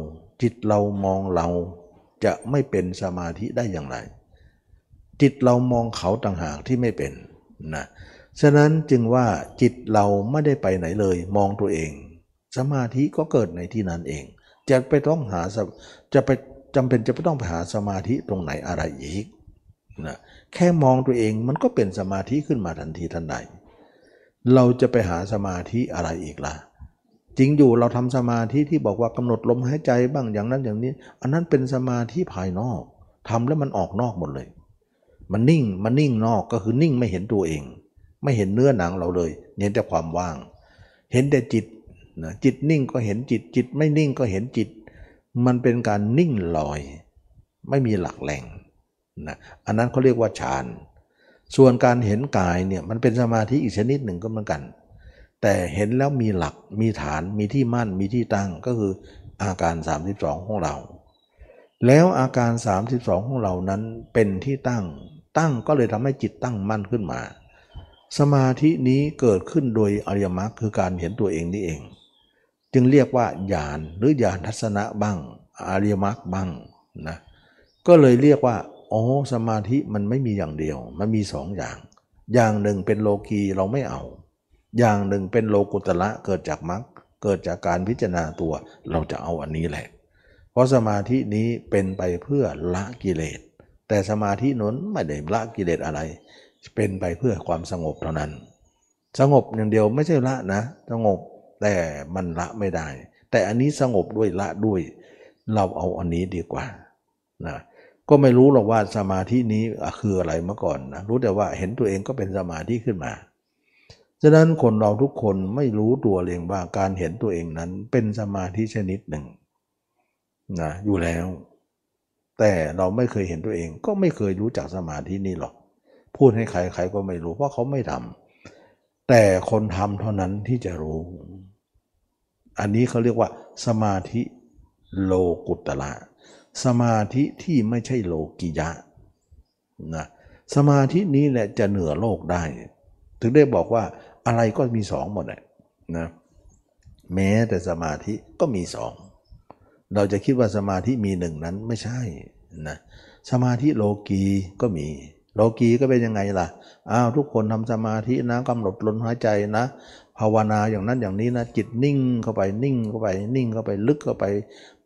จิตเรามองเรา จะไม่เป็นสมาธิได้อย่างไร จิตเรามองเขาต่างหากที่ไม่เป็นนะฉะนั้นจึงว่าจิตเราไม่ได้ไปไหนเลย มองตัวเอง สมาธิก็เกิดในที่นั้นเอง จะไปต้องหาจะไปจำเป็นจะไม่ต้องไปหาสมาธิตรงไหนอะไรอีกนะแค่มองตัวเองมันก็เป็นสมาธิขึ้นมาทันทีทันใด เราจะไปหาสมาธิอะไรอีกล่ะ จริงอยู่เราทำสมาธิที่บอกว่ากำหนดลมหายใจบ้างอย่างนั้นอย่างนี้ อันนั้นเป็นสมาธิภายนอกทำแล้วมันออกนอกหมดเลย มันนิ่งมันนิ่งนอกก็คือนิ่งไม่เห็นตัวเอง ไม่เห็นเนื้อหนังเราเลย เห็นแต่ความว่าง เห็นแต่จิต นะจิตนิ่งก็เห็นจิต จิตไม่นิ่งก็เห็นจิต มันเป็นการนิ่งลอย ไม่มีหลักแหล่งนะอันนั้นเขาเรียกว่าฌานส่วนการเห็นกายเนี่ยมันเป็นสมาธิอีกชนิดหนึ่งก็เหมือนกัน แต่เห็นแล้วมีหลักมีฐานมีที่มั่นมีที่ตั้งก็คืออาการ 32 ของเรา แล้วอาการ 32 ของเรานั้นเป็นที่ตั้งตั้งก็เลยทำให้จิตตั้งมั่นขึ้นมา สมาธินี้เกิดขึ้นโดยอริยมรรคคือการเห็นตัวเองนี่เอง จึงเรียกว่าญาณหรือญาณทัศนะบ้างอริยมรรคบ้างนะก็เลยเรียกว่าอ๋อสมาธิมันไม่มีอย่างเดียว มันมีสองอย่าง อย่างหนึ่งเป็นโลกีเราไม่เอา อย่างหนึ่งเป็นโลกุตละเกิดจากมรรคเกิดจากการพิจารณาตัวเราจะเอาอันนี้แหละ เพราะสมาธินี้เป็นไปเพื่อละกิเลส แต่สมาธินั้นไม่ได้ละกิเลสอะไร เป็นไปเพื่อความสงบเท่านั้น สงบอย่างเดียวไม่ใช่ละนะ สงบ แต่มันละไม่ได้ แต่อันนี้สงบด้วยละด้วย เราเอาอันนี้ดีกว่านะก็ไม่รู้หรอกว่าสมาธินี้คืออะไรเมื่อก่อนนะรู้แต่ว่าเห็นตัวเองก็เป็นสมาธิขึ้นมาฉะนั้นคนเราทุกคนไม่รู้ตัวเองว่าการเห็นตัวเองนั้นเป็นสมาธิชนิดหนึ่งนะอยู่แล้ว แต่เราไม่เคยเห็นตัวเอง ก็ไม่เคยรู้จักสมาธินี้หรอก พูดให้ใครใครก็ไม่รู้เพราะเขาไม่ทำแต่คนทำเท่านั้นที่จะรู้ อันนี้เขาเรียกว่า สมาธิโลกุตละ สมาธิที่ไม่ใช่โลกิยะนะสมาธินี้แหละจะเหนือโลกได้ ถึงได้บอกว่าอะไรก็มีสองหมดเลยนะแม้แต่สมาธิก็มีสองเราจะคิดว่าสมาธิมีหนึ่งนั้นไม่ใช่นะสมาธิโลกีก็มี โลกีก็เป็นยังไงล่ะอ้าวทุกคนทำสมาธินะกำหนดลมหายใจนะ ภาวนาอย่างนั้นอย่างนี้นะจิตนิ่งเข้าไปนิ่งเข้าไปนิ่งเข้าไปลึกเข้าไป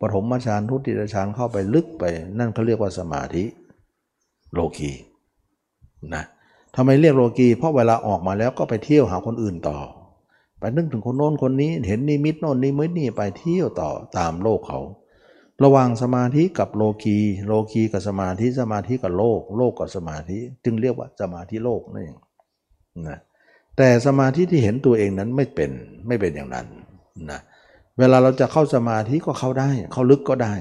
ปฐมฌานทุติยฌานเข้าไปลึกไป นั่นเขาเรียกว่าสมาธิโลกีนะทำไมเรียกโลกีเพราะเวลาออกมาแล้วก็ไปเที่ยวหาคนอื่นต่อ ไปนึกถึงคนโน้นคนนี้เห็นนิมิตโน้นนิมิตนี่ไปเที่ยวต่อตามโลกเขา ระหว่างสมาธิกับโลกีโลกีกับสมาธิสมาธิกับโลก โลกกับสมาธิ จึงเรียกว่าสมาธิโลกนั่นเองนะ แต่สมาธิที่เห็นตัวเองนั้นไม่เป็นไม่เป็นอย่างนั้นนะเวลาเราจะเข้าสมาธิก็เข้าได้ เข้าลึกก็ได้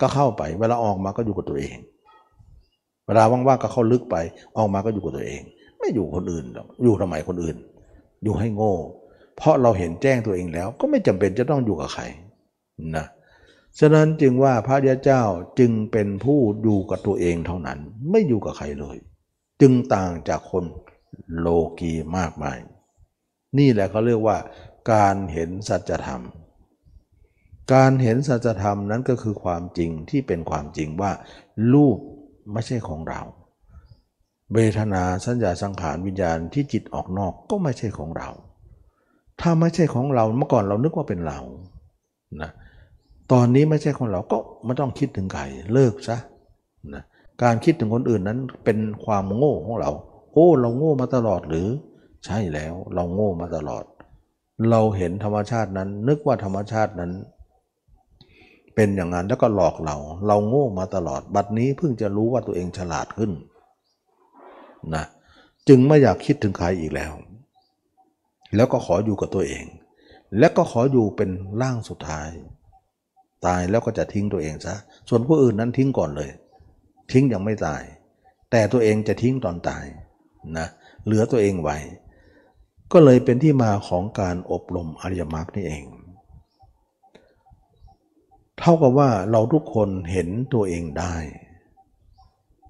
ก็เข้าไป เวลาออกมาก็อยู่กับตัวเอง เวลาว่างๆก็เข้าลึกไป ออกมาก็อยู่กับตัวเอง ไม่อยู่คนอื่นหรอกอยู่ทำไมคนอื่น อยู่ให้โง่ เพราะเราเห็นแจ้งตัวเองแล้ว ก็ไม่จำเป็นจะต้องอยู่กับใครนะฉะนั้นจึงว่าพระยาเจ้าจึงเป็นผู้อยู่กับตัวเองเท่านั้น ไม่อยู่กับใครเลย จึงต่างจากคน โลกีมากมาย นี่แหละเขาเรียกว่า การเห็นสัจธรรม การเห็นสัจธรรมนั้นก็คือความจริงที่เป็นความจริงว่า รูปไม่ใช่ของเรา เวทนาสัญญาสังขารวิญญาณที่จิตออกนอกก็ไม่ใช่ของเรา ถ้าไม่ใช่ของเราเมื่อก่อนเรานึกว่าเป็นเรานะตอนนี้ไม่ใช่ของเราก็ไม่ต้องคิดถึงใครเลิกซะนะการคิดถึงคนอื่นนั้นเป็นความโง่ของเรา โอ้เราโง่มาตลอดหรือ ใช่แล้วเราโง่มาตลอด เราเห็นธรรมชาตินั้น นึกว่าธรรมชาตินั้น เป็นอย่างนั้นแล้วก็หลอกเรา เราโง่มาตลอด บัดนี้เพิ่งจะรู้ว่าตัวเองฉลาดขึ้นนะจึงไม่อยากคิดถึงใครอีกแล้ว แล้วก็ขออยู่กับตัวเอง และก็ขออยู่เป็นร่างสุดท้าย ตายแล้วก็จะทิ้งตัวเองซะส่วนผู้อื่นนั้นทิ้งก่อนเลย ทิ้งยังไม่ตาย แต่ตัวเองจะทิ้งตอนตาย นะเหลือตัวเองไว้ก็เลยเป็นที่มาของการอบรมอริยมรรคนี่เอง เท่ากับว่าเราทุกคนเห็นตัวเองได้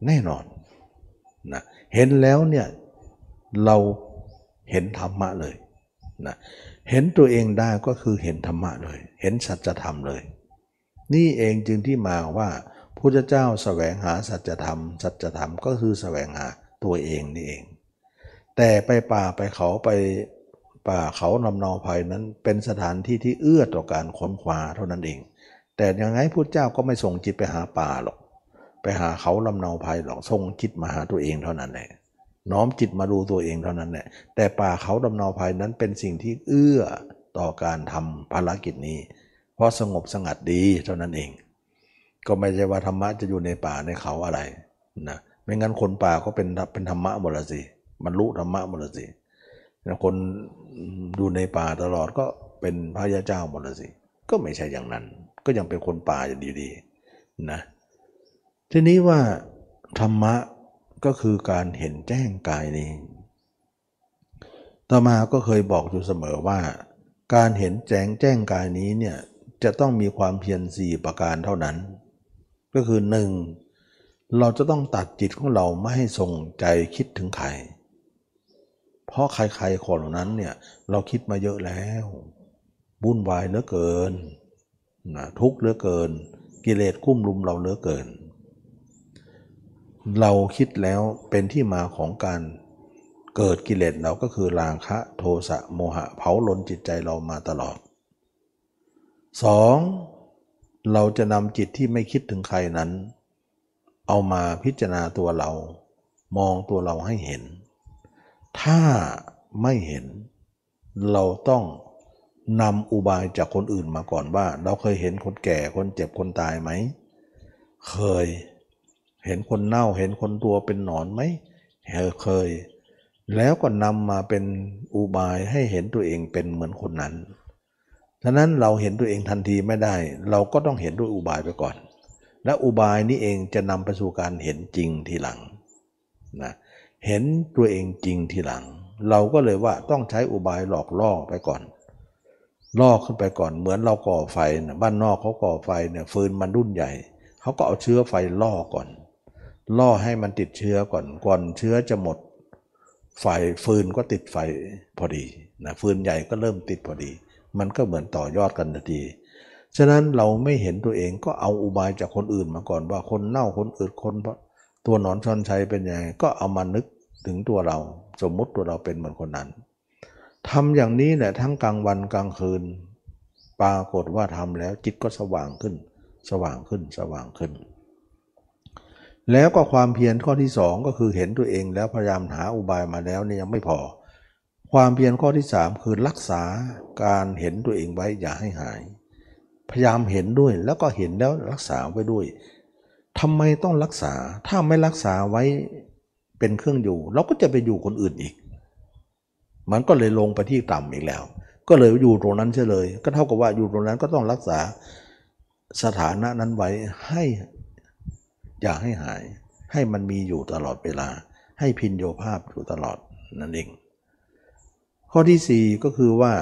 แน่นอนนะเห็นแล้วเนี่ยเราเห็นธรรมะเลยนะเห็นตัวเองได้ก็คือเห็นธรรมะเลย เห็นสัจธรรมเลย นี่เองจึงที่มาว่าพุทธเจ้าสแสวงหาสัจธรรม สัจธรรมก็คือสแสวงหา ตัวเองนี่เอง แต่ไปป่าไปเขาไปป่าเขาลำนอภัยนั้นเป็นสถานที่ที่เอื้อต่อการค้นคว้าเท่านั้นเอง แต่ยังไงพุทธเจ้าก็ไม่ส่งจิตไปหาป่าหรอก ไปหาเขาลำนอภัยหรอกส่งจิตมาหาตัวเองเท่านั้นแหละน้อมจิตมาดูตัวเองเท่านั้นแหละแต่ป่าเขาลำนอภัยนั้นเป็นสิ่งที่เอื้อต่อการทำภารกิจนี้ เพราะสงบสงัดดีเท่านั้นเอง ก็ไม่ใช่ว่าธรรมะจะอยู่ในป่าในเขาอะไรนะ ไม่งั้นคนป่าก็เป็นเป็นธรรมะหมดละสิบรรลุธรรมะหมดละสิคนดูในป่าตลอดก็เป็นพระยาเจ้าหมดละสิก็ไม่ใช่อย่างนั้น ก็ยังเป็นคนป่าอยู่ดีๆนะทีนี้ว่าธรรมะก็คือการเห็นแจ้งกายนี้ต่อมาก็เคยบอกอยู่เสมอว่า การเห็นแจ้งแจ้งกายนี้เนี่ยจะต้องมีความเพียรสี่ประการเท่านั้น ก็คือหนึ่ง เราจะต้องตัดจิตของเราไม่ให้ส่งใจคิดถึงใคร เพราะใครๆคนเหล่านั้นเนี่ยเราคิดมาเยอะแล้ววุ่นวายเหลือเกินนะทุกข์เหลือเกิน กิเลสกุ้มลุมเราเหลือเกิน เราคิดแล้วเป็นที่มาของการเกิดกิเลสเราก็คือราคะโทสะโมหะเผาลนจิตใจเรามาตลอด 2. เราจะนำจิตที่ไม่คิดถึงใครนั้น เอามาพิจารณาตัวเรา มองตัวเราให้เห็น ถ้าไม่เห็น เราต้องนำอุบายจากคนอื่นมาก่อนว่า เราเคยเห็นคนแก่คนเจ็บคนตายไหม เคย เห็นคนเน่าเห็นคนตัวเป็นหนอนไหมเคย แล้วก็นำมาเป็นอุบายให้เห็นตัวเองเป็นเหมือนคนนั้นฉะนั้นเราเห็นตัวเองทันทีไม่ได้ เราก็ต้องเห็นด้วยอุบายไปก่อน และอุบายนี้เองจะนำไปสู่การเห็นจริงทีหลังนะเห็นตัวเองจริงทีหลัง เราก็เลยว่าต้องใช้อุบายหลอกล่อไปก่อนล่อขึ้นไปก่อนเหมือนเราก่อไฟนะบ้านนอกเขาก่อไฟเนี่ยฟืนมันรุ่นใหญ่เขาก็เอาเชื้อไฟล่อก่อน ล่อให้มันติดเชื้อก่อนก่อนเชื้อจะหมด ไฟฟืนก็ติดไฟพอดีนะฟืนใหญ่ก็เริ่มติดพอดี มันก็เหมือนต่อยอดกันทันที ฉะนั้นเราไม่เห็นตัวเองก็เอาอุบายจากคนอื่นมาก่อนว่าคนเน่าคนอืดคนตัวหนอนชอนชัยเป็นยังไงก็เอามานึกถึงตัวเราสมมุติตัวเราเป็นเหมือนคนนั้นทำอย่างนี้แหละทั้งกลางวันกลางคืน ปรากฏว่าทำแล้วจิตก็สว่างขึ้น สว่างขึ้นสว่างขึ้น แล้วก็ความเพียรข้อที่สองก็คือเห็นตัวเองแล้วพยายามหาอุบายมาแล้วนี่ยังไม่พอ ความเพียรข้อที่สามคือรักษาการเห็นตัวเองไว้อย่าให้หาย พยายามเห็นด้วยแล้วก็เห็นแล้วรักษาไว้ด้วยทำไมต้องรักษาถ้าไม่รักษาไว้เป็นเครื่องอยู่ เราก็จะไปอยู่คนอื่นอีก มันก็เลยลงไปที่ต่ำอีกแล้ว ก็เลยอยู่ตรงนั้นเฉยเลย ก็เท่ากับว่าอยู่ตรงนั้นก็ต้องรักษาสถานะนั้นไว้ให้อย่าให้หาย ให้มันมีอยู่ตลอดเวลา ให้พินโยภาพอยู่ตลอดนั่นเองข้อที่ 4 ก็คือว่า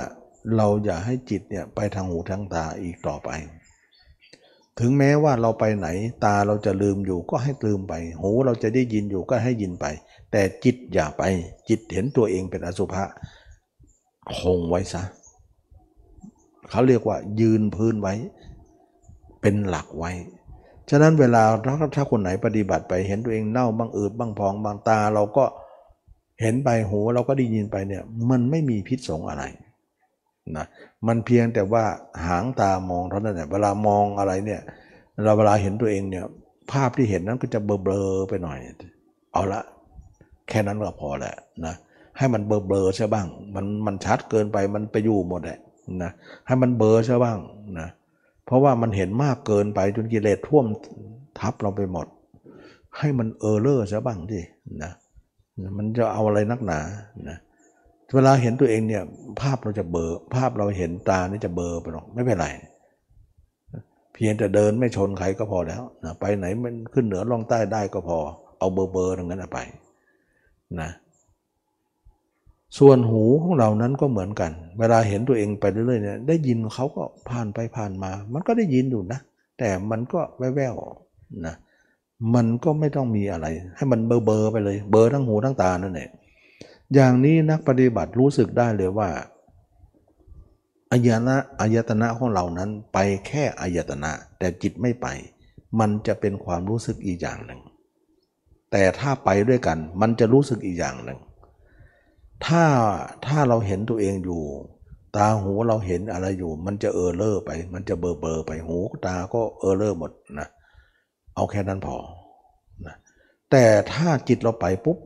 เราอย่าให้จิตเนี่ยไปทางหูทางตาอีกต่อไป ถึงแม้ว่าเราไปไหนตาเราจะลืมอยู่ก็ให้ลืมไป หูเราจะได้ยินอยู่ก็ให้ยินไป แต่จิตอย่าไป จิตเห็นตัวเองเป็นอสุภะคงไว้ซะเขาเรียกว่ายืนพื้นไว้ เป็นหลักไว้ ฉะนั้นเวลาถ้าถ้าคนไหนปฏิบัติไปเห็นตัวเองเน่าบางอืดบางพองบางตาเราก็เห็นไปหูเราก็ได้ยินไปเนี่ยมันไม่มีพิษสงอะไร นะมันเพียงแต่ว่าหางตามองเท่านั้นแหละเวลามองอะไรเนี่ย เราเวลาเห็นตัวเองเนี่ยภาพที่เห็นนั้นก็จะเบลอๆไปหน่อย เอาละแค่นั้นก็พอแหละนะให้มันเบลอๆใช่บ้าง มันมันชัดเกินไปมันไปอยู่หมดแหละนะให้มันเบลอใช่บ้างนะเพราะว่ามันเห็นมากเกินไปจนกิเลสท่วมทับเราไปหมด ให้มันเออเลอร์ซะบ้างดินะมันจะเอาอะไรนักหนานะ เวลาเห็นตัวเองเนี่ยภาพเราจะเบอร์ภาพเราเห็นตานี่จะเบอร์ไปหรอกไม่เป็นไร เพียงแต่เดินไม่ชนใครก็พอแล้วนะไปไหนมันขึ้นเหนือลงใต้ได้ก็พอ เอาเบอร์เบอร์ทั้งนั้นไปนะส่วนหูของเรานั้นก็เหมือนกัน เวลาเห็นตัวเองไปเรื่อยๆเนี่ยได้ยินเขาก็ผ่านไปผ่านมา มันก็ได้ยินอยู่นะ แต่มันก็แว่วๆนะมันก็ไม่ต้องมีอะไร ให้มันเบอร์เบอร์ไปเลย เบอร์ทั้งหูทั้งตานั่นเอง อย่างนี้นักปฏิบัติรู้สึกได้เลยว่าอายนะอายตนะของเรานั้นไปแค่อายตนะ แต่จิตไม่ไป มันจะเป็นความรู้สึกอีกอย่างหนึ่ง แต่ถ้าไปด้วยกัน มันจะรู้สึกอีกอย่างหนึ่ง ถ้าถ้าเราเห็นตัวเองอยู่ ตาหูเราเห็นอะไรอยู่ มันจะเออเลอร์ไป มันจะเบอร์เบอร์ไปหูตาก็เออเลอร์หมดนะเอาแค่นั้นพอนะแต่ถ้าจิตเราไปปุ๊บ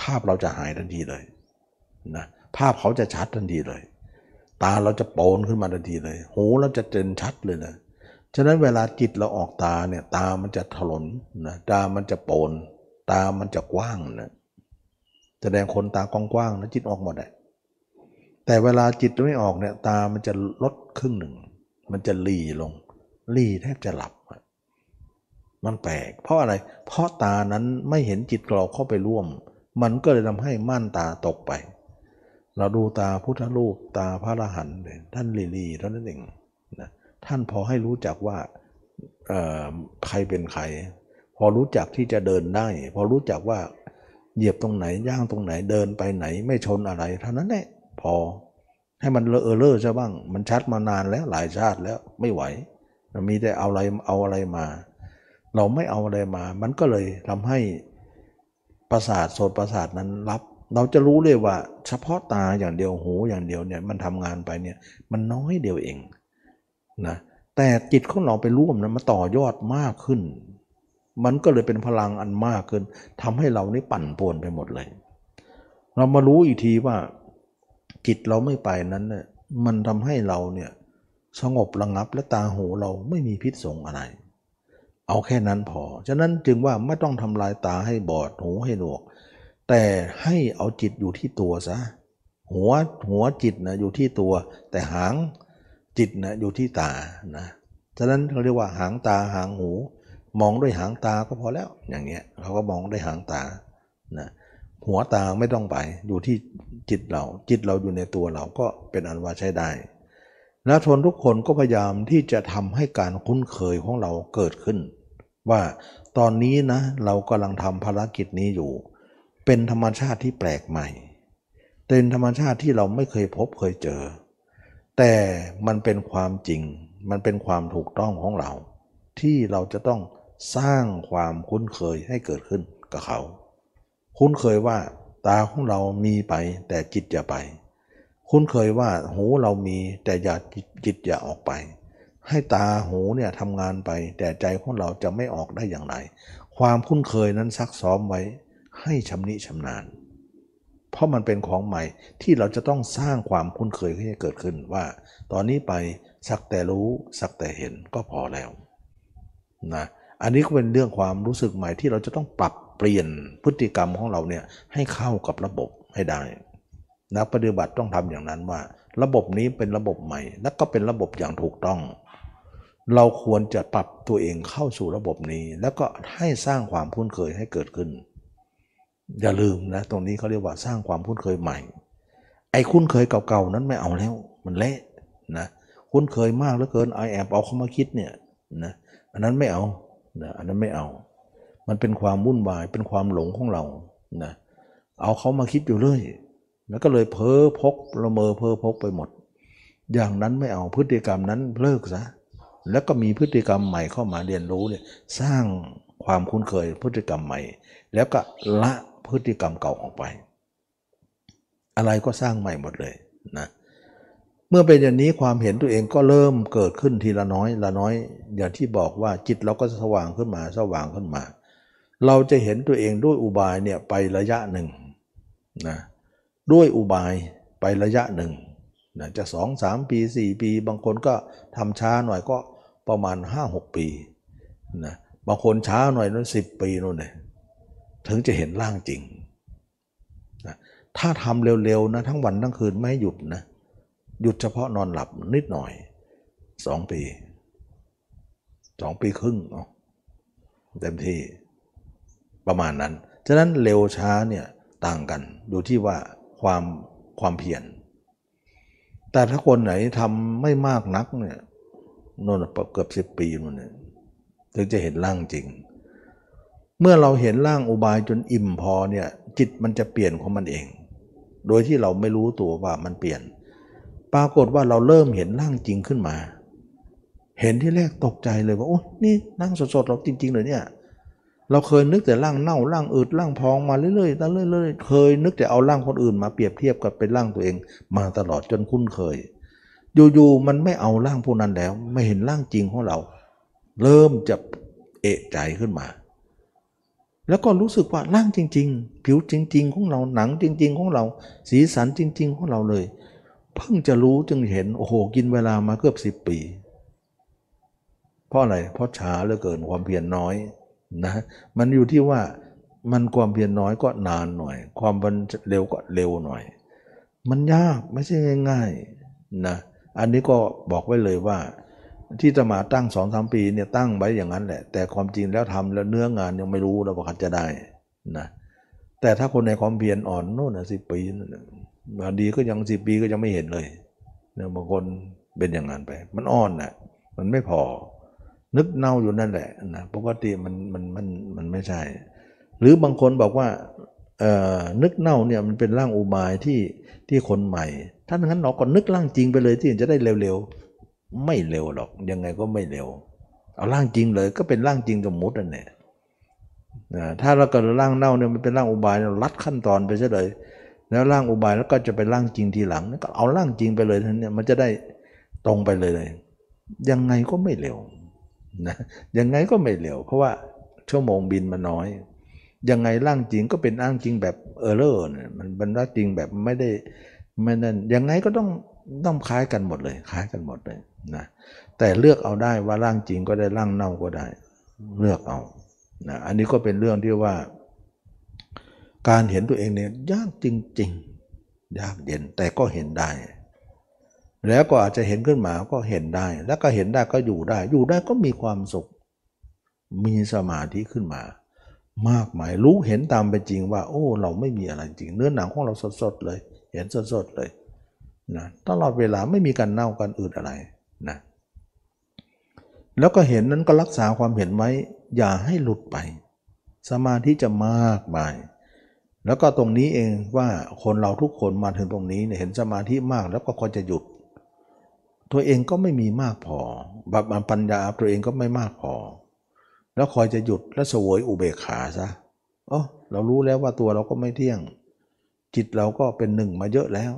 ภาพเราจะหายทันทีเลยนะภาพเขาจะชัดทันทีเลย ตาเราจะโปนขึ้นมาทันทีเลย หูเราจะเจนชัดเลยนะฉะนั้นเวลาจิตเราออกตาเนี่ยตามันจะถลนนะตามันจะโปน ตามันจะกว้างนะแสดงคนตากว้างๆนะจิตออกหมดเลยแต่เวลาจิตไม่ออกเนี่ยตามันจะลดครึ่งหนึ่ง มันจะลีลงลีแทบจะหลับ มันแปลก เพราะอะไร เพราะตานั้นไม่เห็นจิตเราเข้าไปร่วม มันก็เลยทำให้ม่านตาตกไป เราดูตาพุทธรูปตาพระอรหันต์ท่านลีลีเท่านั้นเองนะท่านพอให้รู้จักว่าใครเป็นใคร พอรู้จักที่จะเดินได้ พอรู้จักว่าเหยียบตรงไหนย่างตรงไหนเดินไปไหนไม่ชนอะไรเท่านั้นแหละพอให้มันเลอะเลอะซะบ้าง มันชัดมานานแล้วหลายชาติแล้วไม่ไหวมีแต่เอาอะไรเอาอะไรมา เราไม่เอาอะไรมา มันก็เลยทำให้ ประสาทโสตประสาทนั้นรับ เราจะรู้เลยว่า เฉพาะตาอย่างเดียวหูอย่างเดียวเนี่ยมันทำงานไปเนี่ยมันน้อยเดียวเองนะแต่จิตของเราไปร่วมนะมันต่อยอดมากขึ้น มันก็เลยเป็นพลังอันมากขึ้นทำให้เรานี่ปั่นป่วนไปหมดเลย เรามารู้อีกทีว่า จิตเราไม่ไปนั้นเนี่ยมันทำให้เราเนี่ยสงบระงับและตาหูเราไม่มีพิษสงอะไร เอาแค่นั้นพอ ฉะนั้นจึงว่าไม่ต้องทำลายตาให้บอดหูให้หนวก แต่ให้เอาจิตอยู่ที่ตัวซะ หัวหัวจิตนะอยู่ที่ตัว แต่หางจิตนะอยู่ที่ตานะ ฉะนั้นเขาเรียกว่าหางตาหางหู มองด้วยหางตาก็พอแล้ว อย่างเงี้ยเขาก็มองด้วยหางตานะหัวตาไม่ต้องไปอยู่ที่จิตเรา จิตเราอยู่ในตัวเราก็เป็นอันว่าใช้ได้และทนทุกคนก็พยายามที่จะทำให้การคุ้นเคยของเราเกิดขึ้น ว่าตอนนี้นะเรากำลังทำภารกิจนี้อยู่ เป็นธรรมชาติที่แปลกใหม่ เป็นธรรมชาติที่เราไม่เคยพบเคยเจอ แต่มันเป็นความจริง มันเป็นความถูกต้องของเรา ที่เราจะต้องสร้างความคุ้นเคยให้เกิดขึ้นกับเขา คุ้นเคยว่าตาของเรามีไปแต่จิตอย่าไป คุ้นเคยว่าหูเรามีแต่อย่าจิตอย่าออกไป ให้ตาหูเนี่ยทำงานไป แต่ใจของเราจะไม่ออกได้อย่างไร ความคุ้นเคยนั้นซักซ้อมไว้ ให้ชำนิชำนาญ เพราะมันเป็นของใหม่ที่เราจะต้องสร้างความคุ้นเคยให้เกิดขึ้นว่า ตอนนี้ไปสักแต่รู้สักแต่เห็นก็พอแล้วนะอันนี้ก็เป็นเรื่องความรู้สึกใหม่ที่เราจะต้องปรับเปลี่ยนพฤติกรรมของเราเนี่ยให้เข้ากับระบบให้ได้นักปฏิบัติต้องทำอย่างนั้นว่า ระบบนี้เป็นระบบใหม่ และก็เป็นระบบอย่างถูกต้อง เราควรจะปรับตัวเองเข้าสู่ระบบนี้ แล้วก็ให้สร้างความคุ้นเคยให้เกิดขึ้น อย่าลืมนะตรงนี้เขาเรียกว่าสร้างความคุ้นเคยใหม่ ไอ้คุ้นเคยเก่าๆนั้นไม่เอาแล้ว มันเละนะคุ้นเคยมากเหลือเกินไอแอบเอาเข้ามาคิดเนี่ยนะอันนั้นไม่เอานะอันนั้นไม่เอา มันเป็นความวุ่นวายเป็นความหลงของเรานะเอาเขามาคิดอยู่เรื่อยแล้วก็เลยเพ้อพกละเมอเพ้อพกไปหมด อย่างนั้นไม่เอาพฤติกรรมนั้นเลิกซะ แล้วก็มีพฤติกรรมใหม่เข้ามาเรียนรู้เนี่ยสร้างความคุ้นเคยพฤติกรรมใหม่ แล้วก็ละพฤติกรรมเก่าออกไป อะไรก็สร้างใหม่หมดเลยนะเมื่อเป็นอย่างนี้ความเห็นตัวเองก็เริ่มเกิดขึ้นทีละน้อยละน้อย อย่างที่บอกว่าจิตเราก็สว่างขึ้นมาสว่างขึ้นมา เราจะเห็นตัวเองด้วยอุบายเนี่ยไประยะหนึ่งนะด้วยอุบายไประยะหนึ่ง นะจะสองสามปีสี่ปี บางคนก็ทำช้าหน่อยก็ประมาณห้าหกปีนะบางคนช้าหน่อยนั้นสิบปีนู่นเลยถึงจะเห็นร่างจริงนะถ้าทำเร็วๆนะทั้งวันทั้งคืนไม่หยุดนะหยุดเฉพาะนอนหลับนิดหน่อยสองปีสองปีครึ่งเนาะเต็มที่ประมาณนั้น ฉะนั้นเร็วช้าเนี่ยต่างกันดูที่ว่าความความเพียร แต่ถ้าคนไหนทำไม่มากนักเนี่ยนนเกือบสิบปีนู่นเนี่ยถึงจะเห็นร่างจริง เมื่อเราเห็นร่างอุบายจนอิ่มพอเนี่ยจิตมันจะเปลี่ยนของมันเอง โดยที่เราไม่รู้ตัวว่ามันเปลี่ยน ปรากฏว่าเราเริ่มเห็นร่างจริงขึ้นมา เห็นที่แรกตกใจเลยว่าโอ้นี่ร่างสดๆเราจริงๆเลยเนี่ย เราเคยนึกแต่ร่างเน่าร่างอืดร่างพองมาเรื่อยๆตลอดเรื่อยๆเคยนึกแต่เอาร่างคนอื่นมาเปรียบเทียบกับเป็นร่างตัวเอง มาตลอดจนคุ้นเคย อยู่ๆมันไม่เอาร่างพวกนั้นแล้ว ไม่เห็นร่างจริงของเรา เริ่มจะเอะใจขึ้นมา แล้วก็รู้สึกว่าร่างจริง ๆ ผิวจริง ๆ ของเราหนังจริง ๆ ของเรา สีสันจริง ๆ ของเราเลย เพิ่งจะรู้จึงเห็นโอ้โหกินเวลามาเกือบสิบปี เพราะอะไรเพราะช้าเหลือเกินความเพียรนน้อย นะมันอยู่ที่ว่ามันความเพียรนน้อยก็นานหน่อย ความมันเร็วก็เร็วหน่อย มันยากไม่ใช่ง่ายๆนะอันนี้ก็บอกไว้เลยว่า ที่จะมาตั้งสองสามปีเนี่ยตั้งไว้อย่างนั้นแหละ แต่ความจริงแล้วทำแล้วเนื้องานยังไม่รู้เราว่าจะได้นะแต่ถ้าคนในความเพียรอ่อนโน่นนะสิปีนั่นบางทีก็ยังสิบปีก็ยังไม่เห็นเลยเนี่ยบางคนเป็นอย่างนั้นไป มันอ่อนนะ่ะมันไม่พอ นึกเน่าอยู่นั่นแหละนะปกติมันมันมันมันไม่ใช่ หรือบางคนบอกว่าเอ่อนึกเน่าเนี่ยมันเป็นร่างอุบายที่ที่คนใหม่ ถ้าอย่างนั้นเราก็นึกร่างจริงไปเลยที่จะได้เร็วๆ ไม่เร็วหรอกยังไงก็ไม่เร็ว เอาร่างจริงเลยก็เป็นร่างจริงสมมตินั่นแหละถ้าเราเกิดร่างเน่าเนี่ยมันเป็นร่างอุบายเราลัดขั้นตอนไปซะเลย แล้วร่างอุบายแล้วก็จะไปร่างจริงทีหลังก็เอาร่างจริงไปเลยท่านเนี่ยมันจะได้ตรงไปเลยเลยยังไงก็ไม่เร็ว นะยังไงก็ไม่เร็ว เพราะว่าชั่วโมงบินมันน้อย ยังไงร่างจริงก็เป็นร่างจริงแบบเออร์เลอร์เนี่ยมันเป็นร่าจริงแบบไม่ได้ไม่นั่นยังไงก็ต้องต้องคล้ายกันหมดเลยคล้ายกันหมดเลยนะแต่เลือกเอาได้ว่าร่างจริงก็ได้ร่างเน่าก็ได้ เลือกเอานะอันนี้ก็เป็นเรื่องที่ว่า การเห็นตัวเองเนี่ยยากจริง ๆ ยากเย็นแต่ก็เห็นได้ แล้วก็อาจจะเห็นขึ้นมาก็เห็นได้ แล้วก็เห็นได้ก็อยู่ได้ อยู่ได้ก็มีความสุข มีสมาธิขึ้นมา มากมายรู้เห็นตามเป็นจริงว่า โอ้ เราไม่มีอะไรจริง เนื้อหนังของเราสดๆเลย เห็นสดๆเลยนะตลอดเวลาไม่มีการเน่ากันอืดอะไรนะแล้วก็เห็นนั้นก็รักษาความเห็นไว้อย่าให้หลุดไป สมาธิจะมากมายแล้วก็ตรงนี้เองว่าคนเราทุกคนมาถึงตรงนี้เนี่ยเห็นสมาธิมากแล้วก็ควรจะหยุด ตัวเองก็ไม่มีมากพอแบบปัญญาตัวเองก็ไม่มากพอ แล้วคอยจะหยุดแล้วสวยอุเบกขาซะอ๋อเรารู้แล้วว่าตัวเราก็ไม่เที่ยง จิตเราก็เป็นหนึ่งมาเยอะแล้ว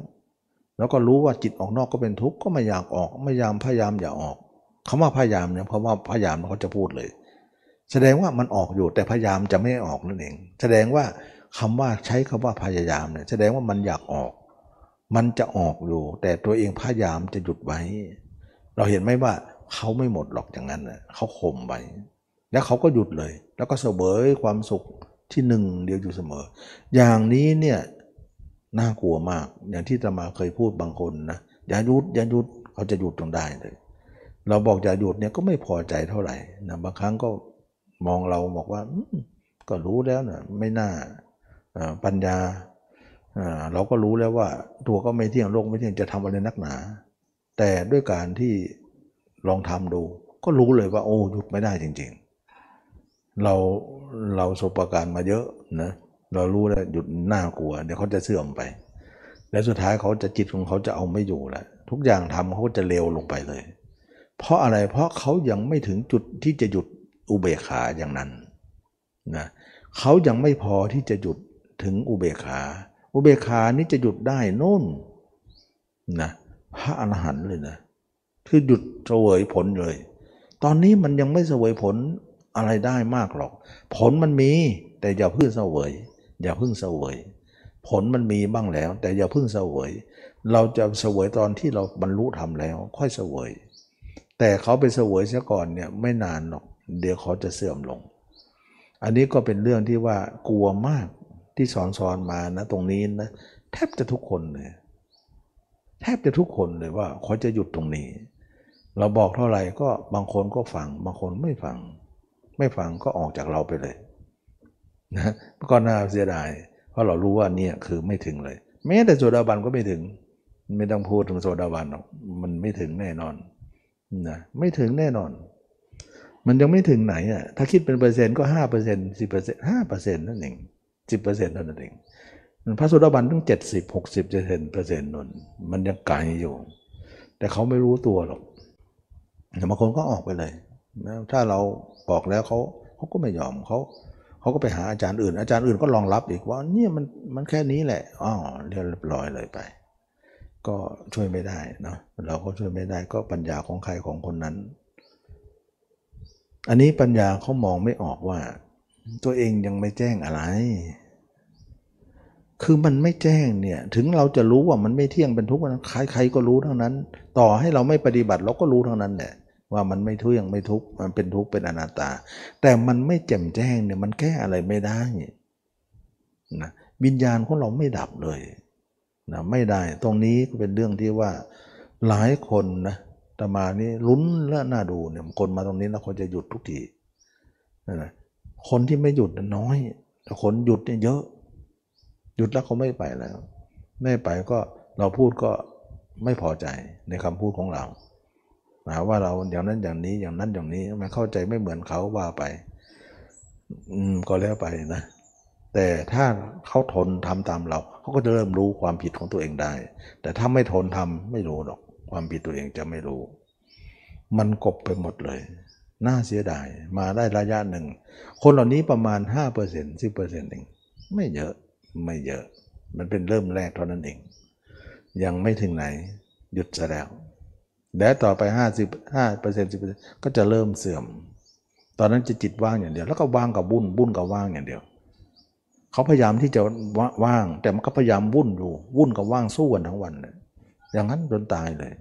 แล้วก็รู้ว่าจิตออกนอกก็เป็นทุกข์ก็ไม่อยากออกไม่ยามพยายามอย่าออกคำว่าพยายามเนี่ยเพราะว่าพยายามเขาจะพูดเลย แสดงว่ามันออกอยู่แต่พยายามจะไม่ออกนั่นเอง แสดงว่าคำว่าใช้คำว่าพยายามเนี่ยแสดงว่ามันอยากออก มันจะออกอยู่ แต่ตัวเองพยายามจะหยุดไว้ เราเห็นไหมว่าเขาไม่หมดหรอกอย่างนั้นนะเขาข่มไว้ แล้วเขาก็หยุดเลย แล้วก็เสวยความสุขที่หนึ่งเดียวอยู่เสมอ อย่างนี้เนี่ยน่ากลัวมาก อย่างที่ตมาเคยพูดบางคนนะอย่าหยุดอย่าหยุดเขาจะหยุดตรงได้เลย เราบอกอย่าหยุดเนี่ยก็ไม่พอใจเท่าไหร่นะบางครั้งก็มองเราบอกว่าก็รู้แล้วนะไม่น่าปัญญา เราก็รู้แล้วว่าตัวก็ไม่เที่ยงโลกไม่เที่ยงจะทำอะไรนักหนา แต่ด้วยการที่ลองทำดู ก็รู้เลยว่าโอ้หยุดไม่ได้จริง ๆ เราเราสบประการมาเยอะนะเรารู้แล้วหยุดน่ากลัวเดี๋ยวเขาจะเสื่อมไป และสุดท้ายเขาจะจิตของเขาจะเอาไม่อยู่แล้วทุกอย่างทำเขาจะเลวลงไปเลย เพราะอะไรเพราะเขายังไม่ถึงจุดที่จะหยุดอุเบกขาอย่างนั้นนะเขายังไม่พอที่จะหยุดถึงอุเบกขา อุเบกขานี้จะหยุดได้นู่นนะพระอรหันต์เลยนะคือหยุดเสวยผลเลย ตอนนี้มันยังไม่เสวยผลอะไรได้มากหรอก ผลมันมี แต่อย่าเพิ่งเสวย อย่าเพิ่งเสวย ผลมันมีบ้างแล้ว แต่อย่าเพิ่งเสวย เราจะเสวยตอนที่เราบรรลุธรรมแล้ว ค่อยเสวย แต่เขาไปเสวยเสียก่อนเนี่ยไม่นานหรอก เดี๋ยวเขาจะเสื่อมลง อันนี้ก็เป็นเรื่องที่ว่ากลัวมาก ที่สอนสอนมานะตรงนี้นะแทบจะทุกคนเลยแทบจะทุกคนเลยว่าเขาจะหยุดตรงนี้ เราบอกเท่าไหร่ก็บางคนก็ฟัง บางคนไม่ฟัง ไม่ฟังก็ออกจากเราไปเลยนะก็น่าเสียดาย เพราะเรารู้ว่าเนี่ยคือไม่ถึงเลย แม้แต่โซดาบันก็ไม่ถึง ไม่ต้องพูดถึงโสดาบันหรอกมันไม่ถึงแน่นอนนะไม่ถึงแน่นอน มันยังไม่ถึงไหนอะถ้าคิดเป็นเปอร์เซ็นต์ก็ห้าเปอร์เซ็นต์สิบเปอร์เซ็นต์ห้าเปอร์เซ็นต์นั่นเอง สิบเปอร์เซ็นต์นั่นเองพระโสดาบันต้องเจ็ดสิบหกสิบเปอร์เซ็นต์เปอร์เซ็นต์นั้นมันยังไกลอยู่ แต่เขาไม่รู้ตัวหรอกแต่บางคนก็ออกไปเลยนะถ้าเราบอกแล้วเขาเขาก็ไม่ยอมเขาเขาก็ไปหาอาจารย์อื่น อาจารย์อื่นก็รองรับอีกว่าเนี่ยมันมันแค่นี้แหละอ๋อเรียบร้อยเลยไป ก็ช่วยไม่ได้เนาะเราก็ช่วยไม่ได้ก็ปัญญาของใครของคนนั้น อันนี้ปัญญาเขามองไม่ออกว่า ตัวเองยังไม่แจ้งอะไร คือมันไม่แจ้งเนี่ย ถึงเราจะรู้ว่ามันไม่เที่ยงเป็นทุกข์ใครใครก็รู้ทั้งนั้น ต่อให้เราไม่ปฏิบัติเราก็รู้ทั้งนั้นแหละว่ามันไม่เที่ยงไม่ทุกข์มันเป็นทุกข์เป็นอนัตตา แต่มันไม่แจ่มแจ้งเนี่ยมันแก้อะไรไม่ได้นะวิญญาณของเราไม่ดับเลยนะไม่ได้ตรงนี้ก็เป็นเรื่องที่ว่าหลายคนนะตมานี่ลุ้นและน่าดูเนี่ยคนมาตรงนี้แล้วคนจะหยุดทุกทีนะ คนที่ไม่หยุดน้อย แต่คนหยุดเนี่ยเยอะ หยุดแล้วเขาไม่ไปแล้ว ไม่ไปก็เราพูดก็ไม่พอใจในคำพูดของเรานะว่าเราอย่างนั้นอย่างนี้อย่างนั้นอย่างนี้มันเข้าใจไม่เหมือนเขาว่าไป อืมก็แล้วไปนะ แต่ถ้าเขาทนทำตามเราเขาก็จะเริ่มรู้ความผิดของตัวเองได้ แต่ถ้าไม่ทนทำไม่รู้หรอก ความผิดตัวเองจะไม่รู้ มันกบไปหมดเลย น่าเสียดาย มาได้ระยะหนึ่ง คนเหล่านี้ประมาณ 5% 10%เองไม่เยอะไม่เยอะ มันเป็นเริ่มแรกเท่านั้นเอง ยังไม่ถึงไหนหยุดซะแล้วแล้วต่อไป 55% 10%ก็จะเริ่มเสื่อม ตอนนั้นจะจิตว่างอย่างเดียว แล้วก็ว่างกับบุญบุญกับว่างอย่างเดียวเขาพยายามที่จะว่าง แต่มันก็พยายามวุ่นอยู่ วุ่นกับว่างสู้กันทั้งวันเลยอย่างนั้นจนตายเลย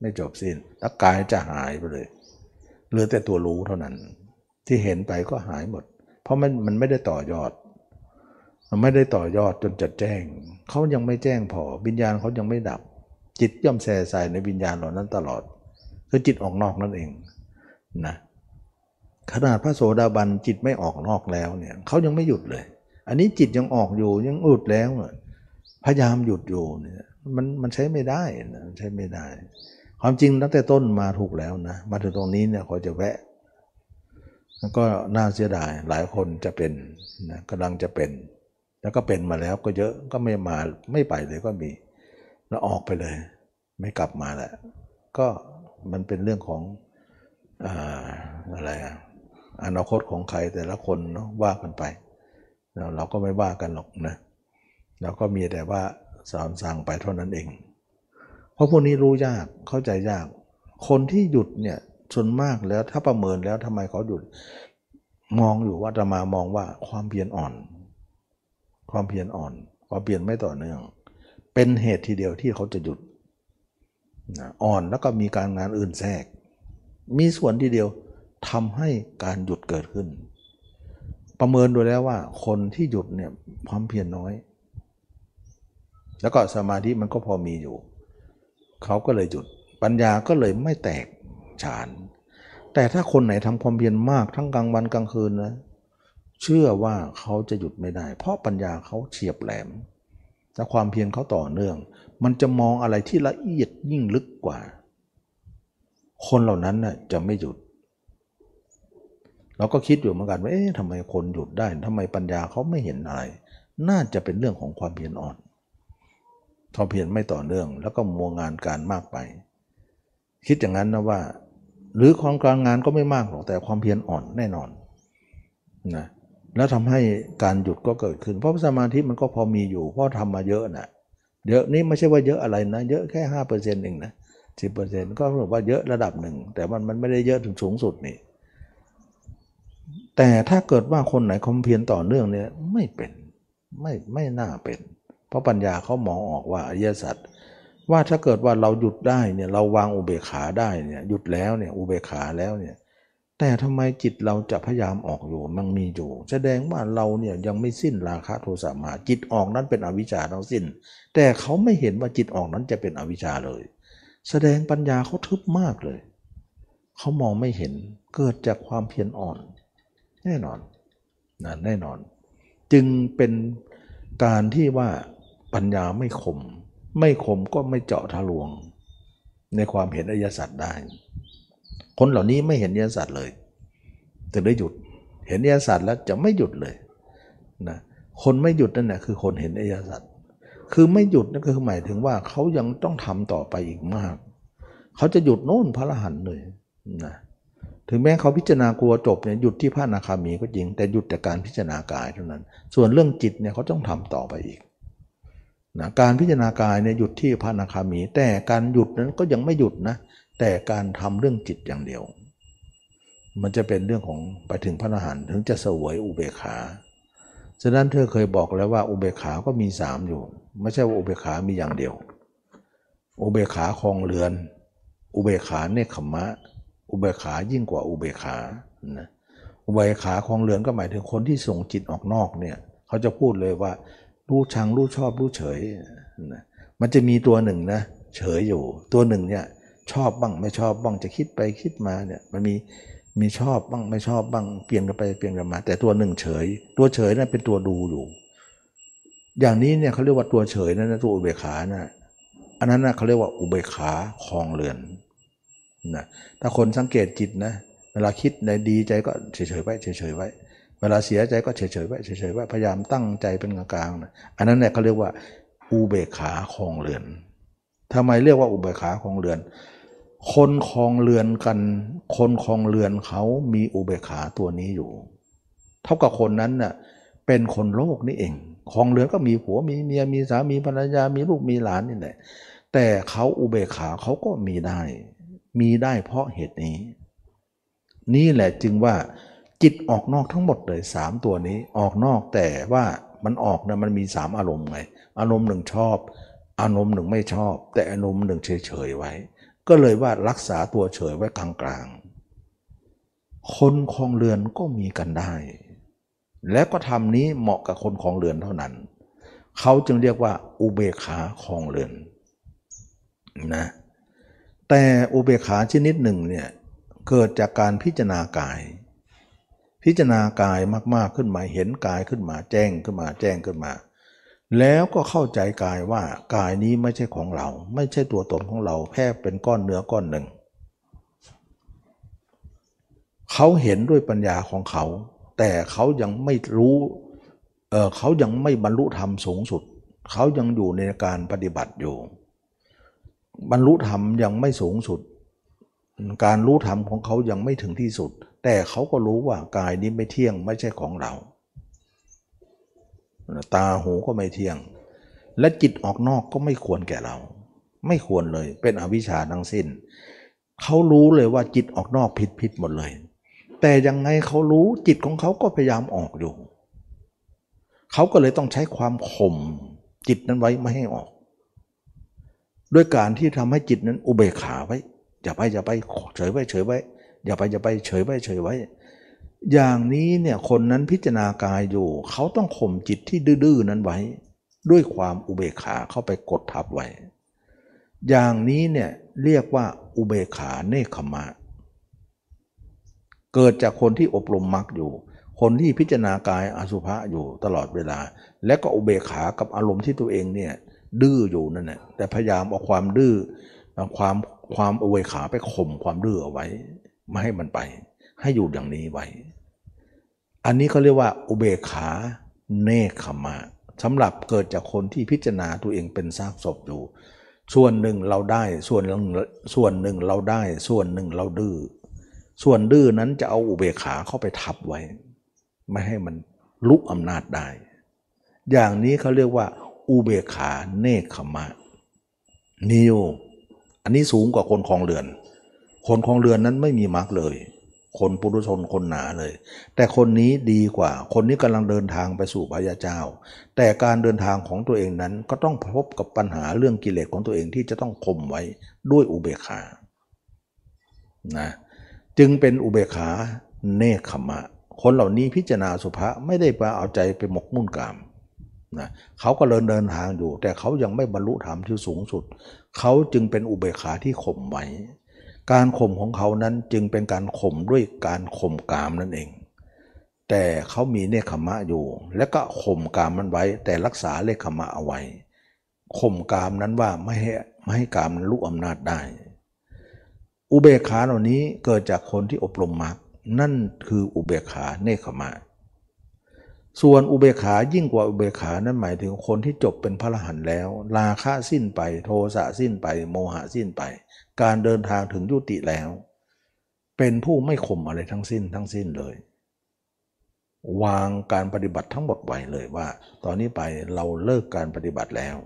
ไม่จบสิน้นแล้วกายจะหายไปเลย เหลือแต่ตัวรู้เท่านั้น ที่เห็นไปก็หายหมด เพราะมันมันไม่ได้ต่อยอด มันไม่ได้ต่อยอดจนจัดแจ้ง เขายังไม่แจ้งพอวิญญาณเขายังไม่ดับ จิตย่อมแส่ใส่ในวิญญาณเหล่านั้นตลอด คือจิตออกนอกนั่นเองนะขนาดพระโสดาบันจิตไม่ออกนอกแล้วเนี่ยเขายังไม่หยุดเลย อันนี้จิตยังออกอยู่ยังอุดแล้ว พยายามหยุดอยู่เนี่ยมันมันใช้ไม่ได้นะใช้ไม่ได้ ความจริงตั้งแต่ต้นมาถูกแล้วนะมาถึงตรงนี้เนี่ยเขาจะแวะแล้วก็น่าเสียดายหลายคนจะเป็นนะกำลังจะเป็น แล้วก็เป็นมาแล้วก็เยอะก็ไม่มาไม่ไปเลยก็มี แล้วออกไปเลย ไม่กลับมาแหละก็มันเป็นเรื่องของอ่าอะไรอะอนาคตของใครแต่ละคนเนาะว่ากันไป เราก็ไม่ว่ากันหรอกนะเราก็มีแต่ว่าสอนสั่งไปเท่านั้นเอง เพราะพวกนี้รู้ยากเข้าใจยาก คนที่หยุดเนี่ยส่วนมากแล้วถ้าประเมินแล้วทำไมเขาหยุด มองอยู่ว่าจะมามองว่าความเพียรอ่อน ความเพียรอ่อน ความเพียรไม่ต่อเนื่อง เป็นเหตุทีเดียวที่เขาจะหยุดนะอ่อนแล้วก็มีการงานอื่นแทรก มีส่วนทีเดียวทำให้การหยุดเกิดขึ้น ประเมินดูแล้วว่าคนที่หยุดเนี่ยความเพียรน้อย แล้วก็สมาธิมันก็พอมีอยู่ เขาก็เลยหยุด ปัญญาก็เลยไม่แตกฉาน แต่ถ้าคนไหนทำความเพียรมากทั้งกลางวันกลางคืนนะเชื่อว่าเขาจะหยุดไม่ได้ เพราะปัญญาเขาเฉียบแหลมและความเพียรเขาต่อเนื่อง มันจะมองอะไรที่ละเอียดยิ่งลึกกว่า คนเหล่านั้นน่ะจะไม่หยุด เราก็คิดอยู่เหมือนกันว่าเอ๊ะทำไมคนหยุดได้ทำไมปัญญาเขาไม่เห็นอะไร น่าจะเป็นเรื่องของความเพียรอ่อน ความเพียรไม่ต่อเนื่อง แล้วก็มัวงานการมากไป คิดอย่างนั้นนะว่า หรือความการงานก็ไม่มากหรอกแต่ความเพียรอ่อนแน่นอนนะแล้วทำให้การหยุดก็เกิดขึ้น เพราะสมาธิมันก็พอมีอยู่ เพราะทำมาเยอะนะเยอะนี่ไม่ใช่ว่าเยอะอะไรนะ เยอะแค่ห้าเปอร์เซ็นต์เองนะสิบเปอร์เซ็นต์ก็ถือว่าเยอะระดับหนึ่ง แต่มันมันไม่ได้เยอะถึงสูงสุดนี่แต่ถ้าเกิดว่าคนไหนความเพียรต่อเนื่องเนี่ยไม่เป็นไม่ไม่น่าเป็น เพราะปัญญาเขามองออกว่าอริยสัจว่าถ้าเกิดว่าเราหยุดได้เนี่ยเราวางอุเบกขาได้เนี่ยหยุดแล้วเนี่ยอุเบกขาแล้วเนี่ยแต่ทำไมจิตเราจะพยายามออกอยู่มันมีอยู่ แสดงว่าเราเนี่ยยังไม่สิ้นราคะโทสะมาจิตออกนั้นเป็นอวิชชาทั้งสิ้น แต่เขาไม่เห็นว่าจิตออกนั้นจะเป็นอวิชชาเลย แสดงปัญญาเขาทึบมากเลย เขามองไม่เห็นเกิดจากความเพียรอ่อน แน่นอนนะแน่นอน จึงเป็นการที่ว่า ปัญญาไม่คม ไม่คมก็ไม่เจาะทะลวง ในความเห็นอริยสัจได้ คนเหล่านี้ไม่เห็นอริยสัจเลยถึงได้หยุด เห็นอริยสัจแล้วจะไม่หยุดเลยนะคนไม่หยุดนั่นแหละคือคนเห็นอริยสัจคือไม่หยุดนั่นก็คือหมายถึงว่าเขายังต้องทำต่อไปอีกมาก เขาจะหยุดโน่นพระรหันต์เลยนะถึงแม้เขาพิจารณากลัวจบเนี่ยหยุดที่พระอนาคามีก็จริง แต่หยุดแต่การพิจารณากายเท่านั้น ส่วนเรื่องจิตเนี่ยเขาต้องทำต่อไปอีก นะการพิจารณากายเนี่ยหยุดที่พระอนาคามี แต่การหยุดนั้นก็ยังไม่หยุดนะ แต่การทำเรื่องจิตอย่างเดียว มันจะเป็นเรื่องของไปถึงพระอรหันต์ถึงจะสวยอุเบกขาฉะนั้นเธอเคยบอกแล้วว่าอุเบกขาก็มีสามอยู่ ไม่ใช่ว่าอุเบกขามีอย่างเดียว อุเบกขาคลองเรือน อุเบกขาเนคขมะ อุเบกขายิ่งกว่าอุเบกขานะอุเบกขาคลองเรือนก็หมายถึงคนที่ส่งจิตออกนอกเนี่ยเขาจะพูดเลยว่า รู้ชังรู้ชอบรู้เฉยนะมันจะมีตัวหนึ่งนะเฉยอยู่ ตัวหนึ่งเนี่ยชอบบ้างไม่ชอบบ้างจะคิดไปคิดมาเนี่ยมันมีมีชอบบ้างไม่ชอบบ้างเปลี่ยนกันไปเปลี่ยนกันมา แต่ตัวหนึ่งเฉย ตัวเฉยนั่นเป็นตัวดูอยู่ อย่างนี้เนี่ยเขาเรียกว่าตัวเฉยนั่นนะตัวอุเบกขานะอันนั้นนะเขาเรียกว่าอุเบกขาคลองเรือนนะถ้าคนสังเกตจิตนะเวลาคิดในดีใจก็เฉยๆไว้เฉยๆไว้ เวลาเสียใจก็เฉยๆไว้เฉยๆไว้พยายามตั้งใจเป็นกลางๆนะอันนั้นเนี่ยเขาเรียกว่าอุเบกขาคองเรือนทำไมเรียกว่าอุเบกขาคองเรือน คนคองเรือนกัน คนคองเรือนเขามีอุเบกขาตัวนี้อยู่ เท่ากับคนนั้นน่ะเป็นคนโลกนี่เองคองเรือนก็มีผัวมีเมียมีสามีภรรยามีลูกมีหลานนี่แหละ แต่เขาอุเบกขาเขาก็มีได้ มีได้เพราะเหตุนี้ นี่แหละจึงว่า จิตออกนอกทั้งหมดเลยสามตัวนี้ออกนอกแต่ว่ามันออกนะมันมีสามอารมณ์ไง อารมณ์หนึ่งชอบ อารมณ์หนึ่งไม่ชอบ แต่อารมณ์หนึ่งเฉยๆไว้ ก็เลยว่ารักษาตัวเฉยไว้กลางๆคนคลองเรือนก็มีกันได้ และก็ทำนี้เหมาะกับคนคลองเรือนเท่านั้น เขาจึงเรียกว่าอุเบกขาคลองเรือนนะแต่อุเบกขาชนิดหนึ่งเนี่ยเกิดจากการพิจารณากาย พิจารณากายมากๆขึ้นมาเห็นกายขึ้นมาแจ้งขึ้นมาแจ้งขึ้นมา แล้วก็เข้าใจกายว่ากายนี้ไม่ใช่ของเรา ไม่ใช่ตัวตนของเราแค่เป็นก้อนเนื้อก้อนหนึ่ง เขาเห็นด้วยปัญญาของเขา แต่เขายังไม่รู้เออเขายังไม่บรรลุธรรมสูงสุด เขายังอยู่ในการปฏิบัติอยู่ บรรลุธรรมยังไม่สูงสุด การรู้ธรรมของเขายังไม่ถึงที่สุดแต่เขาก็รู้ว่ากายนี้ไม่เที่ยงไม่ใช่ของเรา ตาหูก็ไม่เที่ยง และจิตออกนอกก็ไม่ควรแก่เรา ไม่ควรเลยเป็นอวิชชาทั้งสิ้น เขารู้เลยว่าจิตออกนอกผิดผิดหมดเลย แต่ยังไงเขารู้จิตของเขาก็พยายามออกอยู่ เขาก็เลยต้องใช้ความข่มจิตนั้นไว้ไม่ให้ออก ด้วยการที่ทำให้จิตนั้นอุเบกขาไว้อย่าไปอย่าไปเฉยไว้เฉยไว้ อย่าไปอย่าไปเฉยไว้เฉยไว้ อย่างนี้เนี่ยคนนั้นพิจารณากายอยู่ เขาต้องข่มจิตที่ดื้อนั้นไว้ ด้วยความอุเบกขาเข้าไปกดทับไว้ อย่างนี้เนี่ยเรียกว่าอุเบกขาเนคขมะ เกิดจากคนที่อบรมมรรคอยู่ คนที่พิจารณากายอสุภะอยู่ตลอดเวลา และก็อุเบกขากับอารมณ์ที่ตัวเองเนี่ยดื้ออยู่นั่นแหละแต่พยายามเอาความดื้อความความอุเบกขาไปข่มความดื้อเอาไว้ ไม่ให้มันไป ให้อยู่อย่างนี้ไว้ อันนี้เขาเรียกว่า อุเบกขาเนคขมะสำหรับเกิดจากคนที่พิจารณาตัวเองเป็นซากศพอยู่ ส่วนหนึ่งเราได้ส่วนหนึ่งส่วนหนึ่งเราได้ ส่วนหนึ่งเราดื้อส่วนดื้อนั้นจะเอาอุเบกขาเข้าไปทับไว้ ไม่ให้มันลุกอำนาจได้ อย่างนี้เขาเรียกว่า อุเบกขาเนคขมะนิวอันนี้สูงกว่าคนคลองเรือน คนคลองเรือนนั้นไม่มีมรรคเลย คนปุถุชนคนหนาเลย แต่คนนี้ดีกว่า คนนี้กำลังเดินทางไปสู่พระยาเจ้า แต่การเดินทางของตัวเองนั้นก็ต้องพบกับปัญหาเรื่องกิเลสของตัวเองที่จะต้องข่มไว้ด้วยอุเบกขานะจึงเป็นอุเบกขาเนคขมะ คนเหล่านี้พิจารณาสุภาไม่ได้ไปเอาใจไปหมกมุ่นกามนะเขาก็เดินเดินทางอยู่ แต่เขายังไม่บรรลุธรรมที่สูงสุด เขาจึงเป็นอุเบกขาที่ข่มไว้ การข่มของเขานั้นจึงเป็นการข่มด้วยการข่มกามนั่นเอง แต่เขามีเนคขมะอยู่ และก็ข่มกามมันไว้ แต่รักษาเลขขมะเอาไว้ข่มกามนั้นว่าไม่ให้ไม่ให้กามนั้นลุกอำนาจได้ อุเบกขาเหล่านี้เกิดจากคนที่อบรมมรรคนั่นคืออุเบกขาเนคขมะ ส่วนอุเบกขายิ่งกว่าอุเบกขานั้นหมายถึงคนที่จบเป็นพระอรหันต์แล้ว ราคะสิ้นไป โทสะสิ้นไป โมหะสิ้นไป การเดินทางถึงยุติแล้ว เป็นผู้ไม่ข่มอะไรทั้งสิ้นทั้งสิ้นเลย วางการปฏิบัติทั้งหมดไว้เลยว่า ตอนนี้ไปเราเลิกการปฏิบัติแล้ว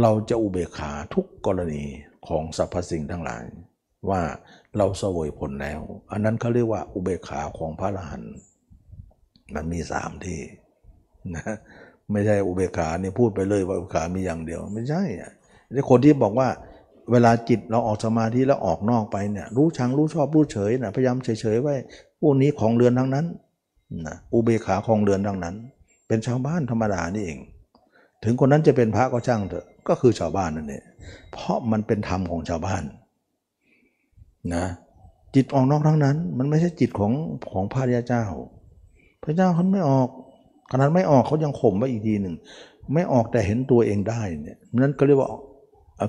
เราจะอุเบกขาทุกกรณีของสรรพสิ่งทั้งหลาย ว่าเราเสวยผลแล้ว อันนั้นเขาเรียกว่าอุเบกขาของพระอรหันต์มันมีสามที่นะไม่ใช่อุเบกขาเนี่ยพูดไปเลยว่าอุเบกขามีอย่างเดียว ไม่ใช่อะนี่คนที่บอกว่า เวลาจิตเราออกสมาธิแล้วออกนอกไปเนี่ยรู้ชังรู้ชอบรู้เฉยนะพยายามเฉยๆไว้พวกนี้ของเรือนทั้งนั้นนะอุเบกขาของเรือนทั้งนั้น เป็นชาวบ้านธรรมดานี่เอง ถึงคนนั้นจะเป็นพระก็ช่างเถอะก็คือชาวบ้านนั่นเองเพราะมันเป็นธรรมของชาวบ้านนะจิตออกนอกทั้งนั้น มันไม่ใช่จิตของของพระยาเจ้า พระเจ้าเขาไม่ออกขนาดไม่ออกเขายังข่มไว้อีกทีหนึ่งไม่ออกแต่เห็นตัวเองได้เนี่ยนั้นก็เรียกว่า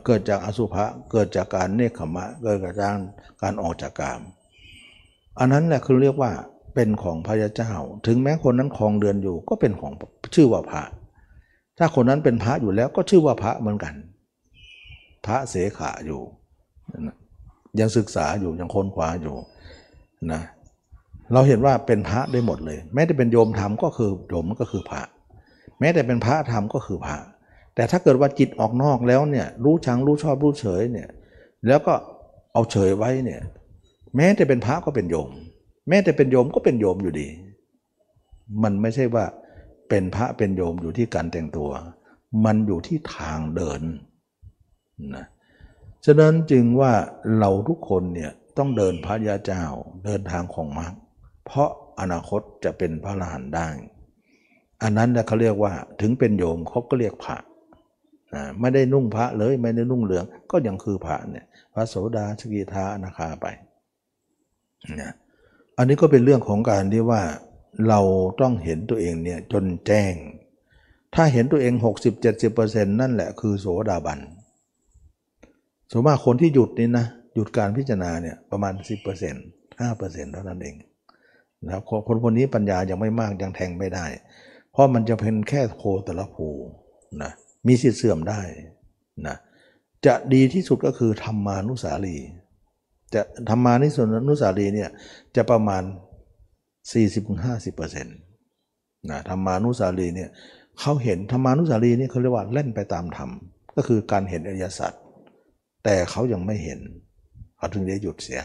เกิดจากอสุภะเกิดจากการเนคขมะ เกิดจากการการออกจากกาม อันนั้นแหละคือเรียกว่าเป็นของพระยาเจ้า ถึงแม้คนนั้นครองเดือนอยู่ก็เป็นของชื่อว่าพระ ถ้าคนนั้นเป็นพระอยู่แล้วก็ชื่อว่าพระเหมือนกัน พระเสขาอยู่ ยังศึกษาอยู่ยังค้นคว้าอยู่นะเราเห็นว่าเป็นพระได้หมดเลย แม้แต่เป็นโยมธรรมก็คือโยมก็คือพระ แม้แต่เป็นพระธรรมก็คือพระ แต่ถ้าเกิดว่าจิตออกนอกแล้วเนี่ยรู้ชังรู้ชอบรู้เฉยเนี่ยแล้วก็เอาเฉยไว้เนี่ยแม้แต่เป็นพระก็เป็นโยม แม้แต่เป็นโยมก็เป็นโยมอยู่ดี มันไม่ใช่ว่าเป็นพระเป็นโยมอยู่ที่การแต่งตัว มันอยู่ที่ทางเดินนะฉะนั้นจึงว่าเราทุกคนเนี่ยต้องเดินพระยาเจ้าเดินทางของมรรคเพราะอนาคตจะเป็นพระอรหันต์ได้ อันนั้นเขาเรียกว่าถึงเป็นโยมเขาก็เรียกพระนะ ไม่ได้นุ่งพระเลยไม่ได้นุ่งเหลือง ก็ยังคือพระเนี่ยพระโสดาสกิทาอนาคาไปนะอันนี้ก็เป็นเรื่องของการที่ว่าเราต้องเห็นตัวเองเนี่ยจนแจ้ง ถ้าเห็นตัวเอง 60-70%นั่นแหละคือโสดาบันส่วนมากคนที่หยุดนี่นะหยุดการพิจารณาเนี่ยประมาณ 10% 5%เท่านั้นเองนะครับคนคนนี้ปัญญายังไม่มากยังแทงไม่ได้ เพราะมันจะเป็นแค่โคต่ละภูนะ มีสิทธิ์เสื่อมได้นะจะดีที่สุดก็คือธรรมานุสาลี จะธรรมานิสนุสาลีเนี่ยจะประมาณ 40-50%นะธรรมานุสาลีเนี่ยเขาเห็นธรรมานุสาลีนี่เขาเรียกว่าเล่นไปตามธรรมก็คือการเห็นอริยสัจแต่เขายังไม่เห็นเขาถึงได้หยุดเสีย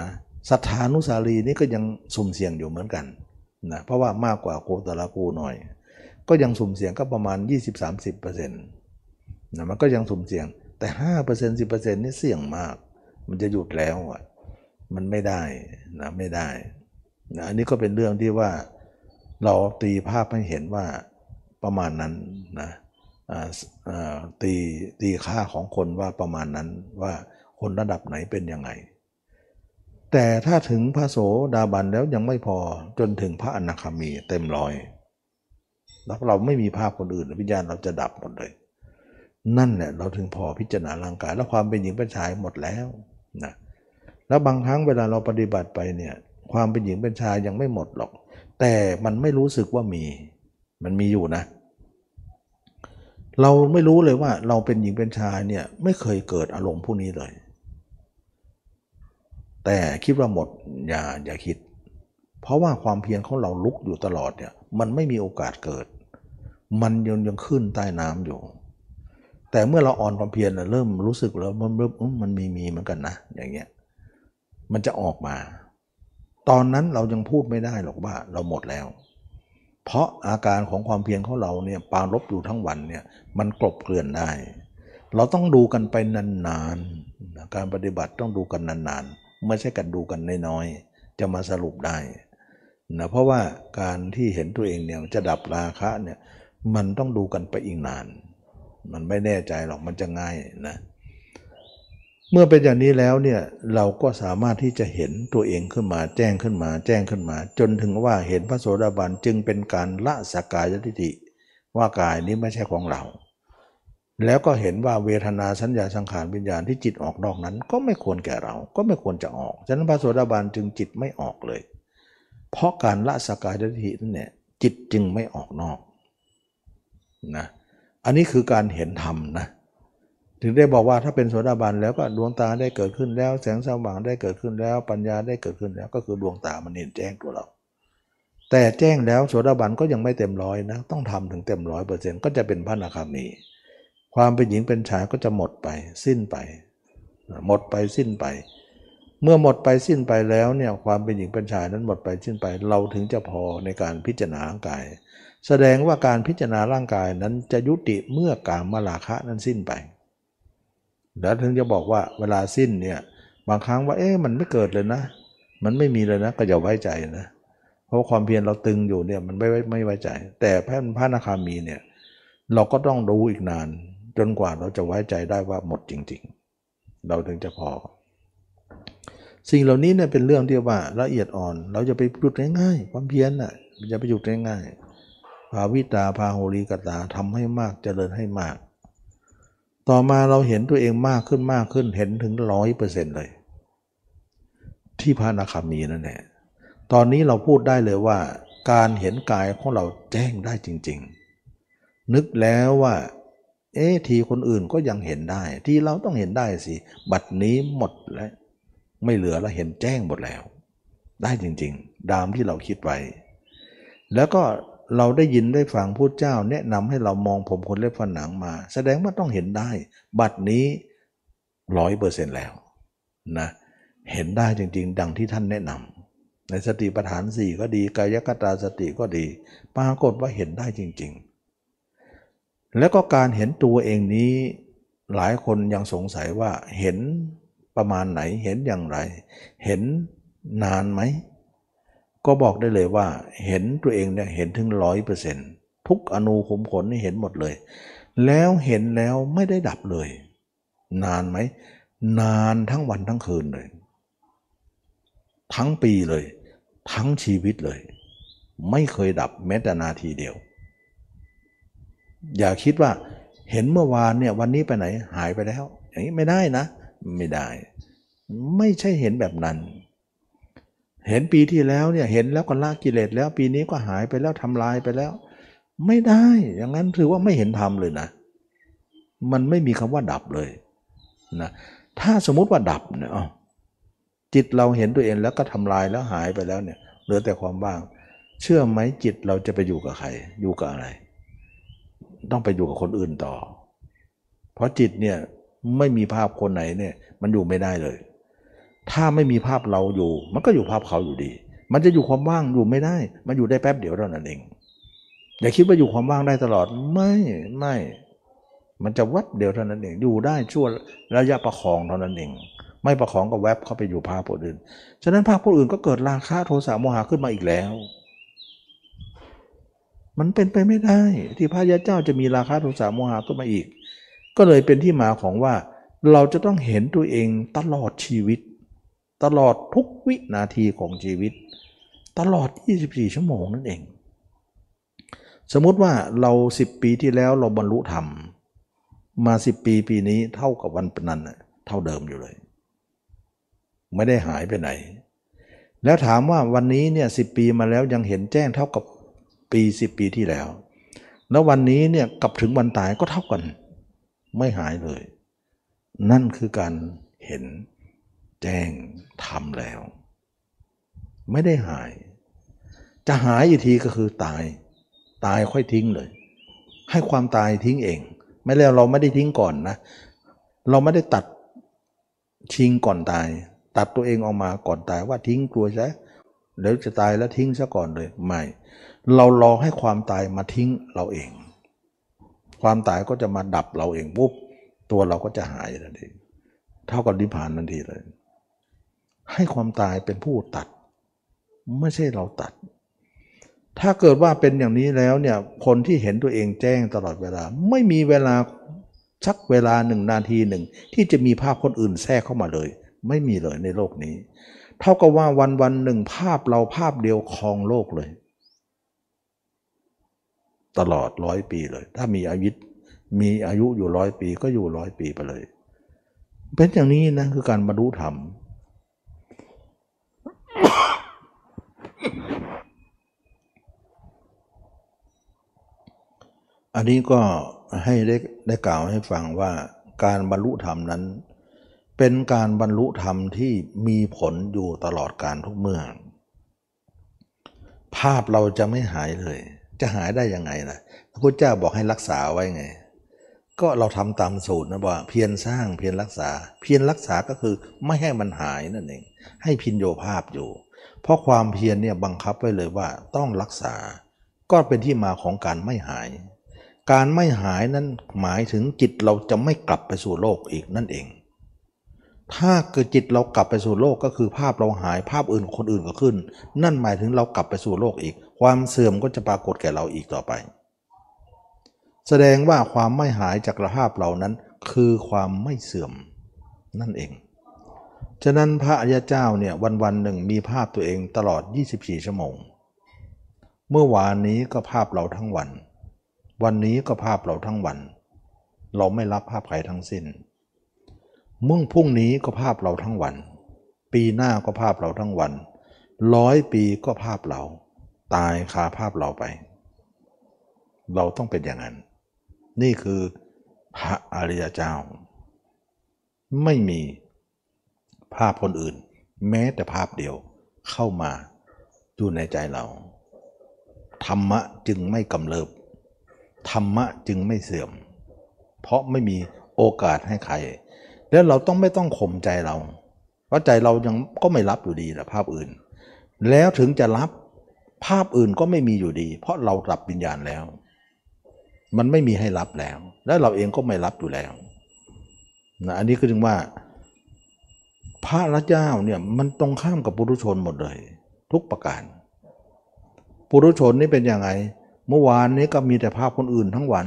นะสัทธานุสาลีนี่ก็ยังสุ่มเสี่ยงอยู่เหมือนกันนะเพราะว่ามากกว่าโคตรละกูหน่อย ก็ยังสุ่มเสี่ยงก็ประมาณ 20-30%นะมันก็ยังสุ่มเสี่ยง แต่ 5% 10%นี่เสี่ยงมาก มันจะหยุดแล้วอะมันไม่ได้นะไม่ได้นะอันนี้ก็เป็นเรื่องที่ว่าเราตีภาพให้เห็นว่าประมาณนั้นนะตีตีค่าของคนว่าประมาณนั้นว่าคนระดับไหนเป็นยังไง แต่ถ้าถึงพระโสดาบันแล้วยังไม่พอจนถึงพระอนาคามีเต็มร้อย แล้วเราไม่มีภาพคนอื่นวิญญาณเราจะดับหมดเลย นั่นแหละเราถึงพอพิจารณาร่างกาย แล้วความเป็นหญิงเป็นชายหมดแล้วนะแล้วบางครั้งเวลาเราปฏิบัติไปเนี่ยความเป็นหญิงเป็นชายยังไม่หมดหรอก แต่มันไม่รู้สึกว่ามี มันมีอยู่นะ เราไม่รู้เลยว่าเราเป็นหญิงเป็นชายเนี่ยไม่เคยเกิดอารมณ์พวกนี้เลย แต่คิดว่าหมดอย่าอย่าคิด เพราะว่าความเพียรของเราลุกอยู่ตลอดเนี่ยมันไม่มีโอกาสเกิด มันยังยังขึ้นใต้น้ำอยู่ แต่เมื่อเราอ่อนความเพียรเริ่มรู้สึกแล้วมันเริ่มมันมีมีเหมือนกันนะ อย่างเงี้ยมันจะออกมา ตอนนั้นเรายังพูดไม่ได้หรอกว่าเราหมดแล้ว เพราะอาการของความเพียรของเราเนี่ยปางลบอยู่ทั้งวันเนี่ยมันกลบเกลื่อนได้ เราต้องดูกันไปนานๆ การปฏิบัติต้องดูกันนานๆ ไม่ใช่กันดูกันน้อยๆ จะมาสรุปได้นะเพราะว่าการที่เห็นตัวเองเนี่ยจะดับราคะเนี่ย มันต้องดูกันไปอีกนาน มันไม่แน่ใจหรอกมันจะง่ายนะเมื่อเป็นอย่างนี้แล้วเนี่ยเราก็สามารถที่จะเห็นตัวเองขึ้นมาแจ้งขึ้นมา แจ้งขึ้นมา จนถึงว่าเห็นพระโสดาบันจึงเป็นการละสกายทิฏฐิว่ากายนี้ไม่ใช่ของเรา แล้วก็เห็นว่าเวทนาสัญญาสังขารวิญญาณที่จิตออกนอกนั้น ก็ไม่ควรแก่เราก็ไม่ควรจะออกฉะนั้นพระโสดาบันจึงจิตไม่ออกเลย เพราะการละสกายทิฏฐินั่นเนี่ยจิตจึงไม่ออกนอก นะอันนี้คือการเห็นธรรมนะถึงได้บอกว่าถ้าเป็นโสดาบันแล้วก็ดวงตาได้เกิดขึ้นแล้ว แสงสว่างได้เกิดขึ้นแล้ว ปัญญาได้เกิดขึ้นแล้ว ก็คือดวงตามันเห็นแจ้งตัวเรา แต่แจ้งแล้วโสดาบันก็ยังไม่เต็มร้อยนะต้องทำถึงเต็มร้อยเปอร์เซ็นต์ก็จะเป็นพระนาคามี ความเป็นหญิงเป็นชายก็จะหมดไป สิ้นไป หมดไปสิ้นไป เมื่อหมดไปสิ้นไปแล้วเนี่ยความเป็นหญิงเป็นชายนั้นหมดไปสิ้นไป เราถึงจะพอในการพิจารณาร่างกาย แสดงว่าการพิจารณาร่างกายนั้นจะยุติเมื่อกามลาคะนั้นสิ้นไป แล้วถึงจะบอกว่าเวลาสิ้นเนี่ยบางครั้งว่าเอ๊ะมันไม่เกิดเลยนะ มันไม่มีเลยนะก็อย่าไว้ใจนะเพราะความเพียรเราตึงอยู่เนี่ยมันไม่ไม่ไว้ใจ แต่พระพระนาคามีเนี่ยเราก็ต้องดูอีกนาน จนกว่าเราจะไว้ใจได้ว่าหมดจริง ๆ เราถึงจะพอ สิ่งเหล่านี้เนี่ยเป็นเรื่องที่ว่าละเอียดอ่อน เราจะไปหยุดง่ายๆความเพียรน่ะจะไปหยุดง่ายๆาวิตาพาโหรีกตาทำให้มากเจริญให้มาก ต่อมาเราเห็นตัวเองมากขึ้นมากขึ้นเห็นถึงร้อยเปอร์เซ็นต์เลย ที่พระนาคามีนั่นแหละตอนนี้เราพูดได้เลยว่าการเห็นกายของเราแจ้งได้จริง ๆ นึกแล้วว่า เอ๊ทีคนอื่นก็ยังเห็นได้ ที่เราต้องเห็นได้สิ บัดนี้หมดแล้ว ไม่เหลือแล้วเห็นแจ้งหมดแล้ว ได้จริง ๆ ดามที่เราคิดไว้ แล้วก็ เราได้ยินได้ฟังพูดเจ้า แนะนำให้เรามองผมคนเล็บฝันหนังมา แสดงว่าต้องเห็นได้ บัดนี้ร้อยเปอร์เซ็นต์แล้วนะเห็นได้จริง ๆ ดังที่ท่านแนะนำในสติปัฏฐานสี่ก็ดีกายกตาสติก็ดี ปรากฏว่าเห็นได้จริง ๆ แล้วก็การเห็นตัวเองนี้หลายคนยังสงสัยว่าเห็นประมาณไหนเห็นอย่างไร เห็นนานไหม ก็บอกได้เลยว่าเห็นตัวเองเนี่ยเห็นถึงร้อยเปอร์เซ็นต์ทุกอนูขมขนนี่เห็นหมดเลย แล้วเห็นแล้วไม่ได้ดับเลย นานไหม นานทั้งวันทั้งคืนเลย ทั้งปีเลย ทั้งชีวิตเลย ไม่เคยดับแม้แต่นาทีเดียว อย่าคิดว่าเห็นเมื่อวานเนี่ยวันนี้ไปไหนหายไปแล้ว อย่างนี้ไม่ได้นะ ไม่ได้ ไม่ใช่เห็นแบบนั้น เห็นปีที่แล้วเนี่ยเห็นแล้วก็ละกิเลสแล้วปีนี้ก็หายไปแล้วทำลายไปแล้ว ไม่ได้ อย่างนั้นถือว่าไม่เห็นธรรมเลยนะ มันไม่มีคำว่าดับเลยนะถ้าสมมุติว่าดับเนี่ยจิตเราเห็นตัวเองแล้วก็ทำลายแล้วหายไปแล้วเนี่ยเหลือแต่ความว่าง เชื่อไหมจิตเราจะไปอยู่กับใคร อยู่กับอะไร ต้องไปอยู่กับคนอื่นต่อ เพราะจิตเนี่ยไม่มีภาพคนไหนเนี่ย มันอยู่ไม่ได้เลย ถ้าไม่มีภาพเราอยู่ มันก็อยู่ภาพเขาอยู่ดี มันจะอยู่ความว่างอยู่ไม่ได้ มันอยู่ได้แป๊บเดียวเท่านั้นเอง อย่าคิดว่าอยู่ความว่างได้ตลอด ไม่ไม่ มันจะวัดเดียวเท่านั้นเอง อยู่ได้ชั่วระยะประคองเท่านั้นเอง ไม่ประคองก็แวบเข้าไปอยู่ภาพคนอื่น ฉะนั้นภาพคนอื่นก็เกิดราคะโทสะโมหะขึ้นมาอีกแล้ว มันเป็นไปไม่ได้ ที่พระยาเจ้าจะมีราคะโทสะโมหะขึ้นมาอีก ก็เลยเป็นที่มาของว่า เราจะต้องเห็นตัวเองตลอดชีวิต ตลอดทุกวินาทีของชีวิต ตลอด 24 ชั่วโมงนั่นเอง สมมุติว่าเรา 10 ปีที่แล้วเราบรรลุธรรม มา 10 ปีปีนี้เท่ากับวันปนันเท่าเดิมอยู่เลย ไม่ได้หายไปไหน แล้วถามว่าวันนี้เนี่ยสิปีมาแล้วยังเห็นแจ้งเท่ากับปี 10 ปีที่แล้ว แล้ววันนี้เนี่ยกับถึงวันตายก็เท่ากัน ไม่หายเลย นั่นคือการเห็น แจ้งทำแล้ว ไม่ได้หาย จะหายอีกทีก็คือตาย ตายค่อยทิ้งเลย ให้ความตายทิ้งเอง ไม่แล้วเราไม่ได้ทิ้งก่อนนะ เราไม่ได้ตัดชิงก่อนตาย ตัดตัวเองออกมาก่อนตายว่าทิ้งกลัวซะเดี๋ยวจะตายแล้วทิ้งซะก่อนเลยไม่ เรารอให้ความตายมาทิ้งเราเอง ความตายก็จะมาดับเราเองปุ๊บตัวเราก็จะหายทันทีเท่ากับนิพพานทันทีเลย ให้ความตายเป็นผู้ตัด ไม่ใช่เราตัด ถ้าเกิดว่าเป็นอย่างนี้แล้วเนี่ยคนที่เห็นตัวเองแจ้งตลอดเวลา ไม่มีเวลาสักเวลาหนึ่งนาทีหนึ่ง ที่จะมีภาพคนอื่นแทรกเข้ามาเลย ไม่มีเลยในโลกนี้ เท่ากับว่าวันวันหนึ่งภาพเราภาพเดียวครองโลกเลย ตลอดร้อยปีเลย ถ้ามีอายุมีอายุอยู่ร้อยปีก็อยู่ร้อยปีไปเลย เป็นอย่างนี้นะคือการบรรลุธรรม อันนี้ก็ให้ได้ได้กล่าวให้ฟังว่าการบรรลุธรรมนั้น เป็นการบรรลุธรรมที่มีผลอยู่ตลอดการทุกเมื่อ ภาพเราจะไม่หายเลย จะหายได้ยังไงล่ะพระพุทธเจ้าบอกให้รักษาไว้ไง ก็เราทำตามสูตรนะว่าเพียรสร้างเพียรรักษา เพียรรักษาก็คือไม่ให้มันหายนั่นเองให้พินโยภาพอยู่ เพราะความเพียรเนี่ยบังคับไว้เลยว่าต้องรักษา ก็เป็นที่มาของการไม่หาย การไม่หายนั้นหมายถึงจิตเราจะไม่กลับไปสู่โลกอีกนั่นเอง ถ้าเกิดจิตเรากลับไปสู่โลกก็คือภาพเราหายภาพอื่นคนอื่นก็ขึ้น นั่นหมายถึงเรากลับไปสู่โลกอีก ความเสื่อมก็จะปรากฏแก่เราอีกต่อไป แสดงว่าความไม่หายจากภาพเรานั้น คือความไม่เสื่อมนั่นเอง ฉะนั้นพระอริยเจ้าเนี่ยวันวันหนึ่งมีภาพตัวเองตลอด 24 ชั่วโมง เมื่อวานนี้ก็ภาพเราทั้งวัน วันนี้ก็ภาพเราทั้งวัน เราไม่รับภาพใครทั้งสิ้นเมื่อพรุ่งนี้ก็ภาพเราทั้งวัน ปีหน้าก็ภาพเราทั้งวัน ร้อยปีก็ภาพเรา ตายคาภาพเราไป เราต้องเป็นอย่างนั้น นี่คือพระอริยเจ้า ไม่มี ภาพคนอื่น แม้แต่ภาพเดียวเข้ามาอยู่ในใจเรา ธรรมะจึงไม่กำเริบ ธรรมะจึงไม่เสื่อม เพราะไม่มีโอกาสให้ใคร แล้วเราต้องไม่ต้องข่มใจเรา เพราะใจเรายังก็ไม่รับอยู่ดีแหละภาพอื่น แล้วถึงจะรับภาพอื่นก็ไม่มีอยู่ดี เพราะเรารับวิญญาณแล้ว มันไม่มีให้รับแล้ว และเราเองก็ไม่รับอยู่แล้วนะอันนี้ก็ถึงว่า พระรัเจ้าเนี่ยมันตรงข้ามกับปุถุชนหมดเลย ทุกประการ ปุถุชนนี่เป็นยังไง เมื่อวานนี้ก็มีแต่ภาพคนอื่นทั้งวัน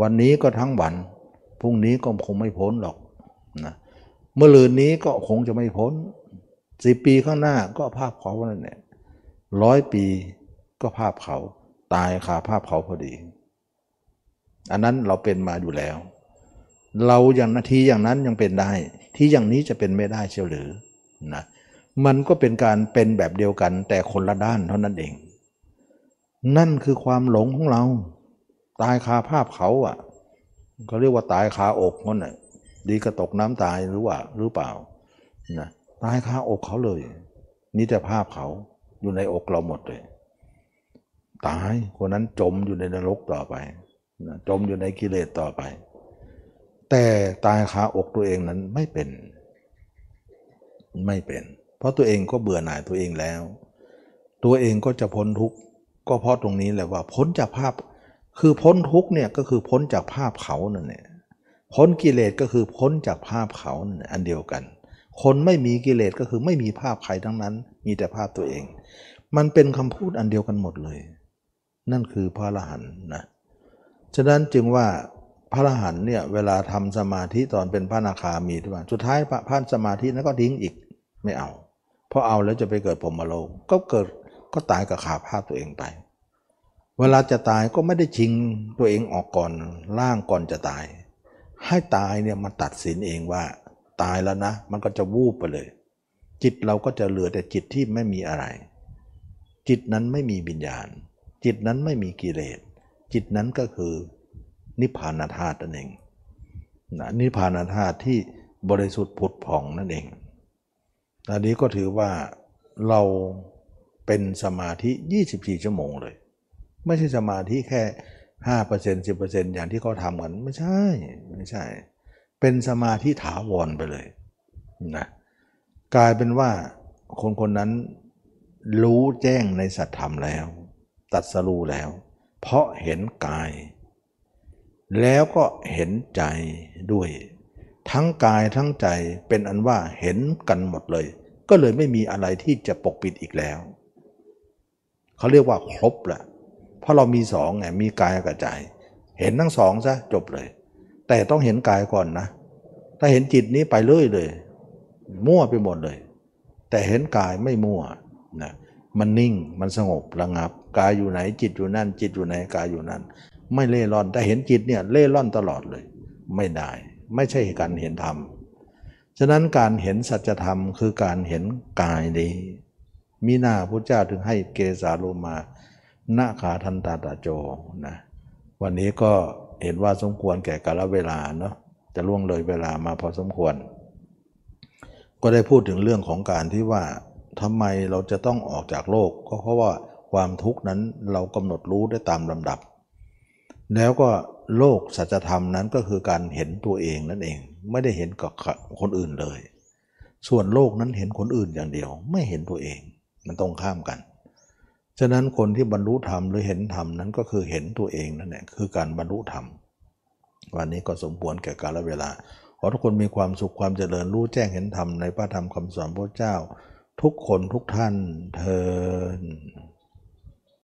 วันนี้ก็ทั้งวันพรุ่งนี้ก็คงไม่พ้นหรอกนะเมื่อลืนนี้ก็คงจะไม่พ้นสิปีข้างหน้าก็ภาพเขานั่นแหละร้อยปีก็ภาพเขาตายคาภาพเขาพอดี อันนั้นเราเป็นมาอยู่แล้ว เราอย่างนาทีอย่างนั้นยังเป็นได้ ที่อย่างนี้จะเป็นไม่ได้เชียวหรือนะมันก็เป็นการเป็นแบบเดียวกันแต่คนละด้านเท่านั้นเอง นั่นคือความหลงของเรา ตายคาภาพเขาอะเขาเรียกว่าตายคาอกนั่นแหละดีกระตกน้ำตายหรือว่าหรือเปล่านะตายคาอกเขาเลยนี่แต่ภาพเขาอยู่ในอกเราหมดเลย ตายคนนั้นจมอยู่ในนรกต่อไปนะจมอยู่ในกิเลสต่อไป แต่ตายคาอกตัวเองนั้นไม่เป็น ไม่เป็น เพราะตัวเองก็เบื่อหน่ายตัวเองแล้ว ตัวเองก็จะพ้นทุกข์ก็เพราะตรงนี้แหละว่าพ้นจากภาพ คือพ้นทุกข์เนี่ยก็คือพ้นจากภาพเขานั่นแหละพ้นกิเลสก็คือพ้นจากภาพเขานั่นแหละอันเดียวกัน คนไม่มีกิเลสก็คือไม่มีภาพใครทั้งนั้น มีแต่ภาพตัวเอง มันเป็นคำพูดอันเดียวกันหมดเลย นั่นคือพระอรหันต์นะ ฉะนั้นจึงว่า พระอรหันต์เนี่ยเวลาทำสมาธิตอนเป็นพระนาคามีที่ว่าสุดท้ายพระพานสมาธินั้นก็ทิ้งอีกไม่เอา เพราะเอาแล้วจะไปเกิดพรมโลกก็เกิดก็ตายกับขาภาพตัวเองไป เวลาจะตายก็ไม่ได้ชิงตัวเองออกก่อนล่างก่อนจะตาย ให้ตายเนี่ยมาตัดสินเองว่า ตายแล้วนะ มันก็จะวูบไปเลย จิตเราก็จะเหลือแต่จิตที่ไม่มีอะไร จิตนั้นไม่มีวิญญาณ จิตนั้นไม่มีกิเลสจิตนั้นก็คือ นิพพานธาตุนั่นเองนะนิพพานธาตุที่บริสุทธิ์ผุดผ่องนั่นเองอันนี้ก็ถือว่าเราเป็นสมาธิ 24 ชั่วโมงเลย ไม่ใช่สมาธิแค่ 5% 10%อย่างที่เขาทำกัน ไม่ใช่ ไม่ใช่ เป็นสมาธิถาวรไปเลยนะกลายเป็นว่าคนคนนั้นรู้แจ้งในสัตธรรมแล้ว ตัดสรู้แล้ว เพราะเห็นกาย แล้วก็เห็นใจด้วย ทั้งกายทั้งใจเป็นอันว่าเห็นกันหมดเลย ก็เลยไม่มีอะไรที่จะปกปิดอีกแล้ว เขาเรียกว่าครบละเพราะเรามีสองไงมีกายกับใจ เห็นทั้งสองซะจบเลย แต่ต้องเห็นกายก่อนนะ ถ้าเห็นจิตนี้ไปเรื่อยเลย มั่วไปหมดเลย แต่เห็นกายไม่มั่วนะมันนิ่งมันสงบระงับ กายอยู่ไหนจิตอยู่นั่น จิตอยู่ไหนกายอยู่นั่น ไม่เล่ร่อน แต่เห็นจิตเนี่ยเล่ร่อนตลอดเลย ไม่ได้ ไม่ใช่การเห็นธรรม ฉะนั้นการเห็นสัจธรรมคือการเห็นกายนี้มีหน้าพระเจ้าถึงให้เกสาโลมานาขาทันตาตาโจนะวันนี้ก็เห็นว่าสมควรแก่กาลเวลาเนาะจะล่วงเลยเวลามาพอสมควร ก็ได้พูดถึงเรื่องของการที่ว่าทำไมเราจะต้องออกจากโลก ก็เพราะว่าความทุกข์นั้นเรากำหนดรู้ได้ตามลำดับ แล้วก็โลกสัจธรรมนั้นก็คือการเห็นตัวเองนั่นเอง ไม่ได้เห็นกับคนอื่นเลย ส่วนโลกนั้นเห็นคนอื่นอย่างเดียว ไม่เห็นตัวเองมันตรงข้ามกัน ฉะนั้นคนที่บรรลุธรรมหรือเห็นธรรมนั้นก็คือเห็นตัวเองนั่นแหละคือการบรรลุธรรม วันนี้ก็สมควรแก่กาลเวลาขอทุกคนมีความสุขความเจริญรู้แจ้งเห็นธรรมในพระธรรมคำสอนพระเจ้า ทุกคนทุกท่านเทอ